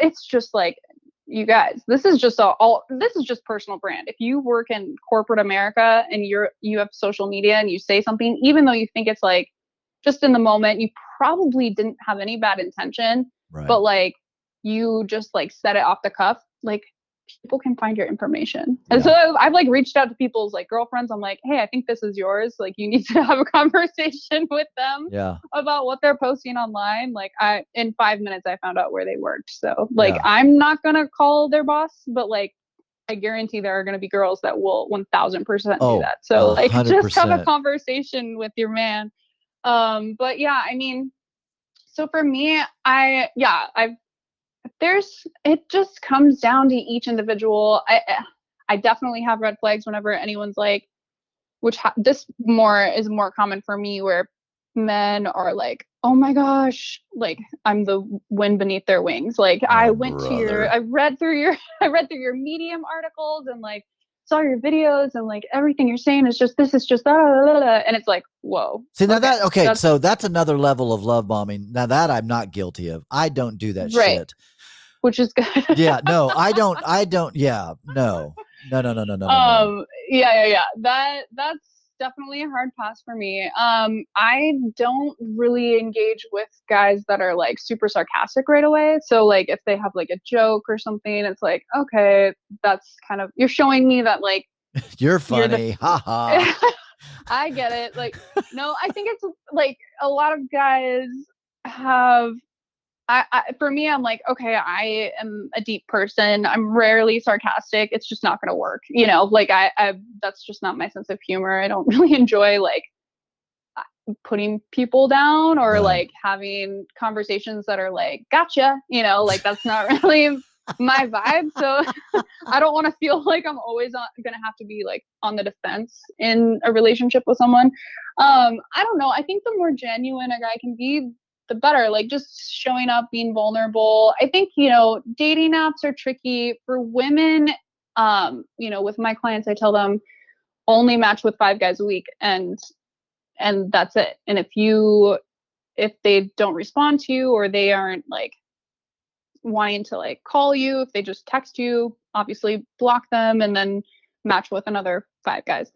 it's just like you guys, this is just a, all this is just personal brand. If you work in corporate America and you're you have social media and you say something even though you think it's like just in the moment, you probably didn't have any bad intention, Right. but like you just like said it off the cuff, like people can find your information. And so I've, like reached out to people's like girlfriends. I'm like, hey, I think this is yours. Like you need (laughs) to have a conversation (laughs) with them yeah. about what they're posting online. Like I in five minutes I found out where they worked. So like Yeah. I'm not gonna call their boss, but like I guarantee there are gonna be girls that will one thousand percent Oh, do that. So a like (laughs) just have a conversation with your man. Um, but yeah, I mean, so for me, I yeah, I've there's it just comes down to each individual. I eh, I definitely have red flags whenever anyone's like, which ha- this more is more common for me where men are like, oh my gosh, like I'm the wind beneath their wings. Like I went to your. I read through your, (laughs) I read through your Medium articles and like saw your videos and like everything you're saying is just this is just da, da, da, and it's like whoa. See now that okay, that's- so that's another level of love bombing. Now that I'm not guilty of. I don't do that Right. shit. Which is good. Yeah, no, I don't. I (laughs) don't. Yeah, no, no, no, no, no, no. no, no. um yeah yeah yeah that that's definitely a hard pass for me um i don't really engage with guys that are like super sarcastic right away so like if they have like a joke or something it's like okay that's kind of you're showing me that like (laughs) You're funny. the- ha ha. (laughs) I get it. Like, no, I think it's like a lot of guys have. I, I for me, I'm like, okay, I am a deep person. I'm rarely sarcastic. It's just not gonna work. You know, like I, I that's just not my sense of humor. I don't (laughs) really enjoy like putting people down or Right. like having conversations that are like, gotcha. You know, like that's not (laughs) really my vibe. So (laughs) I don't want to feel like I'm always gonna have to be like on the defense in a relationship with someone. Um, I don't know. I think the more genuine a guy can be, the better. Like just showing up, being vulnerable. I think you know, dating apps are tricky for women. Um, you know, with my clients, I tell them only match with five guys a week, and and that's it. And if you if they don't respond to you or they aren't like wanting to like call you if they just text you obviously block them and then match with another five guys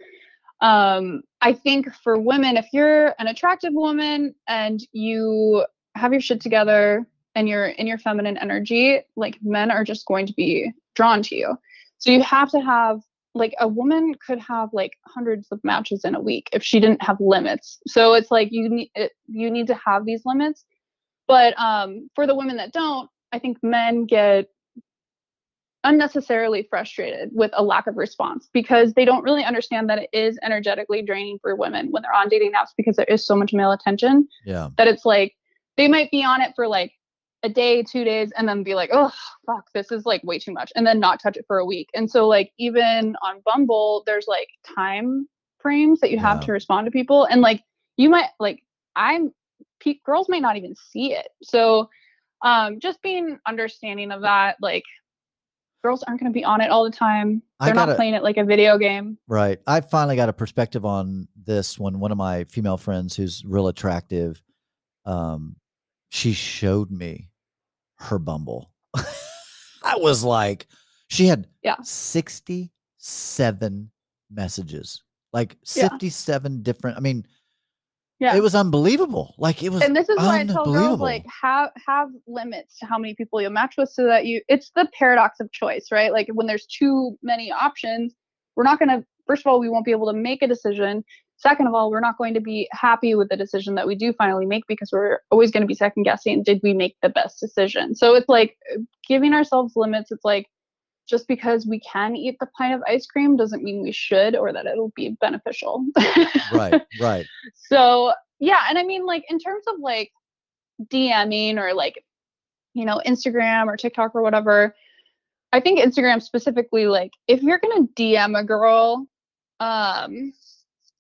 um i think for women if you're an attractive woman and you have your shit together and you're in your feminine energy like men are just going to be drawn to you. So you have to have like a woman could have like hundreds of matches in a week if she didn't have limits. So it's like you need it, you need to have these limits. But um for the women that don't i think men get unnecessarily frustrated with a lack of response because they don't really understand that it is energetically draining for women when they're on dating apps because there is so much male attention Yeah. that it's like they might be on it for like a day, two days, and then be like, oh fuck, this is like way too much, and then not touch it for a week. And so like even on Bumble, there's like time frames that you have Yeah. to respond to people, and like you might like I'm pe- girls might not even see it. So um just being understanding of that, like girls aren't going to be on it all the time. They're not gotta- playing it like a video game. Right. I finally got a perspective on this when one of my female friends who's real attractive, um, she showed me her Bumble. (laughs) I was like, she had Yeah. 67 messages, like Yeah. 57 different. I mean, Yeah. it was unbelievable. Like it was and this is why I tell girls like have have limits to how many people you match with so that you it's the paradox of choice, right? Like when there's too many options, we're not gonna first of all, we won't be able to make a decision. Second of all, we're not going to be happy with the decision that we do finally make because we're always going to be second guessing did we make the best decision? So it's like uh, giving ourselves limits. It's like just because we can eat the pint of ice cream doesn't mean we should or that it'll be beneficial. right, (laughs) right. So, yeah. And I mean, like, in terms of like DMing or like, you know, Instagram or TikTok or whatever, I think Instagram specifically, like, if you're going to DM a girl, um,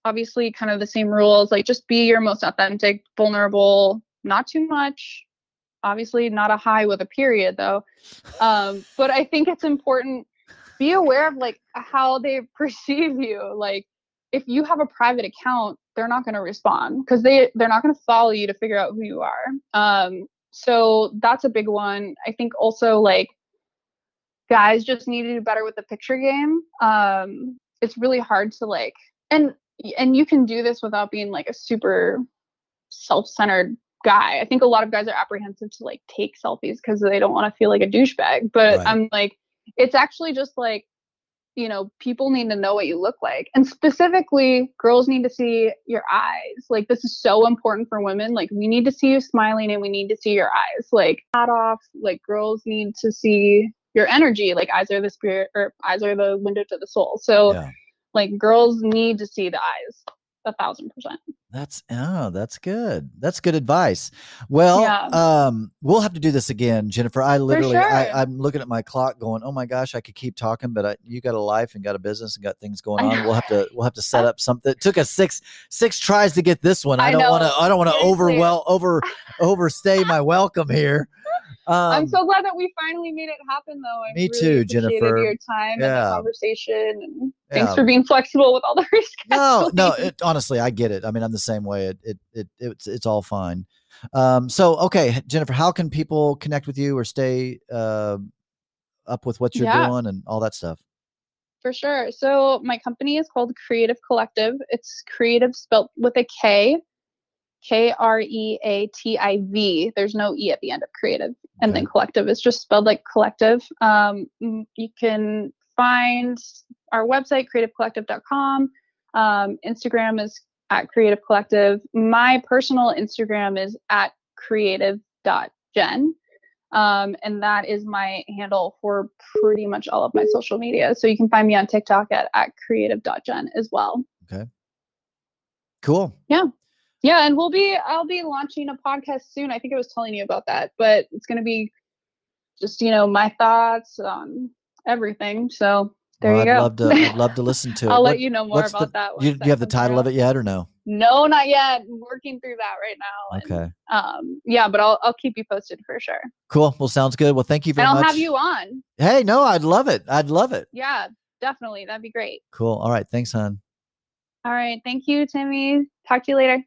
obviously kind of the same rules, like, just be your most authentic, vulnerable, not too much, obviously not a high with a period though. Um, but i think it's important be aware of like how they (laughs) perceive you. Like if you have a private account they're not going to respond because they they're not going to follow you to figure out who you are. Um, so that's a big one. I think also like guys just need to do better with the picture game. Um, it's really hard to like and and you can do this without being like a super self-centered guy. I think a lot of guys are apprehensive to like take selfies because they don't want to feel like a douchebag. But right. I'm like, it's actually just like, you know, people need to know what you look like. And specifically, girls need to see your eyes. Like, this is so important for women. Like, we need to see you smiling and we need to see your eyes. Like, hat off, like, girls need to see your energy. Like, eyes are the spirit or eyes are the window to the soul. So, yeah. like, girls need to see the eyes a thousand percent. That's oh, that's good. That's good advice. Well, yeah. um, we'll have to do this again, Jennifer. I literally, sure. I, am looking at my clock, going, "Oh my gosh, I could keep talking, but I, you got a life and got a business and got things going on. We'll have to, we'll have to set (laughs) up something. It took us six, six tries to get this one. I, I don't want to, I don't want to overwhelm, over, (laughs) overstay my welcome here. Um, I'm so glad that we finally made it happen, though. I me really too, Jennifer. Your time yeah. and the conversation, and yeah. thanks for being flexible with all the (laughs) risk. No, no. It, honestly, I get it. I mean, I'm the same way. It, it, it, it's, it's all fine. Um, so okay, Jennifer, how can people connect with you or stay uh, up with what you're yeah. doing and all that stuff? For sure. So my company is called Kreativ Collective. It's creative spelled with a K. K R E A T I V. There's no E at the end of creative. And okay. then collective is just spelled like collective. Um, you can find our website, kreativcollective.com. Um, Instagram is at Kreativ Collective. My personal Instagram is at kreativ.jen. Um, and that is my handle for pretty much all of my social media. So you can find me on TikTok at, at kreativ.jen as well. Okay. Cool. Yeah. Yeah, and we'll be I'll be launching a podcast soon. I think I was telling you about that, but it's going to be just, you know, my thoughts on everything. So there well, you I'd go. Love to, I'd love to listen to (laughs) it. I'll what, let you know more about the, that. You, do you have the title of it yet or no? No, not yet. I'm working through that right now. Okay. And, um, yeah, but I'll I'll keep you posted for sure. Cool. Well, sounds good. Well, thank you very and I'll much. I'll have you on. Hey, no, I'd love it. I'd love it. Yeah, definitely. That'd be great. Cool. All right. Thanks, hon. All right. Thank you, Timmy. Talk to you later.